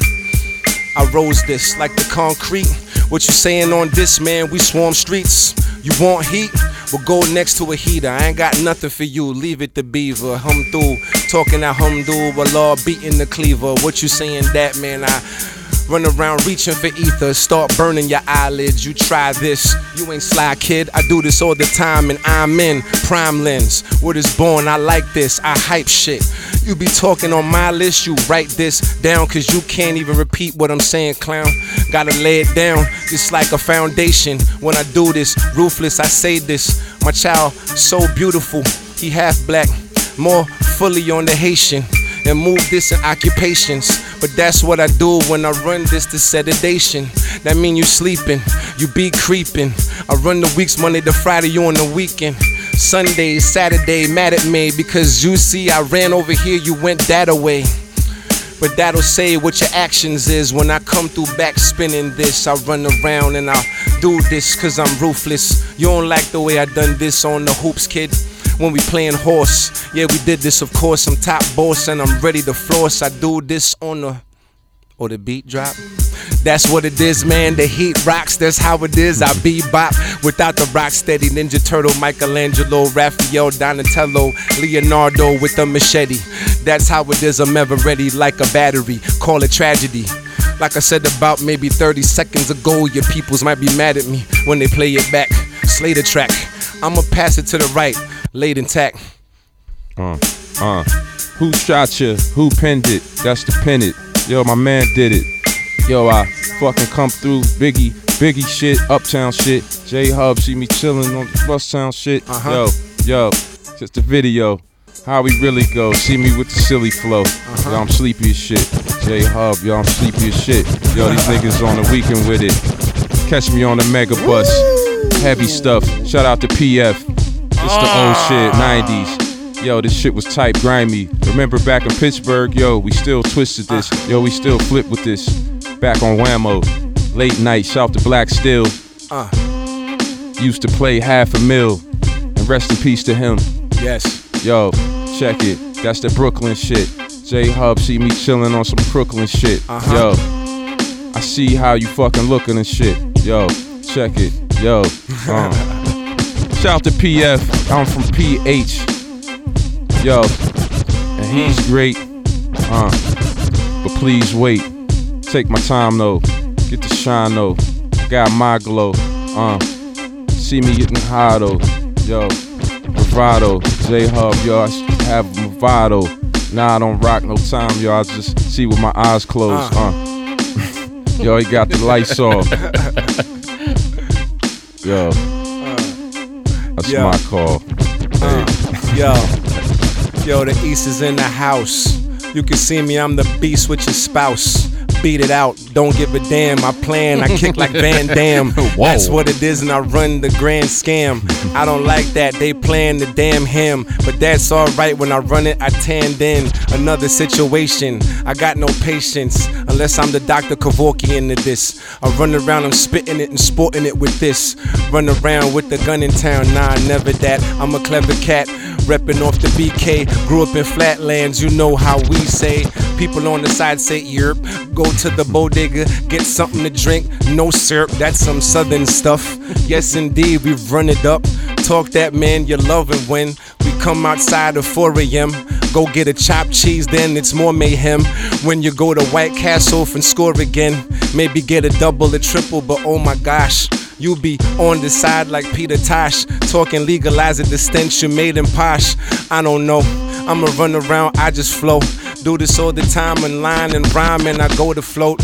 I rose this like the concrete. What you saying on this, man? We swarm streets. You want heat? Well, go next to a heater. I ain't got nothing for you. Leave it to Beaver. Hum through, talking that hum but law beating the cleaver. What you saying that, man? I run around reaching for ether. Start burning your eyelids. You try this. You ain't sly, kid. I do this all the time, and I'm in prime lens. Word is born. I like this. I hype shit. You be talking on my list, you write this down, cause you can't even repeat what I'm saying, clown. Gotta lay it down, just like a foundation. When I do this, ruthless, I say this. My child, so beautiful, he half black, more fully on the Haitian. And move this in occupations. But that's what I do when I run this to sedation. That mean you sleeping, you be creeping. I run the weeks Monday to Friday, you on the weekend. Sunday, Saturday, mad at me because you see I ran over here, you went that away. But that'll say what your actions is when I come through back spinning this. I run around and I do this cause I'm ruthless. You don't like the way I done this on the hoops, kid. When we playing horse, yeah, we did this, of course. I'm top boss and I'm ready to floss. I do this on the or the beat drop. That's what it is, man. The heat rocks, that's how it is. I bebop without the rock steady. Ninja Turtle, Michelangelo, Raphael, Donatello, Leonardo with the machete. That's how it is. I'm ever ready like a battery. Call it tragedy. Like I said about maybe 30 seconds ago, your peoples might be mad at me when they play it back. Slay the track. I'ma pass it to the right, laid intact. Uh. Uh, who shot you? Who pinned it? That's the pin it. Yo, my man did it. Yo, I fucking come through Biggie, Biggie shit, Uptown shit. J Hub see me chilling on the bus town shit. Uh-huh. Yo, yo, just the video. How we really go? See me with the silly flow. Uh-huh. Yo, I'm sleepy as shit. J Hub, yo, I'm sleepy as shit. Yo, these niggas on the weekend with it. Catch me on the mega bus. Heavy stuff. Shout out to PF. It's the old shit, 90s. Yo, this shit was type grimy. Remember back in Pittsburgh, yo, we still twisted this. Yo, we still flip with this. Back on Whammo. Late night, shout to Black Steel. Uh. Used to play half a mil. And rest in peace to him. Yes. Yo, check it. That's the Brooklyn shit. J Hub see me chilling on some Brooklyn shit. Uh-huh. Yo, I see how you fucking looking and shit. Yo, check it. Yo, uh. Shout out to PF. I'm from PH. Yo, and he's great. Uh, but please wait. Take my time though. Get the shine though. Got my glow. Uh, see me getting high though. Yo, bravado. J Hub, yo, I have bravado. Nah, I don't rock no time, yo. I just see with my eyes closed. Uh. yo, he got the lights off. Yo, that's Yo. my call. Uh, yo, yo, the East is in the house. You can see me, I'm the beast with your spouse. Beat it out, don't give a damn. I plan, I kick like Van Damme. That's what it is, and I run the grand scam. I don't like that, they plan the damn him. But that's alright when I run it, I tanned in another situation. I got no patience unless I'm the Dr. Kevorkian into this. I run around, I'm spitting it and sporting it with this. Run around with the gun in town, nah, never that. I'm a clever cat, repping off the BK. Grew up in flatlands, you know how we say. People on the side say, Yerp. Go to the bodega, get something to drink. No syrup, that's some southern stuff. Yes, indeed, we've run it up. Talk that man you're loving when we come outside at 4 a.m. Go get a chopped cheese, then it's more mayhem. When you go to White Castle and score again, maybe get a double, a triple, but oh my gosh. You be on the side like Peter Tosh, talking legalizing the stench you made him posh. I don't know, I'ma run around, I just flow. Do this all the time in line and rhyme, and I go to float.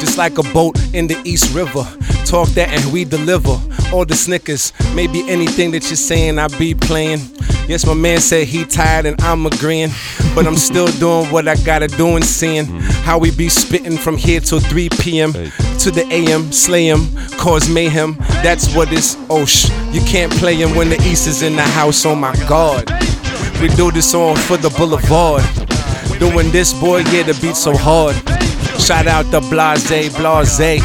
Just like a boat in the East River. Talk that and we deliver. All the Snickers, maybe anything that you're saying, I be playing. Yes, my man said he tired and I'm agreeing. But I'm still doing what I gotta do and seeing how we be spitting from here till 3 p.m. to the AM, slay him, cause mayhem. That's what it's, oh sh. You can't play him when the East is in the house, oh my god. We do this on for the boulevard. Doing this, boy, yeah, the beat so hard. Shout out to Blase, Blase.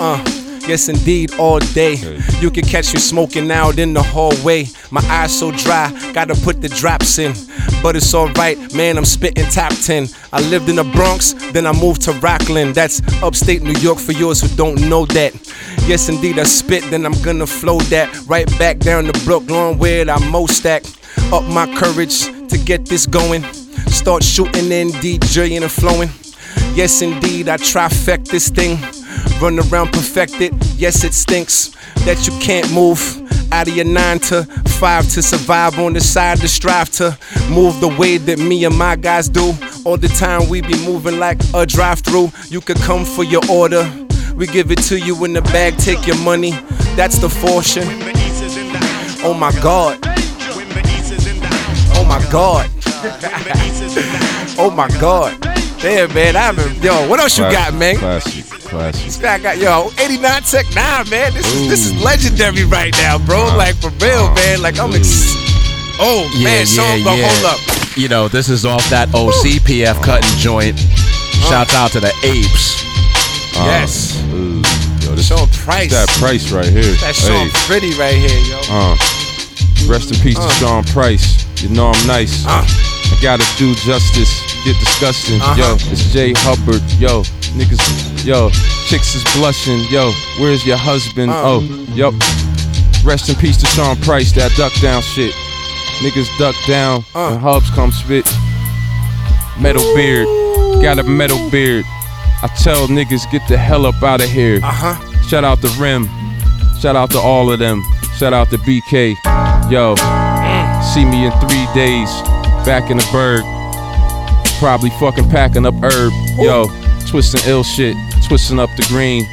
Uh, yes, indeed, all day. You can catch me smoking out in the hallway. My eyes so dry, gotta put the drops in. But it's alright, man, I'm spitting top 10. I lived in the Bronx, then I moved to Rockland. That's upstate New York for yours who don't know that. Yes, indeed, I spit, then I'm gonna flow that right back down to Brooklyn where I most stack. Up my courage to get this going. Start shooting and DJing and flowing. Yes, indeed, I trifect this thing. Run around, perfect it. Yes, it stinks that you can't move out of your nine to five to survive on the side to strive to move the way that me and my guys do. All the time we be moving like a drive through. You could come for your order. We give it to you in the bag, take your money. That's the fortune. Oh my god. Oh my god. oh my god. Damn, man, I haven't. Yo, what else you got, man? Classic, classic. This guy got yo 89 Tech 9, man. This is this is legendary right now, bro. Like for real, man. Like I'm ex- Oh man, so but hold up. You know, this is off that OCPF Cuttin joint. Shouts out to the apes. Uh, Yes. ooh, yo, this, Sean Price. That price right here. That Sean Hey, Pretty right here, yo. uh, rest in peace Uh. to Sean Price. You know I'm nice. Gotta do justice. Get disgusting. Uh-huh. Yo, it's Jay Hubbard. Yo, niggas. Yo, chicks is blushing. Yo, where's your husband? Uh. Oh, yup. Rest in peace to Sean Price. That duck down shit. Niggas duck down Uh. and Hubbs come spit. Metal beard. Got a metal beard. I tell niggas get the hell up out of here. Uh huh. Shout out to Rim. Shout out to all of them. Shout out to BK. Yo, see me in three days. Back in the bird. Probably fucking packing up herb. Yo, twisting ill shit, twisting up the green.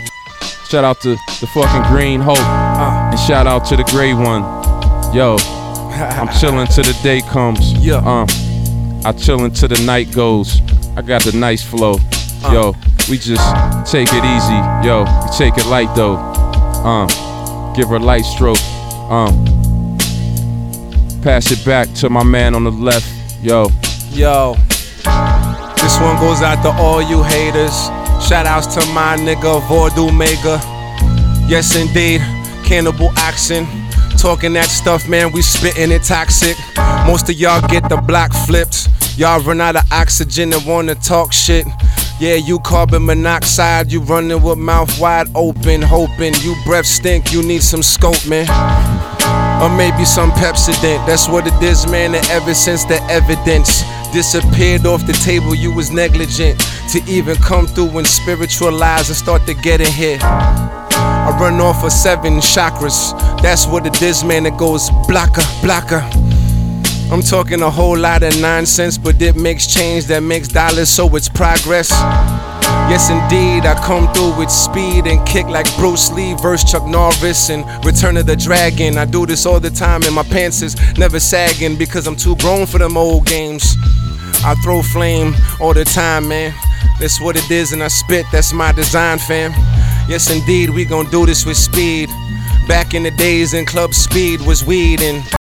Shout out to the fucking green hope. And shout out to the gray one. Yo, I'm chilling till the day comes. Yeah. Uh, I chillin' till the night goes. I got the nice flow. Yo, we just take it easy. Yo, we take it light though. Uh, give her light stroke. Um, pass it back to my man on the left. Yo, Yo, this one goes out to all you haters. Shout outs to my nigga Voodoo Mega. Yes, indeed, cannibal action. Talking that stuff, man, we spitting it toxic. Most of y'all get the block flipped. Y'all run out of oxygen and wanna talk shit. Yeah, you carbon monoxide, you running with mouth wide open, hoping you breath stink, you need some scope, man. Or maybe some Pepsodent, that's what it is, man. And ever since the evidence disappeared off the table, you was negligent to even come through and spiritualize and start to get in here. I run off of seven chakras, that's what it is, man. It goes blocker, blocker. I'm talking a whole lot of nonsense, but it makes change that makes dollars, so it's progress. Yes, indeed, I come through with speed and kick like Bruce Lee versus Chuck Norris and Return of the Dragon. I do this all the time, and my pants is never sagging because I'm too grown for them old games. I throw flame all the time, man. That's what it is, and I spit, that's my design, fam. Yes, indeed, we gon' do this with speed. Back in the days in Club Speed was weed and